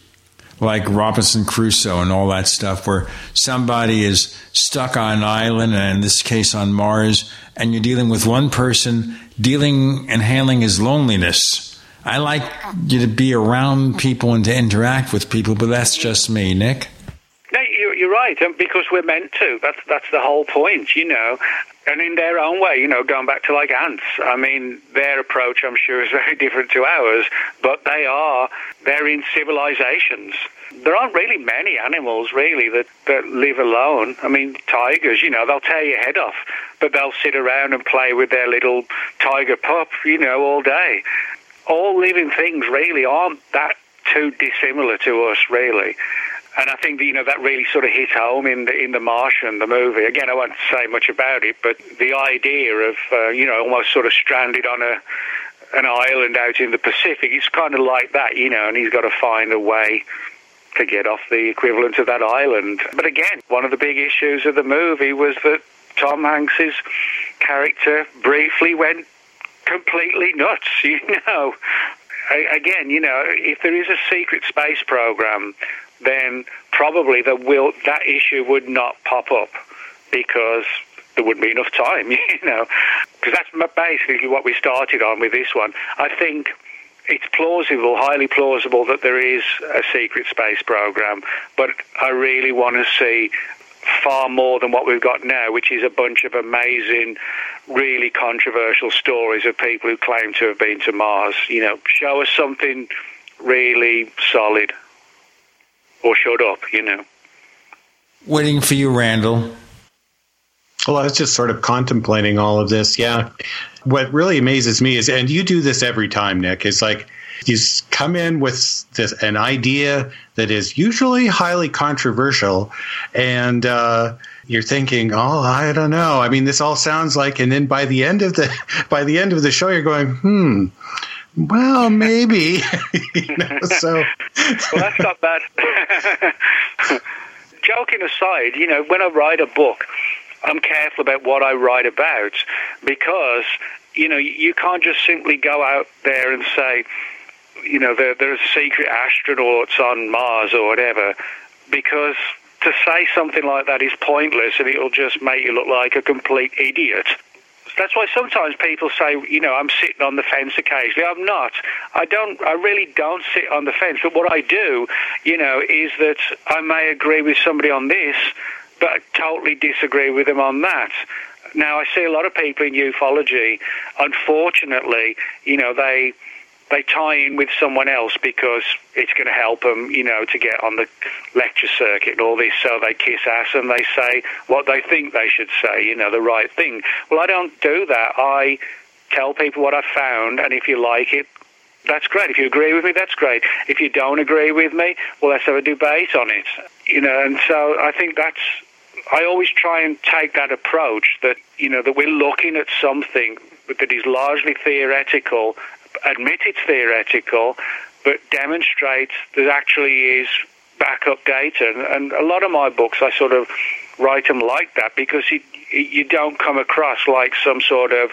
like Robinson Crusoe and all that stuff where somebody is stuck on an island and in this case on Mars and you're dealing with one person dealing and handling his loneliness. I like you to be around people and to interact with people, but that's just me, Nick. You're right, and because we're meant to. That's that's the whole point, you know. And in their own way, you know, going back to like ants. I mean, their approach, I'm sure, is very different to ours, but they are they're in civilizations. There aren't really many animals, really, that, that live alone. I mean, tigers, you know, they'll tear your head off, but they'll sit around and play with their little tiger pup, you know, all day. All living things really aren't that too dissimilar to us, really. And I think you know that really sort of hit home in the in the Martian, the movie. Again, I won't say much about it, but the idea of uh, you know almost sort of stranded on a an island out in the Pacific, it's kind of like that, you know, and he's got to find a way to get off the equivalent of that island. But again, one of the big issues of the movie was that Tom Hanks's character briefly went completely nuts, you know. Again, you know, if there is a secret space program then probably the will that issue would not pop up because there wouldn't be enough time, you know. Because that's basically what we started on with this one. I think it's plausible, highly plausible, that there is a secret space program, but I really want to see far more than what we've got now, which is a bunch of amazing, really controversial stories of people who claim to have been to Mars. You know, show us something really solid or showed up, you know. Waiting for you, Randall. Well, I was just sort of contemplating all of this. Yeah. What really amazes me is, and you do this every time, Nick, is like you come in with this, an idea that is usually highly controversial, and uh, you're thinking, "Oh, I don't know." I mean, this all sounds like, and then by the end of the by the end of the show, you're going, "Hmm." Well, maybe. so. well, that's not bad. Joking aside, you know, when I write a book, I'm careful about what I write about because, you know, you can't just simply go out there and say, you know, there, are secret astronauts on Mars or whatever, because to say something like that is pointless and it'll just make you look like a complete idiot. That's why sometimes people say, you know, I'm sitting on the fence occasionally. I'm not. I don't. I really don't sit on the fence. But what I do, you know, is that I may agree with somebody on this, but I totally disagree with them on that. Now I see a lot of people in ufology. Unfortunately, you know, they they tie in with someone else because it's going to help them, you know, to get on the lecture circuit and all this. So they kiss ass and they say what they think they should say, you know, the right thing. Well, I don't do that. I tell people what I've found, and if you like it, that's great. If you agree with me, that's great. If you don't agree with me, well, let's have a debate on it. You know, and so I think that's I always try and take that approach that you know that we're looking at something that is largely theoretical, admit it's theoretical, but demonstrates there actually is backup data. And, and a lot of my books, I sort of write them like that because you, you don't come across like some sort of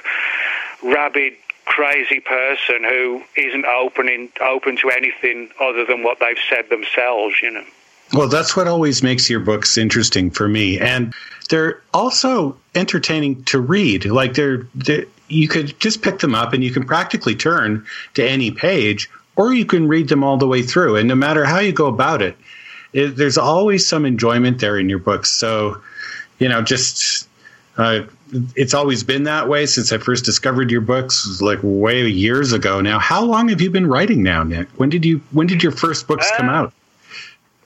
rabid crazy person who isn't opening open to anything other than what they've said themselves, you know. Well, that's what always makes your books interesting for me, and they're also entertaining to read. Like they're, they're you could just pick them up and you can practically turn to any page, or you can read them all the way through. And no matter how you go about it, it there's always some enjoyment there in your books. So, you know, just uh, it's always been that way since I first discovered your books, like way years ago. Now, how long have you been writing now, Nick? When did you when did your first books uh, come out?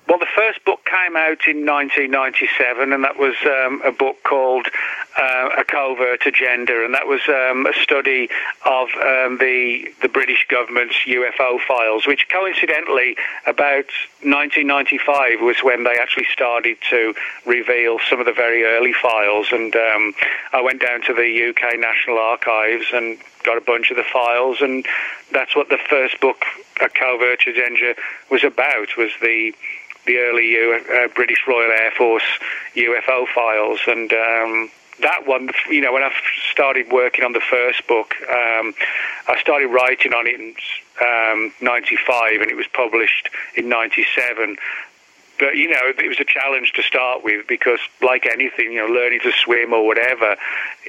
Well, the first book came out in 1997, and that was um, a book called uh, A Covert Agenda, and that was um, a study of um, the the British government's UFO files, which coincidentally, about 1995 was when they actually started to reveal some of the very early files. And um, I went down to the UK National Archives and got a bunch of the files, and that's what the first book, A Covert Agenda, was about. Was the the early U- uh, British Royal Air Force UFO files, and um, that one, you know, when I started working on the first book, um, I started writing on it in um, '95, and it was published in '97 but you know it was a challenge to start with because like anything you know learning to swim or whatever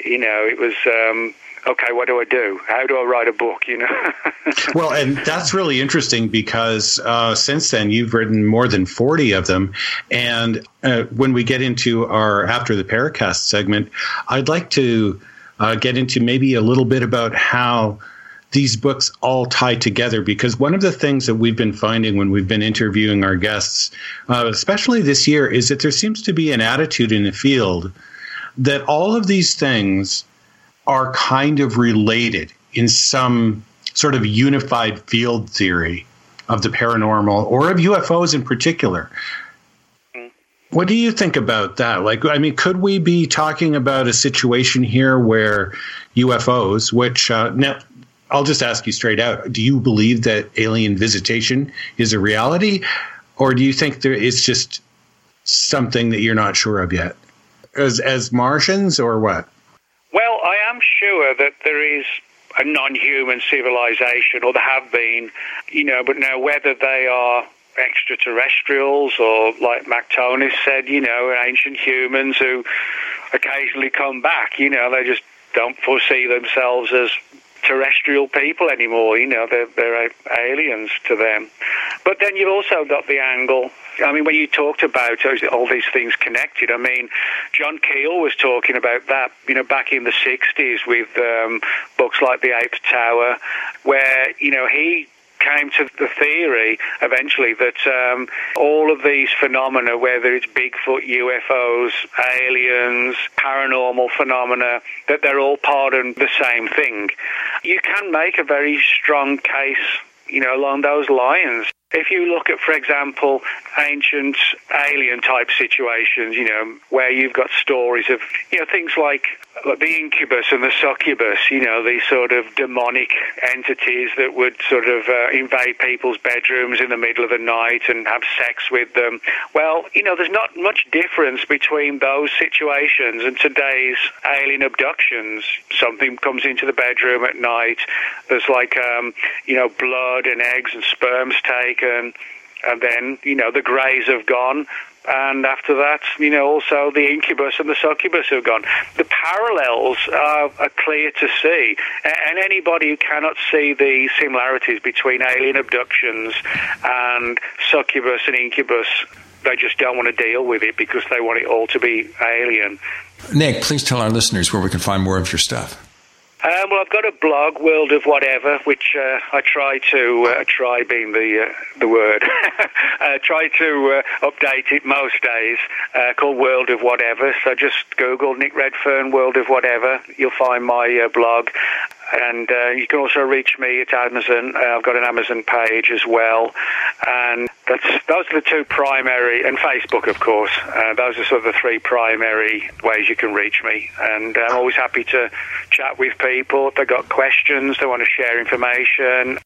you know it was um okay, what do I do? How do I write a book? You know. well, and that's really interesting because uh, since then you've written more than forty of them, and uh, when we get into our after the Paracast segment, I'd like to uh, get into maybe a little bit about how these books all tie together because one of the things that we've been finding when we've been interviewing our guests, uh, especially this year, is that there seems to be an attitude in the field that all of these things are kind of related in some sort of unified field theory of the paranormal or of UFOs in particular. What do you think about that? Like, I mean, could we be talking about a situation here where UFOs, which uh, now I'll just ask you straight out, do you believe that alien visitation is a reality, or do you think there is just something that you're not sure of yet, as as Martians, or what? Well, I am sure that there is a non-human civilization, or there have been, you know, but now whether they are extraterrestrials or, like Mac Tonnies said, you know, ancient humans who occasionally come back, you know, they just don't foresee themselves as terrestrial people anymore. You know, they're, they're aliens to them. But then you've also got the angle I mean, when you talked about all these things connected, I mean, John Keel was talking about that, you know, back in the 60s with um, books like The Eighth Tower, where, you know, he came to the theory eventually that um, all of these phenomena, whether it's Bigfoot, UFOs, aliens, paranormal phenomena, that they're all part of the same thing. You can make a very strong case you know, along those lines. If you look at, for example, ancient alien type situations, you know, where you've got stories of, you know, things like the incubus and the succubus, you know, these sort of demonic entities that would sort of uh, invade people's bedrooms in the middle of the night and have sex with them. Well, you know, there's not much difference between those situations and today's alien abductions. Something comes into the bedroom at night. There's like, um, you know, blood and eggs and sperms taken and then you know the greys have gone and after that, you know, also the incubus and the succubus have gone. The parallels are, are, clear to see, and anybody who cannot see the similarities between alien abductions and succubus and incubus, they just don't want to deal with it because they want it all to be alien. Nick, please tell our listeners where we can find more of your stuff. Um, well, I've got a blog, World of Whatever, which uh, I try to uh, try being the uh, the word. uh, try to uh, update it most days. Uh, called World of Whatever. So just Google Nick Redfern World of Whatever. You'll find my blog. And you can also reach me at Amazon. I've got an Amazon page as well. And that's those are the two primary, and Facebook, of course. Uh, those are sort of the three primary ways you can reach me. And I'm always happy to chat with people if they've got questions, they want to share information.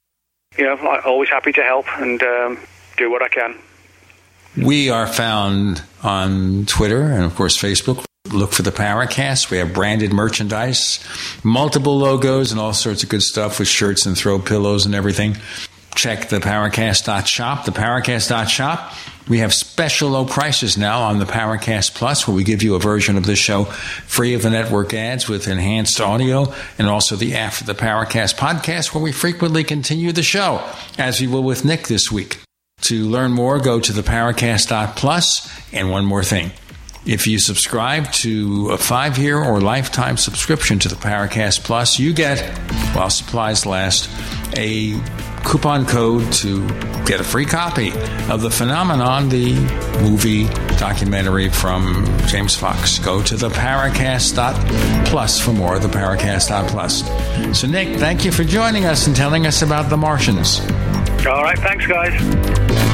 You know, I'm always happy to help and um, do what I can. We are found on Twitter and, of course, Facebook. Look for the Paracast. We have branded merchandise, multiple logos, and all sorts of good stuff with shirts and throw pillows and everything check the Paracast.shop, the Paracast.shop. We have special low prices now on the Paracast Plus, where we give you a version of the show free of the network ads with enhanced audio, and also the After the Paracast podcast, where we frequently continue the show, as we will with Nick this week. To learn more, go to the Paracast.plus. And one more thing. If you subscribe to a five year or lifetime subscription to the Paracast Plus, you get, while supplies last, a coupon code to get a free copy of The Phenomenon, the movie documentary from James Fox. Go to the Paracast.plus for more, the Paracast.plus. So, Nick, thank you for joining us and telling us about the Martians. All right, thanks, guys.